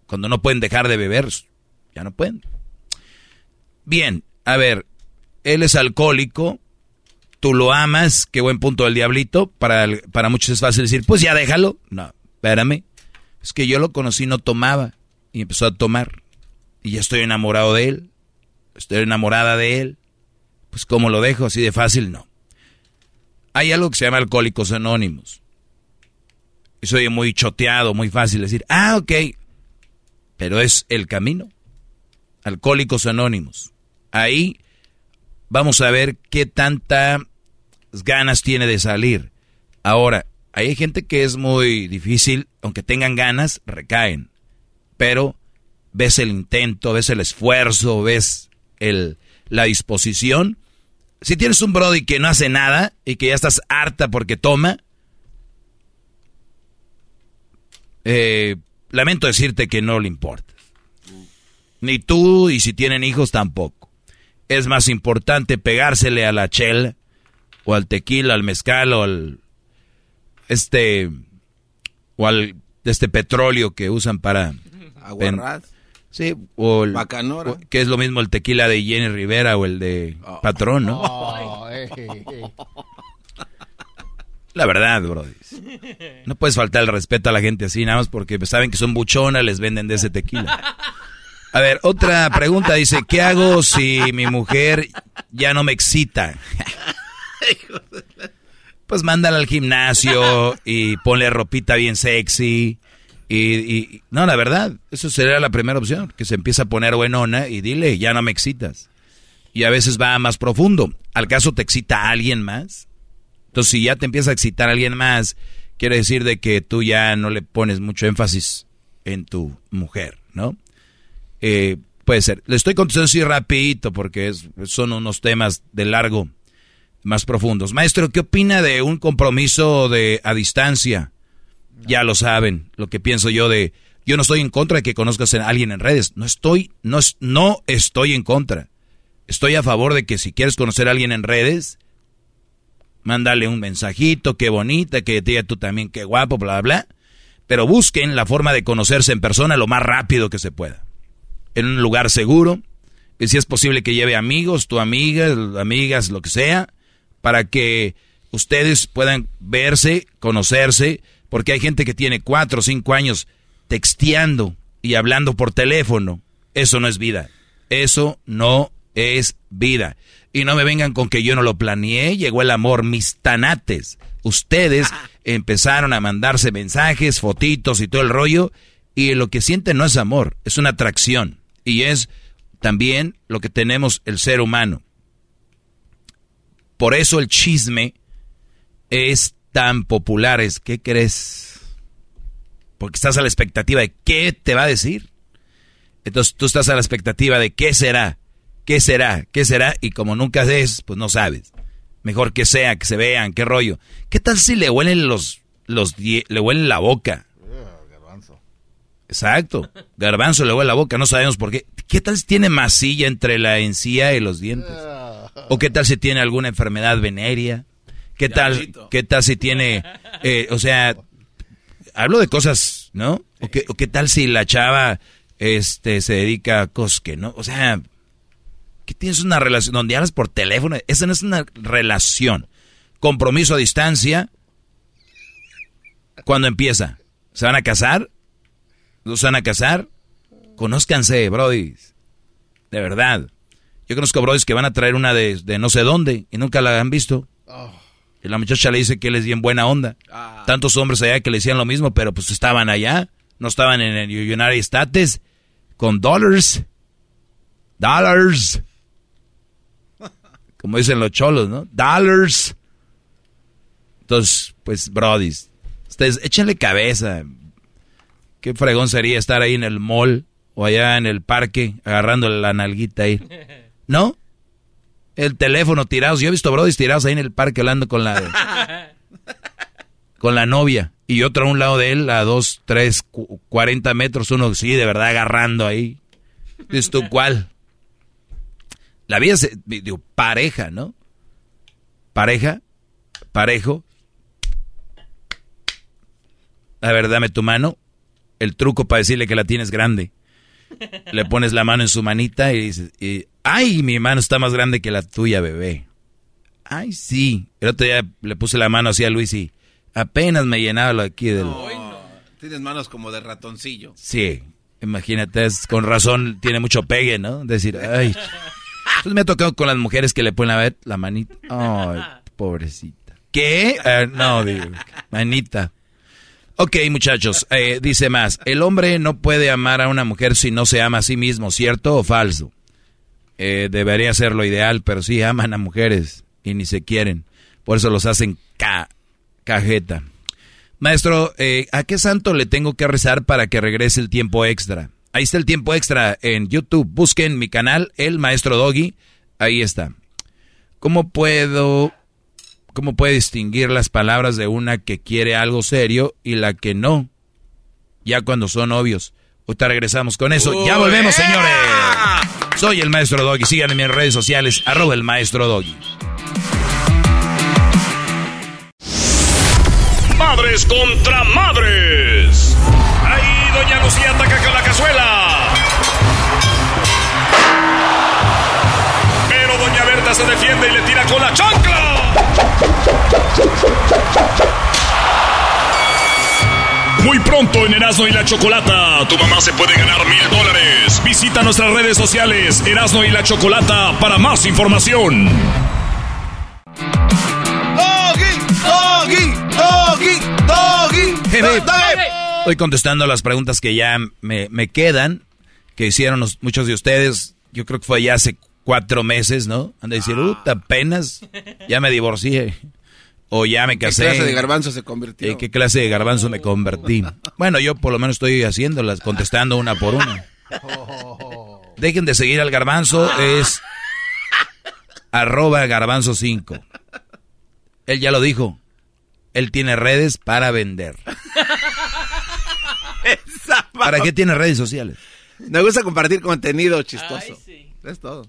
Cuando no pueden dejar de beber, ya no pueden. Bien, a ver, él es alcohólico, tú lo amas, qué buen punto del diablito, para, para muchos es fácil decir, pues ya déjalo. No, espérame, es que yo lo conocí, no tomaba. Y empezó a tomar. Y ya estoy enamorado de él. Estoy enamorada de él. Pues ¿cómo lo dejo? Así de fácil, no. Hay algo que se llama alcohólicos anónimos. Y soy muy choteado, muy fácil decir, ah, ok. Pero es el camino. Alcohólicos anónimos. Ahí vamos a ver qué tantas ganas tiene de salir. Ahora, hay gente que es muy difícil, aunque tengan ganas, recaen. Pero ves el intento, ves el esfuerzo, ves el, la disposición. Si tienes un Brody que no hace nada y que ya estás harta porque toma, eh, lamento decirte que no le importa. Ni tú y si tienen hijos tampoco. Es más importante pegársele a la chela o al tequila, al mezcal o al este o al este petróleo que usan para aguarrás sí o el que es lo mismo el tequila de Jenny Rivera o el de oh. Patrón no <laughs> oh, eh. La verdad bro no puedes faltar el respeto a la gente así nada más porque saben que son buchonas les venden de ese tequila a ver otra pregunta dice qué hago si mi mujer ya no me excita pues mándala al gimnasio y ponle ropita bien sexy. Y, no, la verdad, eso sería la primera opción, que se empiece a poner buenona y dile, ya no me excitas. Y a veces va más profundo. ¿Al caso te excita a alguien más? Entonces, si ya te empieza a excitar a alguien más, quiere decir de que tú ya no le pones mucho énfasis en tu mujer, ¿no? Eh, puede ser. Le estoy contestando así rapidito porque son unos temas de largo, más profundos. Maestro, ¿qué opina de un compromiso de a distancia? Ya lo saben, lo que pienso yo de... Yo no estoy en contra de que conozcas a alguien en redes. No estoy, no, no estoy en contra. Estoy a favor de que si quieres conocer a alguien en redes, mándale un mensajito, qué bonita, que diga tú también, qué guapo, bla, bla. Pero busquen la forma de conocerse en persona lo más rápido que se pueda. En un lugar seguro. Y si es posible que lleve amigos, tu amiga, amigas, lo que sea, para que ustedes puedan verse, conocerse, porque hay gente que tiene cuatro o cinco años texteando y hablando por teléfono. Eso no es vida. Eso no es vida. Y no me vengan con que yo no lo planeé, llegó el amor, mis tanates. Ustedes empezaron a mandarse mensajes, fotitos y todo el rollo, y lo que sienten no es amor, es una atracción. Y es también lo que tenemos el ser humano. Por eso el chisme es tan popular. Es, ¿Qué crees? Porque estás a la expectativa de qué te va a decir. Entonces tú estás a la expectativa de qué será. ¿Qué será? ¿Qué será? Y como nunca es, pues no sabes. Mejor que sea, que se vean, qué rollo. ¿Qué tal si le huelen los, los le huelen la boca? garbanzo. Exacto. Garbanzo le huele la boca, no sabemos por qué. ¿Qué tal si tiene masilla entre la encía y los dientes? ¿O qué tal si tiene alguna enfermedad venérea? ¿Qué tal, qué tal si tiene, eh, o sea, hablo de cosas, ¿no? ¿O qué, o qué tal si la chava este, se dedica a cosas que no, o sea, que tienes una relación donde hablas por teléfono, esa no es una relación. Compromiso a distancia. ¿Cuándo empieza? ¿Se van a casar? ¿No se van a casar? Conózcanse, Brody. De verdad. Yo conozco Brody que van a traer una de, no sé dónde y nunca la han visto. Y la muchacha le dice que él es bien buena onda. Ah. Tantos hombres allá que le decían lo mismo, pero pues estaban allá. No estaban en el United States con dólares. Dollars como dicen los cholos, ¿no? Dollars. Entonces, pues, brodis, ustedes échenle cabeza. Qué fregón sería estar ahí en el mall o allá en el parque agarrando la nalguita ahí. <laughs> ¿No? El teléfono tirados. Yo he visto brodis tirados ahí en el parque hablando con la con la novia y otro a un lado de él a dos, tres, cuarenta metros, uno sí, de verdad agarrando ahí. ¿Dices tú cuál? La vida es, digo, pareja, ¿no? Pareja, parejo. A ver, dame tu mano. El truco para decirle que la tienes grande. Le pones la mano en su manita y dices, ay, mi mano está más grande que la tuya, bebé. Ay, sí. El otro día le puse la mano así a Luis y apenas me llenaba lo aquí del... Tienes manos como de ratoncillo. Sí, imagínate, con razón tiene mucho pegue, ¿no? Decir, ay... Entonces me ha tocado con las mujeres que le ponen a ver la manita. Ay, <laughs> pobrecita. ¿Qué? Eh, no, digo, manita. Ok, muchachos, eh, dice más. El hombre no puede amar a una mujer si no se ama a sí mismo, ¿cierto o falso? Eh, debería ser lo ideal, pero sí aman a mujeres y ni se quieren. Por eso los hacen ca cajeta. Maestro, ¿a qué santo le tengo que rezar para que regrese el tiempo extra? Ahí está el tiempo extra en YouTube. Busquen mi canal, El Maestro Doggy. Ahí está. ¿Cómo puedo, cómo puede distinguir las palabras de una que quiere algo serio y la que no? Ya cuando son obvios. Ahorita regresamos con eso. ya volvemos, señores. Soy el Maestro Doggy. Síganme en mis redes sociales, arroba el Maestro Doggy. Madres contra madres. Doña Lucía ataca con la cazuela. Pero Doña Berta se defiende y le tira con la chancla. Muy pronto en Erasmo y la Chocolata, tu mamá se puede ganar mil dólares. Visita nuestras redes sociales Erasmo y la Chocolata para más información. ¡Doggy! Estoy contestando las preguntas que ya me, me quedan, que hicieron muchos de ustedes. Yo creo que fue ya hace cuatro meses, ¿no? Han de decir, ah. apenas ya me divorcié. O ya me casé. ¿Qué clase de garbanzo se convirtió? ¿En qué clase de garbanzo me convertí? Bueno, yo por lo menos estoy haciéndolas, contestando una por una. Dejen de seguir al garbanzo, es arroba garbanzo 5. Él ya lo dijo. Él tiene redes para vender. ¿Para qué tiene redes sociales? Me gusta compartir contenido chistoso. Es todo.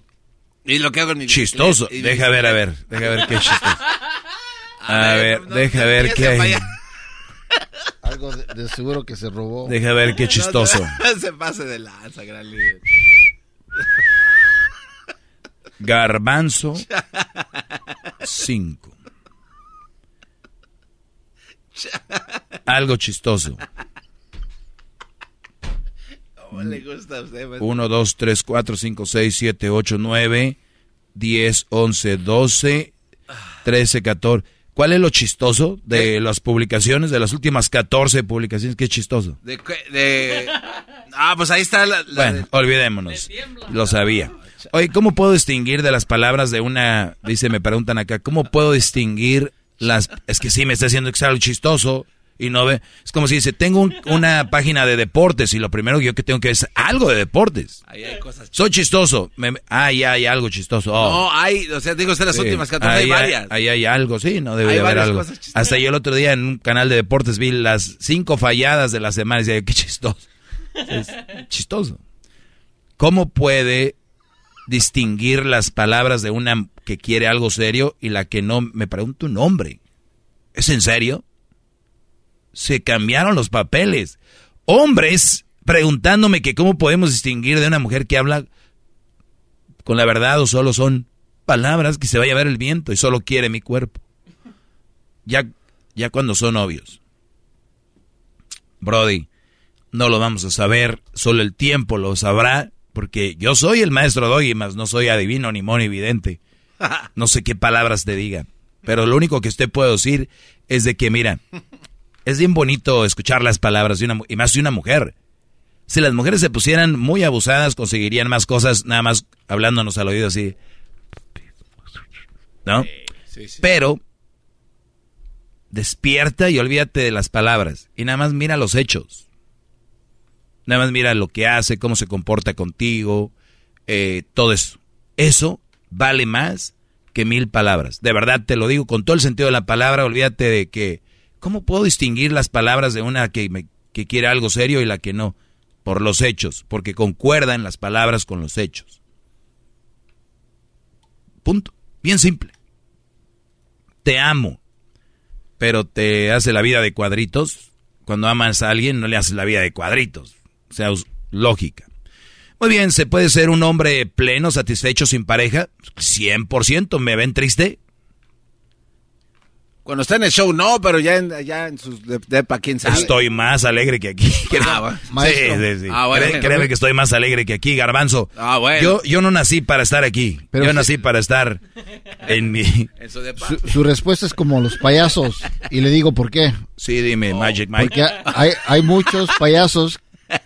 Y lo que hago en mi Chistoso. Deja ver, a ver. Deja ver qué chistoso. <laughs> A, ver, deja ver qué hay. Algo de, seguro que se robó. Deja ver qué chistoso. No, se pase de lanza, gran líder. Garbanzo <laughs> 5. Algo chistoso. ¿Cómo le gusta a usted? 1, 2, 3, 4, 5, 6, 7, 8, 9, 10, 11, 12, 13, 14. ¿Cuál es lo chistoso de las publicaciones, de las últimas 14 publicaciones? ¿Qué es chistoso? De, de... Ah, pues ahí está la... bueno, olvidémonos. Lo sabía. Oye, ¿cómo puedo distinguir de las palabras de una... Dice, me preguntan acá, ¿cómo puedo distinguir las... Es que sí, me está haciendo algo chistoso y no ve. Es como si dice, tengo una página de deportes y lo primero que yo que tengo que es algo de deportes. Ahí hay cosas Soy chistoso. Me, ah, ya hay algo chistoso. Oh. No, hay, o sea, digo, las últimas 14, hay varias. Ahí hay algo, sí, no debe haber algo. Hasta yo el otro día en un canal de deportes vi las cinco falladas de la semana y decía, qué chistoso. Es chistoso. ¿Cómo puede distinguir las palabras de una que quiere algo serio y la que no? Me pregunto un nombre. ¿Es en serio? Se cambiaron los papeles. Hombres preguntándome que cómo podemos distinguir de una mujer que habla con la verdad o solo son palabras que se vaya a ver el viento y solo quiere mi cuerpo. Ya, ya cuando son obvios. Brody, no lo vamos a saber, solo el tiempo lo sabrá, porque yo soy el maestro Doggy, más no soy adivino ni mono evidente. <laughs> No sé qué palabras te digan, pero lo único que usted puede decir es de que, mira, es bien bonito escuchar las palabras de una y más de una mujer. Si las mujeres se pusieran muy abusadas, conseguirían más cosas nada más hablándonos al oído así. ¿No? Pero despierta y olvídate de las palabras y nada más mira los hechos. Nada más mira lo que hace, cómo se comporta contigo, eh, todo eso. Eso vale más que mil palabras. De verdad te lo digo con todo el sentido de la palabra. Olvídate de que ¿Cómo puedo distinguir las palabras de una que, me, que quiere algo serio y la que no? Por los hechos, porque concuerdan las palabras con los hechos. Punto. Bien simple. Te amo, pero te hace la vida de cuadritos. Cuando amas a alguien no le haces la vida de cuadritos. O sea, lógica. Muy bien, ¿se puede ser un hombre pleno, satisfecho, sin pareja? 100%. ¿Me ven triste? Cuando está en el show, no, pero ya en, ya en sus depa, quién sabe. Estoy más alegre que aquí. Ah, sí, sí, sí. Ah, créeme que estoy más alegre que aquí, Garbanzo. Ah, bueno. Yo, yo no nací para estar aquí. Pero yo nací para estar en mi... <laughs> Su, respuesta es como los payasos. Y le digo por qué. Sí, dime, Magic Mike. Porque hay, hay muchos payasos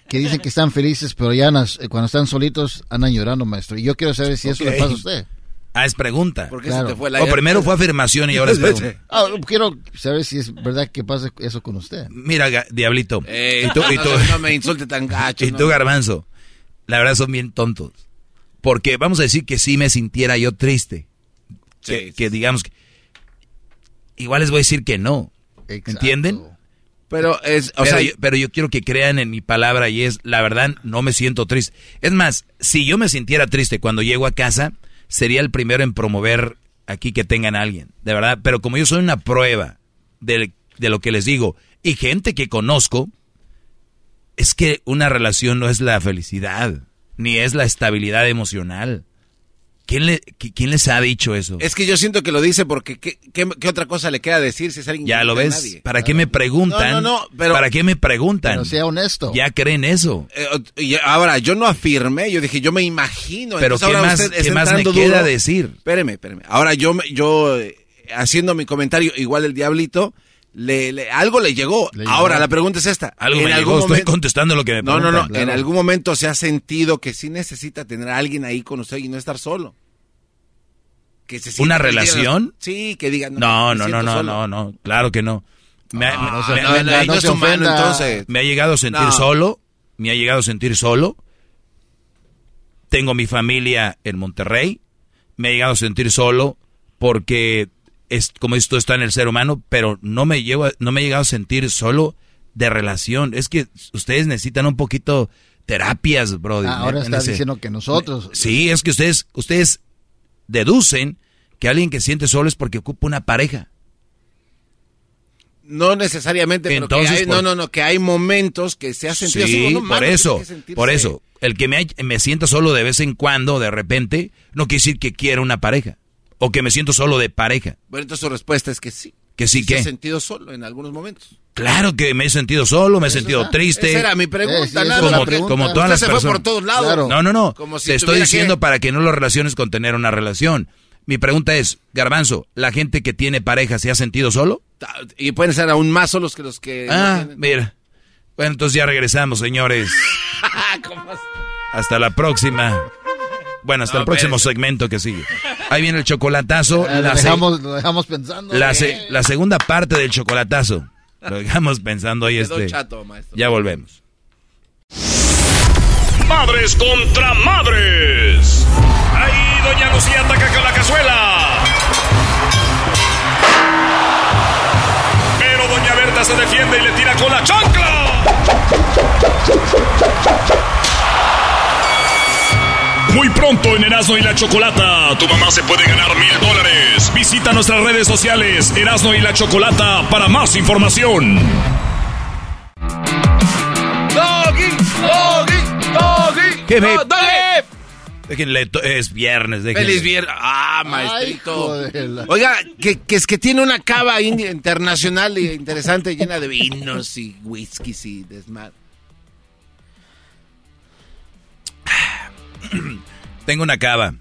que dicen que están felices, pero ya cuando están solitos andan llorando, maestro. Y yo quiero saber si eso le pasa a usted. Ah, es pregunta. o primero fue afirmación y ahora es <laughs> pregunta. Ah, quiero saber si es verdad que pasa eso con usted. Mira, Diablito. y tú, no, me insulte tan gacho. <laughs> Y tú, Garbanzo. La verdad son bien tontos. Porque vamos a decir que si me sintiera yo triste. que, digamos que... Igual les voy a decir que no. ¿Entienden? Pero es, pero yo quiero que crean en mi palabra y es, la verdad, no me siento triste. Es más, si yo me sintiera triste cuando llego a casa, sería el primero en promover aquí que tengan a alguien, de verdad. Pero como yo soy una prueba de, de lo que les digo, y gente que conozco, es que una relación no es la felicidad, ni es la estabilidad emocional. ¿Quién, le, ¿Quién les ha dicho eso? Es que yo siento que lo dice porque ¿qué, qué, otra cosa le queda decir si es alguien Ya lo ves. ¿Para qué me preguntan? No, no, no, ¿Para qué me preguntan? Pero sea honesto. Ya creen eso. Eh, ahora, yo no afirmé, yo dije, yo me imagino. Pero ¿qué más, ¿qué más me queda decir? Espéreme, espéreme. Ahora yo, yo eh, haciendo mi comentario, igual el diablito, le, algo le llegó. Ahora, la pregunta es esta. Algo me llegó, estoy contestando lo que me No, no, no. En algún momento se ha sentido que sí necesita tener a alguien ahí con usted y no estar solo. Que se ¿Una relación? sí, que digan. No, no, no, no, no, no, claro que no. Me, me ha llegado a sentir solo, me ha llegado a sentir solo. Tengo mi familia en Monterrey, me ha llegado a sentir solo porque es como esto está en el ser humano, pero no me llevo, no me he llegado a sentir solo de relación. Es que ustedes necesitan un poquito terapias, bro. Ah, ahora estás diciendo que nosotros. Sí, es que ustedes, ustedes deducen que alguien que siente solo es porque ocupa una pareja. No necesariamente, pero Entonces, no, no, no, que hay momentos que se ha sentido sí, solo. por eso, por eso. El que me, me sienta solo de vez en cuando, de repente, no quiere decir que quiera una pareja. O que me siento solo de pareja. Bueno, entonces su respuesta es que sí. ¿Que sí, que he sentido solo en algunos momentos. Claro que me he sentido solo, me he sentido triste. Esa era mi pregunta, como, todas las se personas. Fue por todos lados. No, no, no. Te estoy diciendo para que no lo relaciones con tener una relación. Mi pregunta es, Garbanzo, ¿la gente que tiene pareja se ha sentido solo? Y pueden ser aún más solos que los que... Ah, mira. Bueno, entonces ya regresamos, señores. <laughs> Hasta la próxima. Bueno, hasta el próximo segmento que sigue. Ahí viene el chocolatazo. lo, dejamos, pensando. La, la, segunda parte del chocolatazo. Lo dejamos pensando ahí este. ya volvemos. Madres contra madres. Ahí doña Lucía ataca con la cazuela. Pero doña Berta se defiende y le tira con la chancla. Muy pronto en Erasmo y la Chocolata, tu mamá se puede ganar mil dólares. Visita nuestras redes sociales, Erasmo y la Chocolata, para más información. Doggy, doggy, doggy, ¿Qué me... Déjenle, es viernes. Déjenle. Feliz viernes. Ah, maestrito. Oiga, que, que, es que tiene una cava internacional interesante llena de vinos y whiskies y desmadre. <clears throat> tengo una cava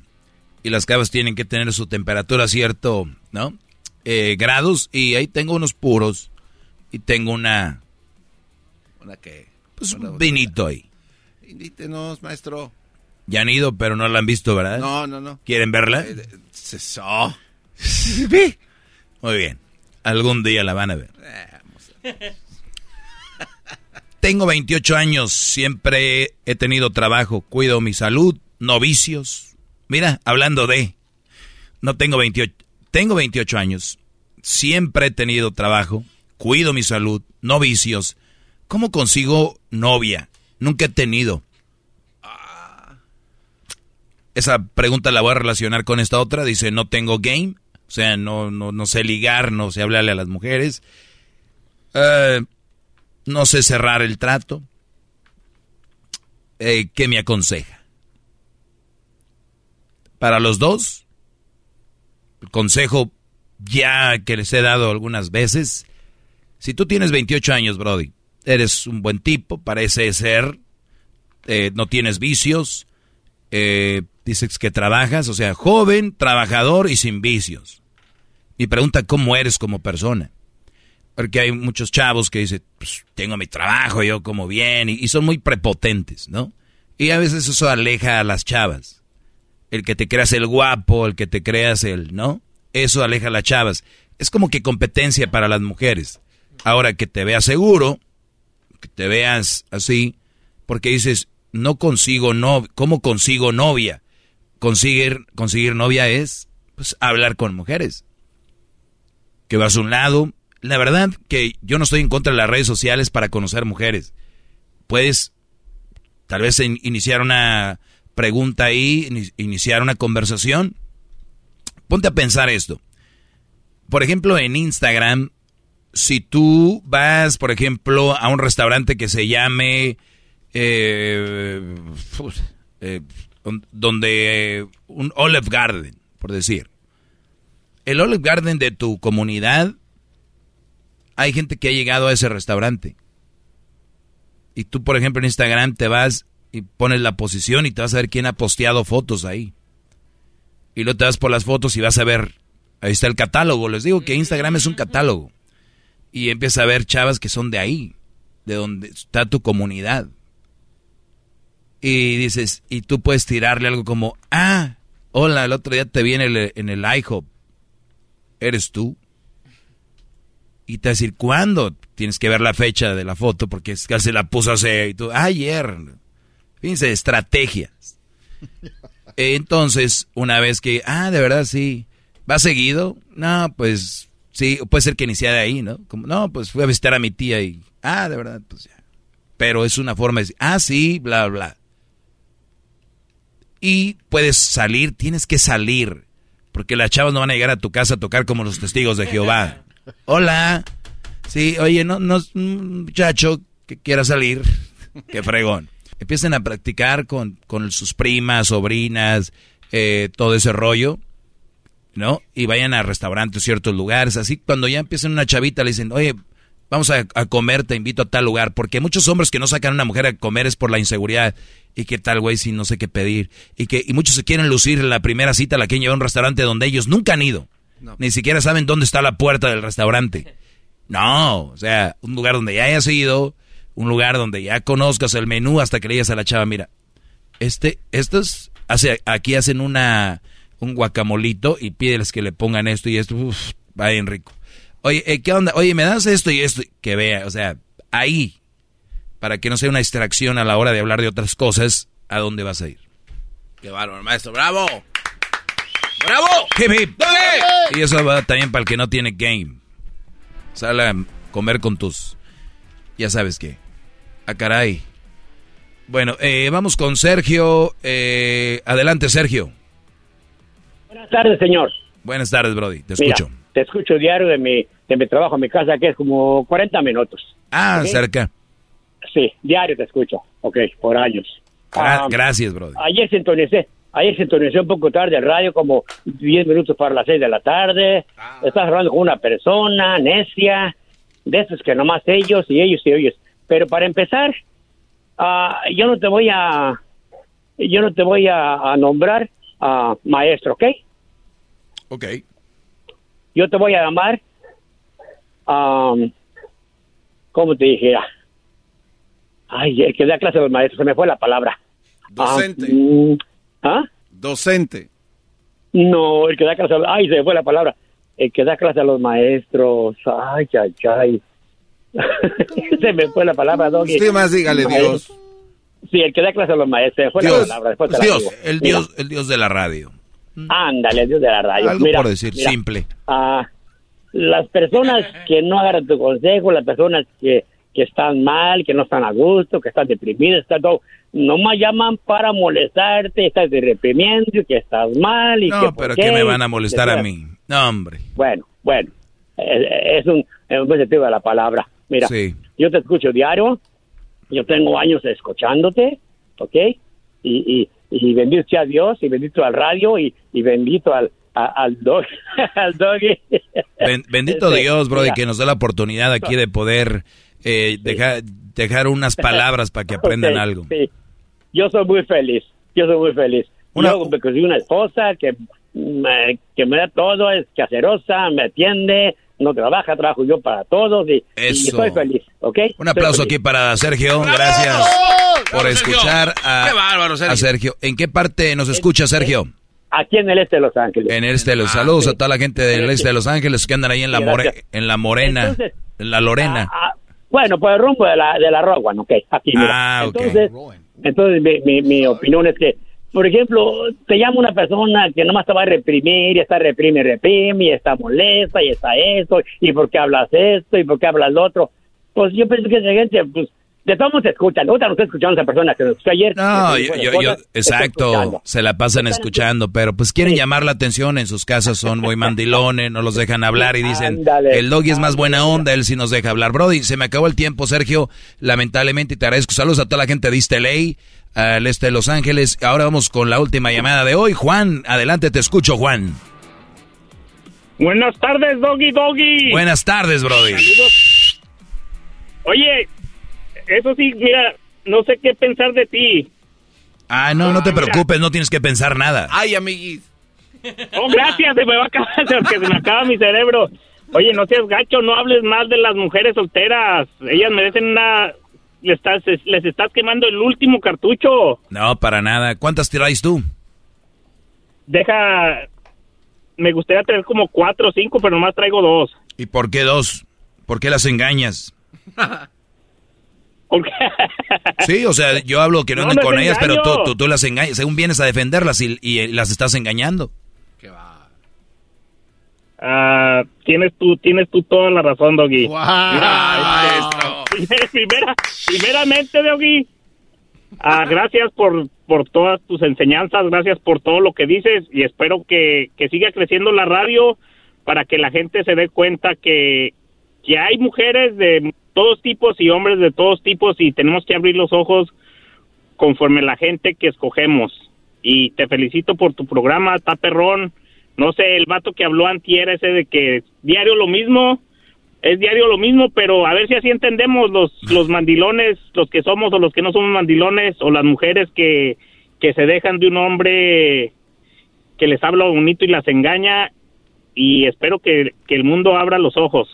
y las cavas tienen que tener su temperatura cierto, ¿no? Eh, grados y ahí tengo unos puros y tengo una... ¿Una qué? Pues un vinito ahí. Invítenos, maestro. Ya han ido, pero no la han visto, ¿verdad? No, no, no. ¿Quieren verla? Eh, <laughs> Muy bien. Algún día la van a ver. <laughs> Tengo 28 años, siempre he tenido trabajo, cuido mi salud, novicios. Mira, hablando de, no tengo 28, tengo 28 años, siempre he tenido trabajo, cuido mi salud, novicios. ¿Cómo consigo novia? Nunca he tenido. Esa pregunta la voy a relacionar con esta otra. Dice, no tengo game. O sea, no, no, no sé ligar, no sé hablarle a las mujeres. Eh, no sé cerrar el trato. Eh, ¿Qué me aconseja? Para los dos, el consejo ya que les he dado algunas veces, si tú tienes 28 años, Brody, eres un buen tipo, parece ser, eh, no tienes vicios, eh, dices que trabajas, o sea, joven, trabajador y sin vicios. Mi pregunta, ¿cómo eres como persona? Porque hay muchos chavos que dicen, pues, tengo mi trabajo, yo como bien, y, son muy prepotentes, ¿no? Y a veces eso aleja a las chavas. El que te creas el guapo, el que te creas el, ¿no? Eso aleja a las chavas. Es como que competencia para las mujeres. Ahora que te veas seguro, que te veas así, porque dices, no consigo no, ¿cómo consigo novia? Conseguir, conseguir novia es, pues, hablar con mujeres. Que vas a un lado, la verdad que yo no estoy en contra de las redes sociales para conocer mujeres. Puedes tal vez iniciar una pregunta ahí, iniciar una conversación. Ponte a pensar esto. Por ejemplo, en Instagram, si tú vas, por ejemplo, a un restaurante que se llame... Eh, eh, donde un Olive Garden, por decir. El Olive Garden de tu comunidad hay gente que ha llegado a ese restaurante. Y tú, por ejemplo, en Instagram te vas y pones la posición y te vas a ver quién ha posteado fotos ahí. Y luego te vas por las fotos y vas a ver, ahí está el catálogo. Les digo que Instagram es un catálogo. Y empieza a ver chavas que son de ahí, de donde está tu comunidad. Y dices, y tú puedes tirarle algo como, ah, hola, el otro día te vi en el, en el IHOP. ¿Eres tú? Y te va a decir, ¿cuándo? Tienes que ver la fecha de la foto porque casi la puso hace, y tú, ayer. Fíjense, estrategias. Entonces, una vez que, ah, de verdad sí, ¿va seguido? No, pues sí, puede ser que inicie de ahí, ¿no? Como, no, pues fui a visitar a mi tía y, ah, de verdad, pues ya. Pero es una forma de decir, ah, sí, bla, bla. Y puedes salir, tienes que salir, porque las chavas no van a llegar a tu casa a tocar como los testigos de Jehová. Hola. Sí, oye, no, no, muchacho que quiera salir. Qué fregón. Empiecen a practicar con, con sus primas, sobrinas, eh, todo ese rollo, ¿no? Y vayan a restaurantes, ciertos lugares. Así, cuando ya empiecen una chavita, le dicen, oye, vamos a, comer, te invito a tal lugar. Porque muchos hombres que no sacan a una mujer a comer es por la inseguridad. Y qué tal, güey, si no sé qué pedir. Y que y muchos se quieren lucir en la primera cita, la que lleva a un restaurante donde ellos nunca han ido. Ni siquiera saben dónde está la puerta del restaurante. <laughs> No, o sea, un lugar donde ya hayas ido, un lugar donde ya conozcas el menú hasta que le digas a la chava, mira, este, estos, hace, aquí hacen una, un guacamolito y pídeles que le pongan esto y esto, uf, va bien rico. Oye, eh, ¿qué onda? Oye, ¿me das esto y esto? Que vea, o sea, ahí, para que no sea una distracción a la hora de hablar de otras cosas, ¿a dónde vas a ir? Qué bárbaro, maestro, bravo. ¡Bravo! Y eso va también para el que no tiene game. Sale a comer con tus... Ya sabes qué. A ah, caray. Bueno, eh, vamos con Sergio. Eh, adelante, Sergio. Buenas tardes, señor. Buenas tardes, Brody. Te escucho. te escucho diario de mi, de mi trabajo en mi casa, que es como 40 minutos. Ah, cerca. Sí, diario te escucho. Ok, por años. Ah, gracias, Brody. Ayer sintonicé Ayer sintonicé un poco tarde el radio, como 10 minutos para las 6 de la tarde. Ah. Estás hablando con una persona necia, de esos que nomás ellos y ellos y ellos. Pero para empezar, uh, yo no te voy a, yo no te voy a, nombrar a maestro, ¿ok? Ok. Yo te voy a llamar, um, ¿cómo te dije? Ay, el que da clase a los maestros, se me fue la palabra. Docente. Uh, ¿Ah? Docente. No, el que da clase a... Ay, se fue la palabra. El que da clase a los maestros. Ay, ay, ay. <laughs> se me fue la palabra, Doggy. Sí, más dígale Dios. Sí, el que da clase a los maestros. Fue la palabra. Después Dios, el Dios, el Dios de la radio. Ándale, el Dios de la radio. Algo por decir, simple. Ah, las personas que no agarran tu consejo, las personas que, que están mal, que no están a gusto, que están deprimidas, están todo no me llaman para molestarte, estás de reprimiendo, que estás mal y no, pero ¿qué me van a molestar a mí? No, hombre. Bueno, bueno, es, un, es un de la palabra. Mira, yo te escucho diario, yo tengo años escuchándote, ¿ok? Y, y, bendito sea Dios, y bendito al radio, y, y bendito al, al, dog, <laughs> al doggy. bendito este, Dios, brother, que nos da la oportunidad aquí de poder eh, dejar, dejar unas <laughs> palabras para que aprendan algo. Sí yo soy muy feliz, yo soy muy feliz. Una, yo me conseguí una esposa que me, que me da todo, es caserosa, me atiende, no trabaja, trabajo yo para todos y, estoy feliz, ¿ok? Un aplauso aquí para Sergio, gracias por escuchar a, Sergio. ¿En qué parte nos escucha Sergio? Aquí en el este de Los Ángeles. En el este de Los ah, Saludos a toda la gente del este de Los Ángeles que andan ahí en la, en la Morena, en la Lorena. Ah, ah, bueno, pues el rumbo de la, de la Rowan, ok, aquí, mira. Ah, Entonces, entonces, mi, mi, opinión es que, por ejemplo, te llama una persona que nomás te va a reprimir y está reprime, reprime y está molesta y está esto y por qué hablas esto y por qué hablas lo otro. Pues yo pienso que esa gente, pues, de todos modos escuchan. Ahorita no estoy escuchando a esa persona que nos escuchó ayer. No, yo, yo, exacto, se la pasan escuchando, pero pues quieren llamar la atención. En sus casas son muy mandilones, no los dejan hablar y dicen, el doggy es más buena onda, él sí nos deja hablar. Brody, se me acabó el tiempo, Sergio, lamentablemente, y te agradezco. Saludos a toda la gente de East al este de Los Ángeles. Ahora vamos con la última llamada de hoy. Juan, adelante, te escucho, Juan. Buenas tardes, Doggy Doggy. Buenas tardes, Brody. Saludos. Oye, eso sí, mira, no sé qué pensar de ti. Ah, no, no te preocupes, no tienes que pensar nada. Ay, amiguis. Oh, gracias, se me va a acabar, <laughs> se me acaba mi cerebro. Oye, no seas gacho, no hables más de las mujeres solteras. Ellas merecen una... Les estás, les estás quemando el último cartucho. No, para nada. ¿Cuántas tiráis tú? Deja... Me gustaría tener como cuatro o cinco, pero nomás traigo dos. ¿Y por qué dos? ¿Por qué las engañas? <laughs> <laughs> Sí, o sea, yo hablo que no, anden con ellas, pero tú, tú, las engañas, según vienes a defenderlas y, y las estás engañando. Ah, tienes tú, tienes tú toda la razón, Doggy. <laughs> Primera, primeramente, Doggy, ah, gracias por, por todas tus enseñanzas, gracias por todo lo que dices y espero que, que siga creciendo la radio para que la gente se dé cuenta que, que hay mujeres de todos tipos y hombres de todos tipos y tenemos que abrir los ojos conforme la gente que escogemos. Y te felicito por tu programa, está perrón no sé, el vato que habló antier ese de que diario lo mismo, es diario lo mismo, pero a ver si así entendemos los, <laughs> los mandilones, los que somos o los que no somos mandilones, o las mujeres que, que se dejan de un hombre que les habla bonito y las engaña, y espero que, el mundo abra los ojos.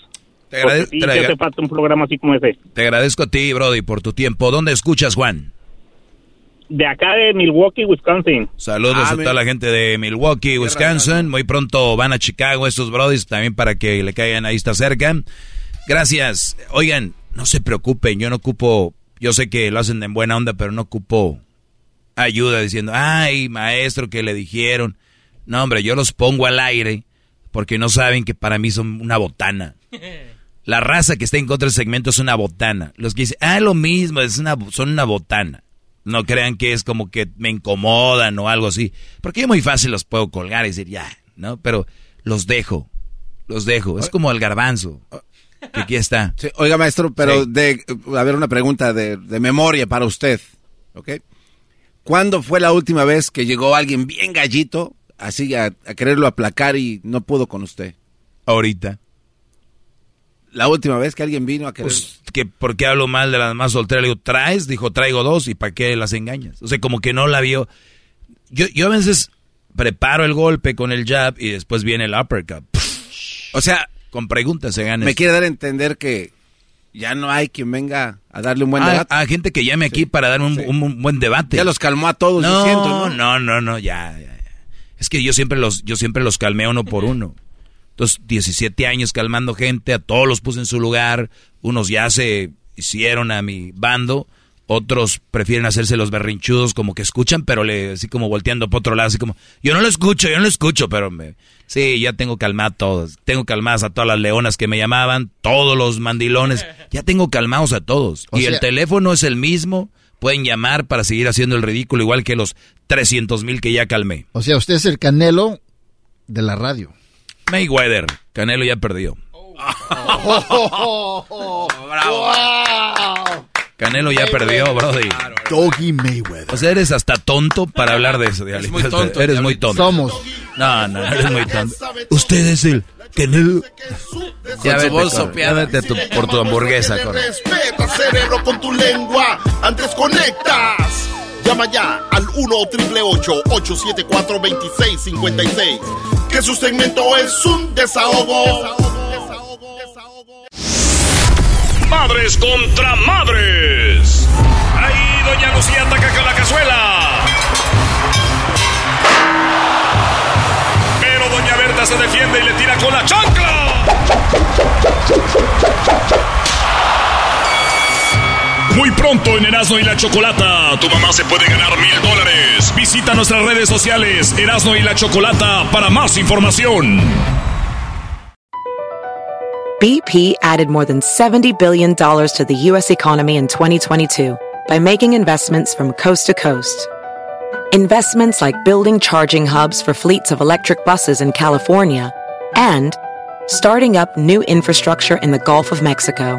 Te, agradezco. un programa así como ese. Te agradezco a ti, Brody, por tu tiempo. ¿Dónde escuchas, Juan? de acá de Milwaukee, Wisconsin. Saludos ah, a toda la gente de Milwaukee, Wisconsin. Muy pronto van a Chicago estos brodis también para que le caigan ahí está cerca. Gracias. Oigan, no se preocupen, yo no ocupo, yo sé que lo hacen en buena onda, pero no ocupo ayuda diciendo, ay, maestro, que le dijeron. No, hombre, yo los pongo al aire porque no saben que para mí son una botana. <laughs> La raza que está en contra del segmento es una botana. Los que dicen, ah, lo mismo, es una, son una botana. No crean que es como que me incomodan o algo así. Porque yo muy fácil los puedo colgar y decir ya, ¿no? Pero los dejo. Los dejo. Es como el garbanzo. Que aquí está. <laughs> oiga, maestro, pero de, a ver, una pregunta de, memoria para usted. ¿Ok? ¿Cuándo fue la última vez que llegó alguien bien gallito, así a, a quererlo aplacar y no pudo con usted? Ahorita. La última vez que alguien vino a querer... Pues, que ¿por qué hablo mal de las más solteras? Le digo, ¿traes? Dijo, traigo dos. ¿Y para qué las engañas? O sea, como que no la vio. Yo, yo a veces preparo el golpe con el jab y después viene el uppercut. O sea... Con preguntas se gana. Me quiere dar a entender que ya no hay quien venga a darle un buen ah, debate. Hay gente que llame aquí para dar un, buen debate. Ya los calmó a todos, no, siento, ¿no? No, no, no, ya, ya, Es que yo siempre los, yo siempre los calmé uno por uno. Entonces, 17 años calmando gente, a todos los puse en su lugar, unos ya se hicieron a mi bando, otros prefieren hacerse los berrinchudos como que escuchan, pero le, así como volteando por otro lado, así como, yo no lo escucho, yo no lo escucho, pero me, sí, ya tengo calmado a todos, tengo calmadas a todas las leonas que me llamaban, todos los mandilones, <laughs> ya tengo calmados a todos. y el teléfono es el mismo, pueden llamar para seguir haciendo el ridículo, igual que los 300 mil que ya calmé. O sea, usted es el canelo de la radio. Mayweather. Canelo ya perdió. Canelo ya perdió, Brody. Doggy Mayweather. O sea, eres hasta tonto para hablar de eso. Eres muy tonto. Eres muy tonto. Somos. No, no, eres muy tonto. Usted es el Canelo. Ya vete, ya vete tu, por tu hamburguesa. Respeta, cerebro, con tu lengua. Antes conectas. Llama ya al 1-888-874-2656. Que su segmento es un desahogo. Madres contra madres. Ahí Doña Lucía ataca con la cazuela. Pero Doña Berta se defiende y le tira con la chancla. Muy pronto en Erasmo y la Chocolata, tu mamá se puede ganar mil dólares. Visita nuestras redes sociales Erasmo y la Chocolata para más información. BP added more than $70 billion to the U.S. economy in 2022 by making investments from coast to coast. Investments like building charging hubs for fleets of electric buses in California and starting up new infrastructure in the Gulf of Mexico.